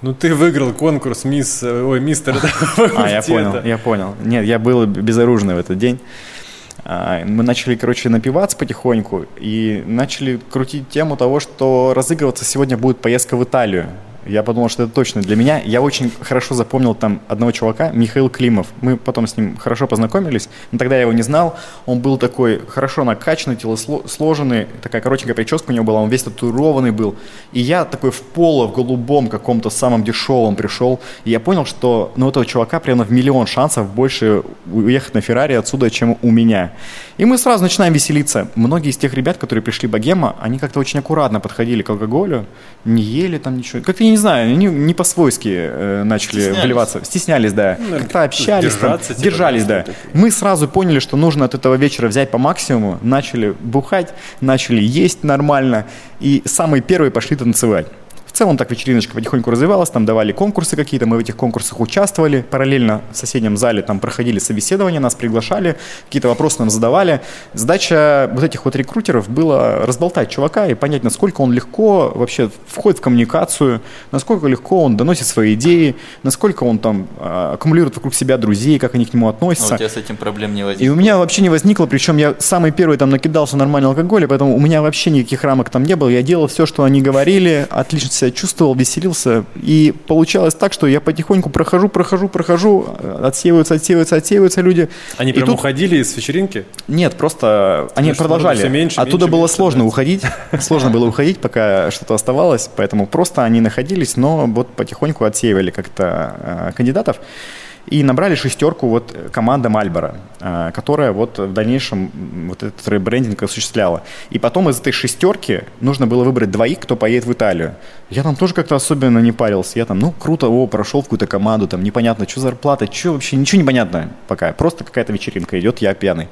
Ну, ты выиграл конкурс мисс... э, Ой, мистер... А, я понял, я понял. Нет, я был безоружный в этот день. А, Мы начали, короче, напиваться потихоньку и начали крутить тему того, что разыгрываться сегодня будет поездка в Италию. Я подумал, что это точно для меня. Я очень хорошо запомнил там одного чувака, Михаил Климов. Мы потом с ним хорошо познакомились, но тогда я его не знал. Он был такой хорошо накачанный, телосложенный, такая коротенькая прическа у него была, он весь татуированный был. И я такой в поло, в голубом каком-то самом дешевом пришел. И я понял, что ну, у этого чувака примерно в миллион шансов больше уехать на Феррари отсюда, чем у меня. И мы сразу начинаем веселиться. Многие из тех ребят, которые пришли богема, они как-то очень аккуратно подходили к алкоголю, не ели там ничего. Как-то, я не знаю, они не по-свойски э, начали Стеснялись. вливаться. Стеснялись, да. Ну, Как-то общались, там, типа, держались, да. Мы сразу поняли, что нужно от этого вечера взять по максимуму, начали бухать, начали есть нормально, и самые первые пошли танцевать. Целом так вечериночка потихоньку развивалась, там давали конкурсы какие-то, мы в этих конкурсах участвовали, параллельно в соседнем зале там проходили собеседования, нас приглашали, какие-то вопросы нам задавали. Задача вот этих вот рекрутеров была разболтать чувака и понять, насколько он легко вообще входит в коммуникацию, насколько легко он доносит свои идеи, насколько он там а, аккумулирует вокруг себя друзей, как они к нему А относятся. у тебя с этим проблем не И возникло? у меня вообще не возникло, причем я самый первый там накидался нормального алкоголя, поэтому у меня вообще никаких рамок там не было. Я делал все, что они говорили, отлично себя чувствовал, веселился. И получалось так, что я потихоньку прохожу, прохожу, прохожу, э, отсеиваются, отсеиваются, отсеиваются люди. Они И прям тут- уходили из вечеринки? Нет, просто они Потому продолжали. всё меньше, Оттуда меньше, было меньше, сложно да. уходить. Сложно было уходить, пока что-то оставалось. Поэтому просто они находились, но вот потихоньку отсеивали как-то э, кандидатов. И набрали шестерку вот э, команда Мальбора, э, которая вот в дальнейшем вот этот ребрендинг осуществляла. И потом из этой шестерки нужно было выбрать двоих, кто поедет в Италию. Я там тоже как-то особенно не парился. Я там, ну, круто, о, прошел в какую-то команду, там непонятно, что зарплата, что вообще, ничего не понятно пока. Просто какая-то вечеринка идет, я пьяный.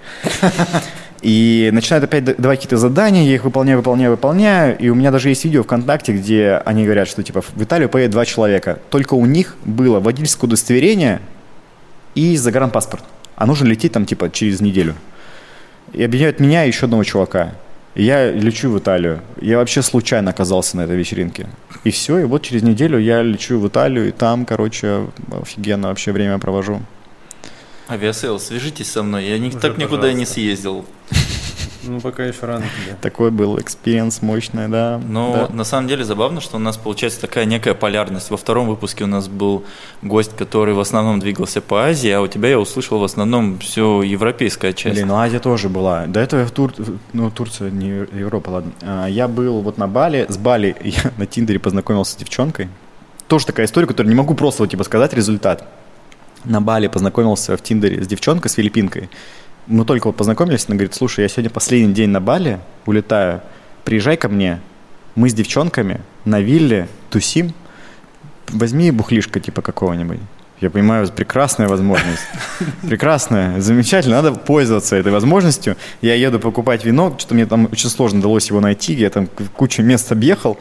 И начинают опять давать какие-то задания, я их выполняю, выполняю, выполняю. И у меня даже есть видео ВКонтакте, где они говорят, что типа в Италию поедет два человека. Только у них было водительское удостоверение и загранпаспорт. А нужно лететь там типа через неделю. И объединяют меня и еще одного чувака. И я лечу в Италию. Я вообще случайно оказался на этой вечеринке. И все, и вот через неделю я лечу в Италию, и там, короче, офигенно вообще время провожу. Авиасейлс, свяжитесь со мной, я не, так пожалуйста. никуда не съездил. Ну, пока еще рано тебе. Такой был experience мощный, да. Но да. на самом деле забавно, что у нас получается такая некая полярность. Во втором выпуске у нас был гость, который в основном двигался по Азии, а у тебя я услышал в основном все европейская часть. Блин, ну Азия тоже была. До этого в Тур... ну, Турция, не Европа, ладно. А, я был вот на Бали, с Бали я на Тиндере познакомился с девчонкой. Тоже такая история, которую не могу просто вот, типа сказать результат на Бали познакомился в Тиндере с девчонкой, с филиппинкой. Мы только вот познакомились, она говорит, слушай, я сегодня последний день на Бали, улетаю, приезжай ко мне, мы с девчонками на вилле тусим, возьми бухлишка типа какого-нибудь. Я понимаю, прекрасная возможность. Прекрасная, замечательно, надо пользоваться этой возможностью. Я еду покупать вино, что-то мне там очень сложно удалось его найти, я там кучу мест объехал,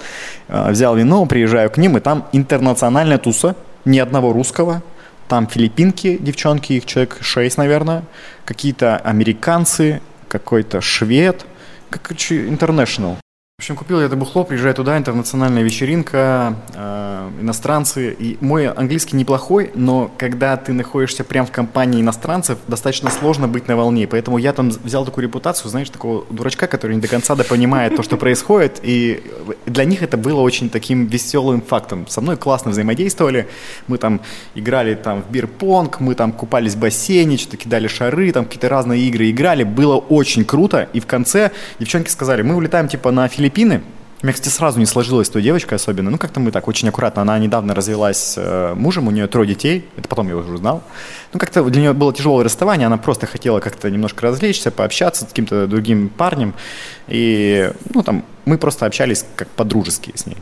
а, взял вино, приезжаю к ним, и там интернациональная туса, ни одного русского, там филиппинки, девчонки, их человек 6, наверное, какие-то американцы, какой-то швед, как international. В общем, купил я это бухло, приезжаю туда, интернациональная вечеринка, э, иностранцы. И мой английский неплохой, но когда ты находишься прямо в компании иностранцев, достаточно сложно быть на волне. Поэтому я там взял такую репутацию, знаешь, такого дурачка, который не до конца понимает то, что происходит. И для них это было очень таким веселым фактом. Со мной классно взаимодействовали. Мы там играли там в бирпонг, мы там купались в бассейне, что-то кидали шары, там какие-то разные игры играли. Было очень круто. И в конце девчонки сказали, мы улетаем типа на Филиппины, Филиппины. У меня, кстати, сразу не сложилась той девочкой особенно. Ну, как-то мы так очень аккуратно. Она недавно развелась с э, мужем, у нее трое детей. Это потом я уже узнал. Ну, как-то для нее было тяжелое расставание. Она просто хотела как-то немножко развлечься, пообщаться с каким-то другим парнем. И, ну, там, мы просто общались как по-дружески с ней.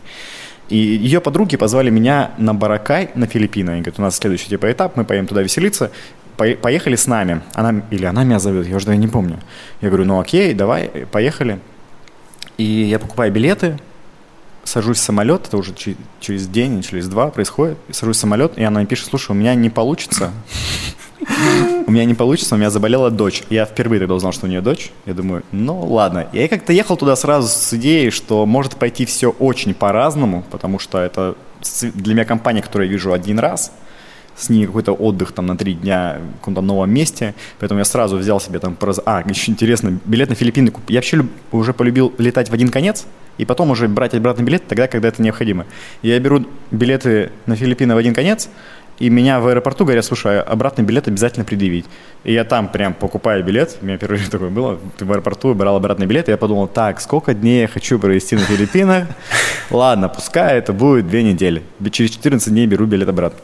И ее подруги позвали меня на Баракай, на Филиппины. Они говорят, у нас следующий типа этап, мы поедем туда веселиться. Поехали с нами. Она, или она меня зовет, я уже не помню. Я говорю, ну окей, давай, поехали. И я покупаю билеты, сажусь в самолет, это уже через день, через два происходит, сажусь в самолет, и она мне пишет, слушай, у меня не получится, у меня не получится, у меня заболела дочь. Я впервые тогда узнал, что у нее дочь. Я думаю, ну ладно. Я как-то ехал туда сразу с идеей, что может пойти все очень по-разному, потому что это для меня компания, которую я вижу один раз – с ней какой-то отдых там на три дня в каком-то новом месте, поэтому я сразу взял себе там, проз... а, еще интересно, билет на Филиппины, я вообще уже полюбил летать в один конец, и потом уже брать обратный билет тогда, когда это необходимо. Я беру билеты на Филиппины в один конец, и меня в аэропорту говорят, слушай, а обратный билет обязательно предъявить. И я там прям покупаю билет, у меня первый раз такое было, в аэропорту брал обратный билет, и я подумал, так, сколько дней я хочу провести на Филиппинах? Ладно, пускай это будет две недели. Через 14 дней беру билет обратно.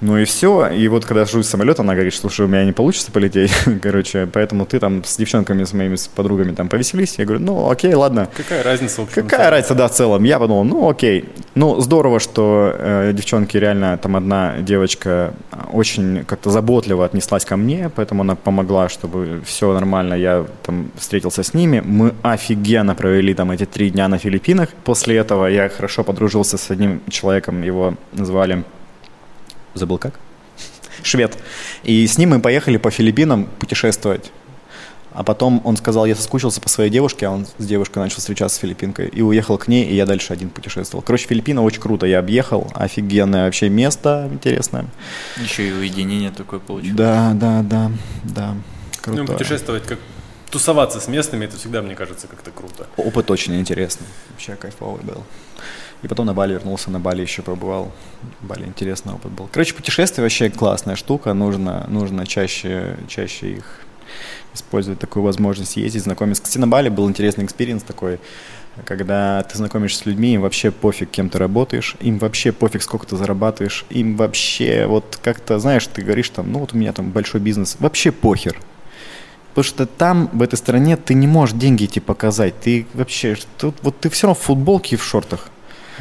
Ну и все. И вот когда в самолет, она говорит, слушай, у меня не получится полететь. Короче, поэтому ты там с девчонками, с моими с подругами там повеселись. Я говорю, ну окей, ладно. Какая разница, общем? Какая разница, да, в целом. Я подумал, ну окей. Ну, здорово, что э, девчонки реально, там одна девочка очень как-то заботливо отнеслась ко мне, поэтому она помогла, чтобы все нормально. Я там встретился с ними. Мы офигенно провели там эти три дня на Филиппинах. После этого я хорошо подружился с одним человеком, его звали забыл как? Швед. И с ним мы поехали по Филиппинам путешествовать. А потом он сказал, я соскучился по своей девушке, а он с девушкой начал встречаться с филиппинкой. И уехал к ней, и я дальше один путешествовал. Короче, Филиппины очень круто. Я объехал. Офигенное вообще место интересное. Еще и уединение такое получилось. Да, да, да, да. Круто. Ну, путешествовать как тусоваться с местными, это всегда, мне кажется, как-то круто. Опыт очень интересный. Вообще кайфовый был. И потом на Бали вернулся, на Бали еще побывал. Бали интересный опыт был. Короче, путешествие вообще классная штука. Нужно, нужно чаще, чаще их использовать такую возможность ездить, знакомиться. Кстати, на Бали был интересный experience такой, когда ты знакомишься с людьми, им вообще пофиг, кем ты работаешь, им вообще пофиг, сколько ты зарабатываешь, им вообще вот как-то, знаешь, ты говоришь там, ну вот у меня там большой бизнес, вообще похер. Потому что там, в этой стране, ты не можешь деньги идти показать. Ты вообще, тут, вот ты все равно в футболке и в шортах.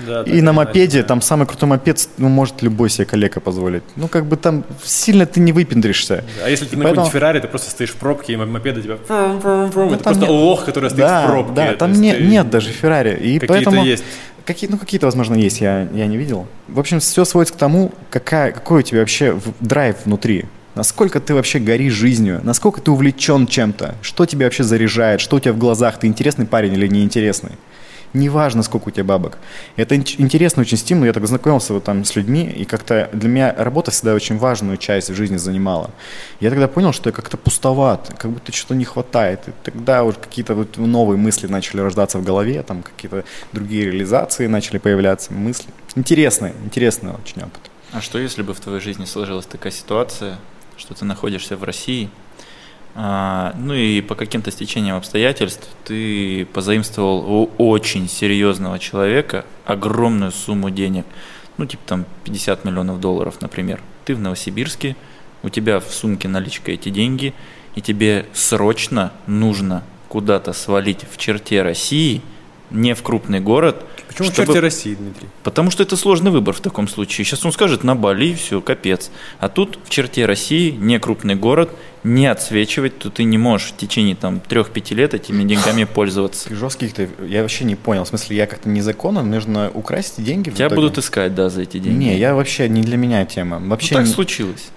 Да, и на мопеде, там самый крутой мопед, ну, может любой себе коллега позволить. Ну, как бы там сильно ты не выпендришься. А если ты на Поэтому- какой-нибудь Феррари, ты просто стоишь в пробке, и мопед у тебя... Ну, это просто нет- лох, который стоит да, в пробке. Да, там не- ты- нет даже Феррари. И Какие-то поэтому... есть. Какие, ну, какие-то, возможно, есть, я, я не видел. В общем, все сводится к тому, какая, какой у тебя вообще драйв внутри. Насколько ты вообще горишь жизнью, насколько ты увлечен чем-то, что тебя вообще заряжает, что у тебя в глазах, ты интересный парень или неинтересный. Неважно, сколько у тебя бабок. Это ин- интересный очень стимул. Я так знакомился вот там с людьми, и как-то для меня работа всегда очень важную часть в жизни занимала. Я тогда понял, что я как-то пустоват, как будто что-то не хватает. И тогда вот какие-то вот новые мысли начали рождаться в голове, там какие-то другие реализации начали появляться, мысли. Интересный, интересный очень опыт. А что если бы в твоей жизни сложилась такая ситуация, что ты находишься в России, ну и по каким-то стечениям обстоятельств ты позаимствовал у очень серьезного человека огромную сумму денег, ну типа там 50 миллионов долларов, например. Ты в Новосибирске, у тебя в сумке наличка эти деньги, и тебе срочно нужно куда-то свалить в черте России, не в крупный город. Почему в чтобы- черте России, Дмитрий? Потому что это сложный выбор в таком случае. Сейчас он скажет на Бали, и все, капец. А тут в черте России, не крупный город, не отсвечивать, то ты не можешь в течение там трех-пяти лет этими деньгами пользоваться. Жестких ты, я вообще не понял. В смысле, я как-то незаконно, нужно украсть деньги? в Тебя итоге? будут искать, да, за эти деньги. Не, я вообще не для меня тема. Ну, Вообще так не- случилось.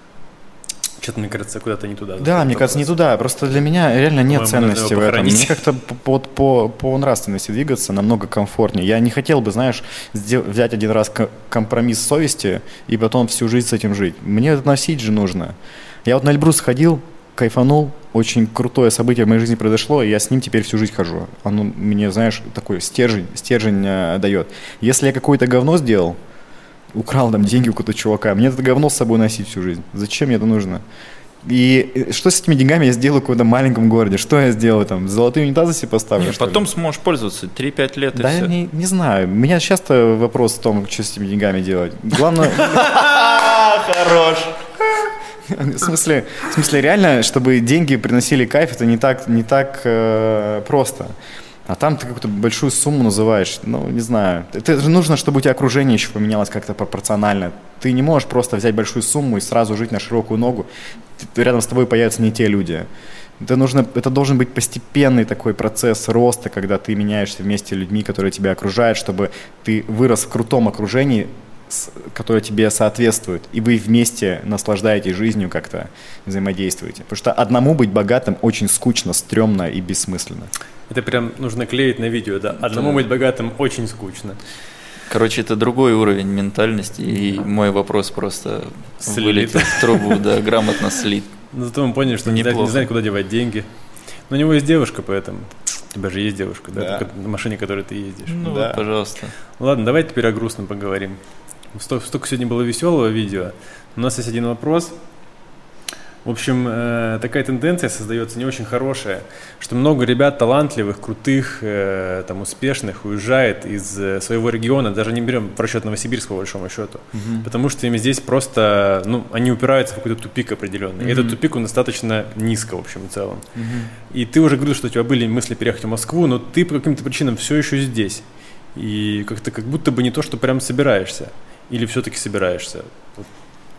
Что-то, мне кажется, куда-то не туда. Да, мне кажется, не туда. Просто для меня реально нет По-моему, ценности в этом. Мне как-то по, по, по, нравственности двигаться намного комфортнее. Я не хотел бы, знаешь, сдел- взять один раз ко- компромисс совести и потом всю жизнь с этим жить. Мне это носить же нужно. Я вот на Эльбрус ходил, кайфанул, очень крутое событие в моей жизни произошло, и я с ним теперь всю жизнь хожу. Оно мне, знаешь, такой стержень, стержень э, дает. Если я какое-то говно сделал, украл там деньги у какого-то чувака, мне это говно с собой носить всю жизнь. Зачем мне это нужно? И э, что с этими деньгами я сделаю в каком-то маленьком городе? Что я сделаю там? Золотые унитазы себе поставлю? Не, что ли? потом сможешь пользоваться 3-5 лет и Да, все. не, не знаю. У меня часто вопрос в том, что с этими деньгами делать. Главное... Хорош. В смысле, в смысле, реально, чтобы деньги приносили кайф, это не так, не так э, просто. А там ты какую-то большую сумму называешь, ну, не знаю. Это же нужно, чтобы у тебя окружение еще поменялось как-то пропорционально. Ты не можешь просто взять большую сумму и сразу жить на широкую ногу. Рядом с тобой появятся не те люди. Это, нужно, это должен быть постепенный такой процесс роста, когда ты меняешься вместе с людьми, которые тебя окружают, чтобы ты вырос в крутом окружении, которое тебе соответствует, и вы вместе наслаждаетесь жизнью как-то, взаимодействуете. Потому что одному быть богатым очень скучно, стрёмно и бессмысленно. Это прям нужно клеить на видео, да. Одному Да. быть богатым очень скучно. Короче, это другой уровень ментальности, и мой вопрос просто Слит. вылетел в трубу, да, грамотно слит. Но зато мы поняли, что не, знает- не знает, куда девать деньги. Но у него есть девушка, поэтому... У тебя же есть девушка, да? На машине, которой ты ездишь. Ну Да. вот, пожалуйста. Ладно, давай теперь о грустном поговорим. Столько, столько сегодня было веселого видео. У нас есть один вопрос. В общем, э, такая тенденция создается не очень хорошая, что много ребят талантливых, крутых, э, там, успешных уезжает из э, своего региона, даже не берем в расчет Новосибирск по большому счету, потому что им здесь просто, ну, они упираются в какой-то тупик определенный. И этот тупик, он достаточно низко, в общем и целом. И ты уже говорил, что у тебя были мысли переехать в Москву, но ты по каким-то причинам все еще здесь. И как-то как будто бы не то, что прям собираешься. Или все-таки собираешься.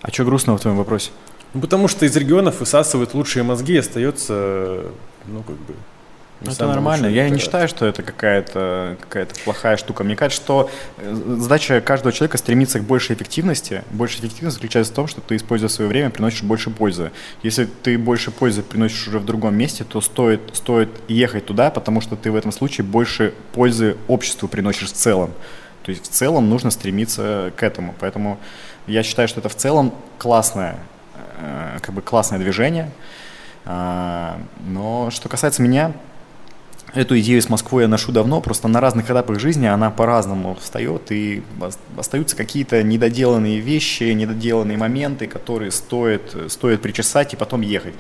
А что грустного в твоем вопросе? Ну, потому что из регионов высасывают лучшие мозги, и остается, ну, как бы... не Ну, это нормально. Я не считаю, что это какая-то какая плохая штука. Мне кажется, что э, задача каждого человека стремиться к большей эффективности. Большая эффективность заключается в том, что ты, используя свое время, приносишь больше пользы. Если ты больше пользы приносишь уже в другом месте, то стоит, стоит ехать туда, потому что ты в этом случае больше пользы обществу приносишь в целом. То есть в целом нужно стремиться к этому. Поэтому я считаю, что это в целом классное, э, как бы классное движение. А, Но что касается меня, Эту идею с Москвой я ношу давно, просто на разных этапах жизни она по-разному встает, и ос- остаются какие-то недоделанные вещи, недоделанные моменты, которые стоит, стоит причесать и потом ехать.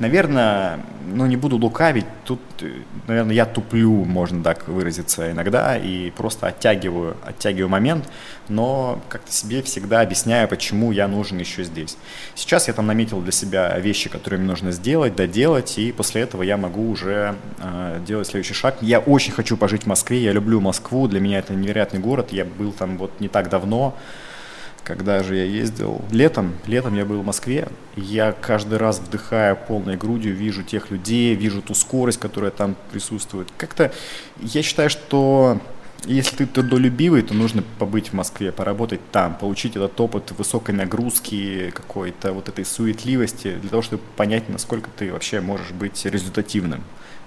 Наверное, ну не буду лукавить, тут, э, наверное, я туплю, можно так выразиться иногда, и просто оттягиваю, оттягиваю момент, но как-то себе всегда объясняю, почему я нужен еще здесь. Сейчас я там наметил для себя вещи, которые мне нужно сделать, доделать, и после этого я могу уже э, делать следующий шаг. Я очень хочу пожить в Москве, я люблю Москву, для меня это невероятный город, я был там вот не так давно, когда же я ездил? Летом, летом я был в Москве, я каждый раз вдыхая полной грудью вижу тех людей, вижу ту скорость, которая там присутствует. Как-то я считаю, что если ты трудолюбивый, то нужно побыть в Москве, поработать там, получить этот опыт высокой нагрузки, какой-то вот этой суетливости, для того, чтобы понять, насколько ты вообще можешь быть результативным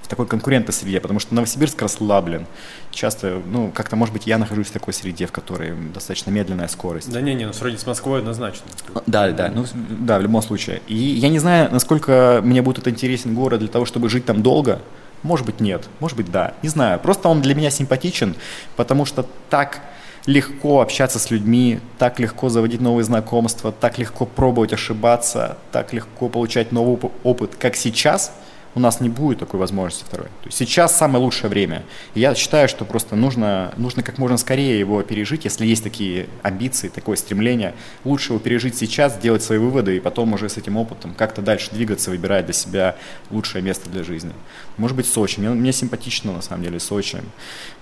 в такой конкурентной среде, потому что Новосибирск расслаблен. Часто, ну, как-то, может быть, я нахожусь в такой среде, в которой достаточно медленная скорость. Да не, не, ну сравнить с Москвой однозначно. Да, да, ну, да, в любом случае. И я не знаю, насколько мне будет интересен город для того, чтобы жить там долго, может быть, нет, может быть, да, не знаю. Просто он для меня симпатичен, потому что так легко общаться с людьми, так легко заводить новые знакомства, так легко пробовать ошибаться, так легко получать новый опыт, как сейчас – у нас не будет такой возможности второй. То есть сейчас самое лучшее время. И я считаю, что просто нужно, нужно как можно скорее его пережить, если есть такие амбиции, такое стремление. Лучше его пережить сейчас, сделать свои выводы и потом уже с этим опытом как-то дальше двигаться, выбирать для себя лучшее место для жизни. Может быть, Сочи. Мне, мне симпатично, на самом деле, Сочи.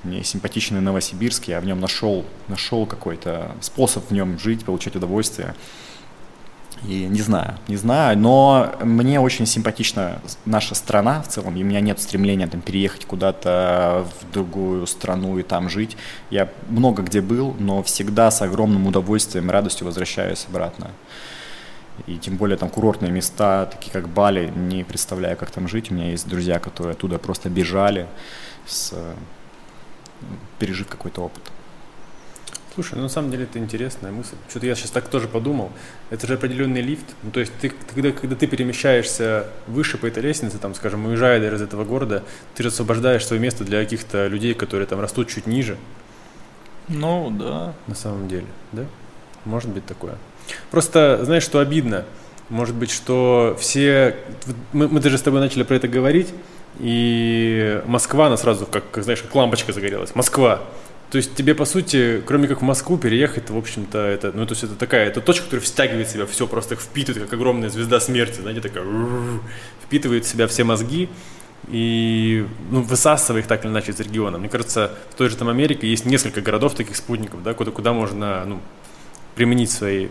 Мне симпатичный Новосибирск. Я в нем нашел, нашел какой-то способ в нем жить, получать удовольствие. И не знаю, не знаю, но мне очень симпатична наша страна в целом, и у меня нет стремления там переехать куда-то в другую страну и там жить. Я много где был, но всегда с огромным удовольствием и радостью возвращаюсь обратно. И тем более там курортные места, такие как Бали, не представляю, как там жить. У меня есть друзья, которые оттуда просто бежали, с, пережив какой-то опыт. Слушай, ну на самом деле это интересная мысль. Что-то я сейчас так тоже подумал. Это же определенный лифт. Ну, то есть ты, когда, когда ты перемещаешься выше по этой лестнице, там, скажем, уезжая из этого города, ты же освобождаешь свое место для каких-то людей, которые там растут чуть ниже. Ну, да. На самом деле, да? Может быть такое. Просто, знаешь, что обидно? Может быть, что все... Мы, мы даже с тобой начали про это говорить, и Москва, она сразу, как, знаешь, как лампочка загорелась. Москва. То есть тебе, по сути, кроме как в Москву, переехать, в общем-то, это, ну, то есть это такая, это точка, которая втягивает в себя все, просто впитывает, как огромная звезда смерти, знаете, такая, впитывает в себя все мозги и ну, высасывая их так или иначе из региона. Мне кажется, в той же там Америке есть несколько городов таких спутников, да, куда, куда можно ну, применить свои,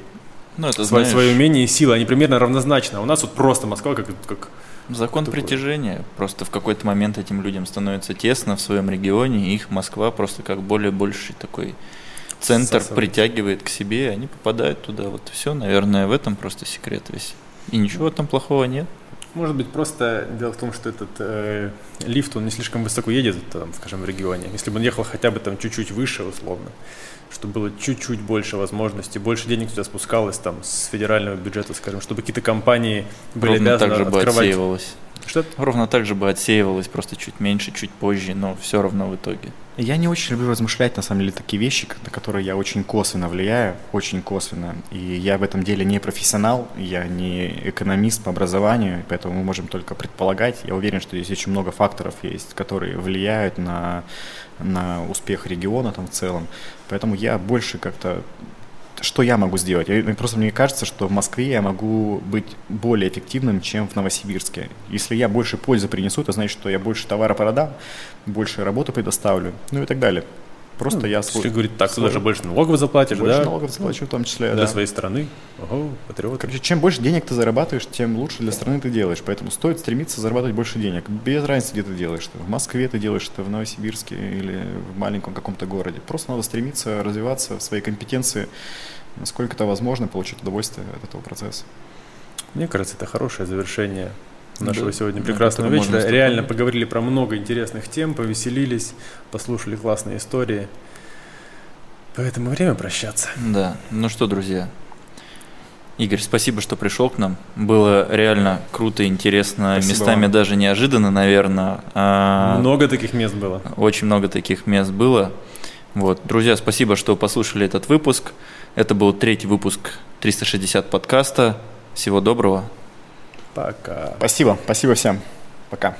ну, это, свои, свои умения и силы. Они примерно равнозначны. А у нас вот просто Москва как, как Закон такой. притяжения. Просто в какой-то момент этим людям становится тесно в своем регионе, и их Москва просто как более больший такой центр Сосад. притягивает к себе, и они попадают туда. Вот все, наверное, в этом просто секрет весь. И ничего там плохого нет. Может быть, просто дело в том, что этот э, лифт, он не слишком высоко едет, там, скажем, в регионе. Если бы он ехал хотя бы там чуть-чуть выше, условно, чтобы было чуть-чуть больше возможностей, больше денег туда спускалось там с федерального бюджета, скажем, чтобы какие-то компании были Ровно обязаны так же открывать... бы отсеивалось. Что? Ровно так же бы отсеивалось, просто чуть меньше, чуть позже, но все равно в итоге. Я не очень люблю размышлять, на самом деле, такие вещи, на которые я очень косвенно влияю, очень косвенно. И я в этом деле не профессионал, я не экономист по образованию, поэтому мы можем только предполагать. Я уверен, что здесь очень много факторов есть, которые влияют на, на успех региона там в целом. Поэтому я больше как-то что я могу сделать? Я, просто мне кажется, что в Москве я могу быть более эффективным, чем в Новосибирске. Если я больше пользы принесу, это значит, что я больше товара продам, больше работы предоставлю, ну и так далее. Просто ну, я свой... Если говорить так, свой... ты даже больше налогов заплатишь, больше да? налогов заплачу в том числе, Для да. своей страны. Ого, патриот. Короче, чем больше денег ты зарабатываешь, тем лучше для страны ты делаешь. Поэтому стоит стремиться зарабатывать больше денег. Без разницы, где ты делаешь. Что в Москве ты делаешь это, в Новосибирске или в маленьком каком-то городе. Просто надо стремиться развиваться в своей компетенции, насколько это возможно, получить удовольствие от этого процесса. Мне кажется, это хорошее завершение нашего да, сегодня прекрасного да, вечера. Реально поговорили про много интересных тем, повеселились, послушали классные истории. Поэтому время прощаться. Да. Ну что, друзья, Игорь, спасибо, что пришел к нам. Было реально круто, интересно, спасибо местами вам. даже неожиданно, наверное. А, много таких мест было. Очень много таких мест было. Вот, друзья, спасибо, что послушали этот выпуск. Это был третий выпуск 360 подкаста. Всего доброго. Пока. Спасибо. Спасибо всем. Пока.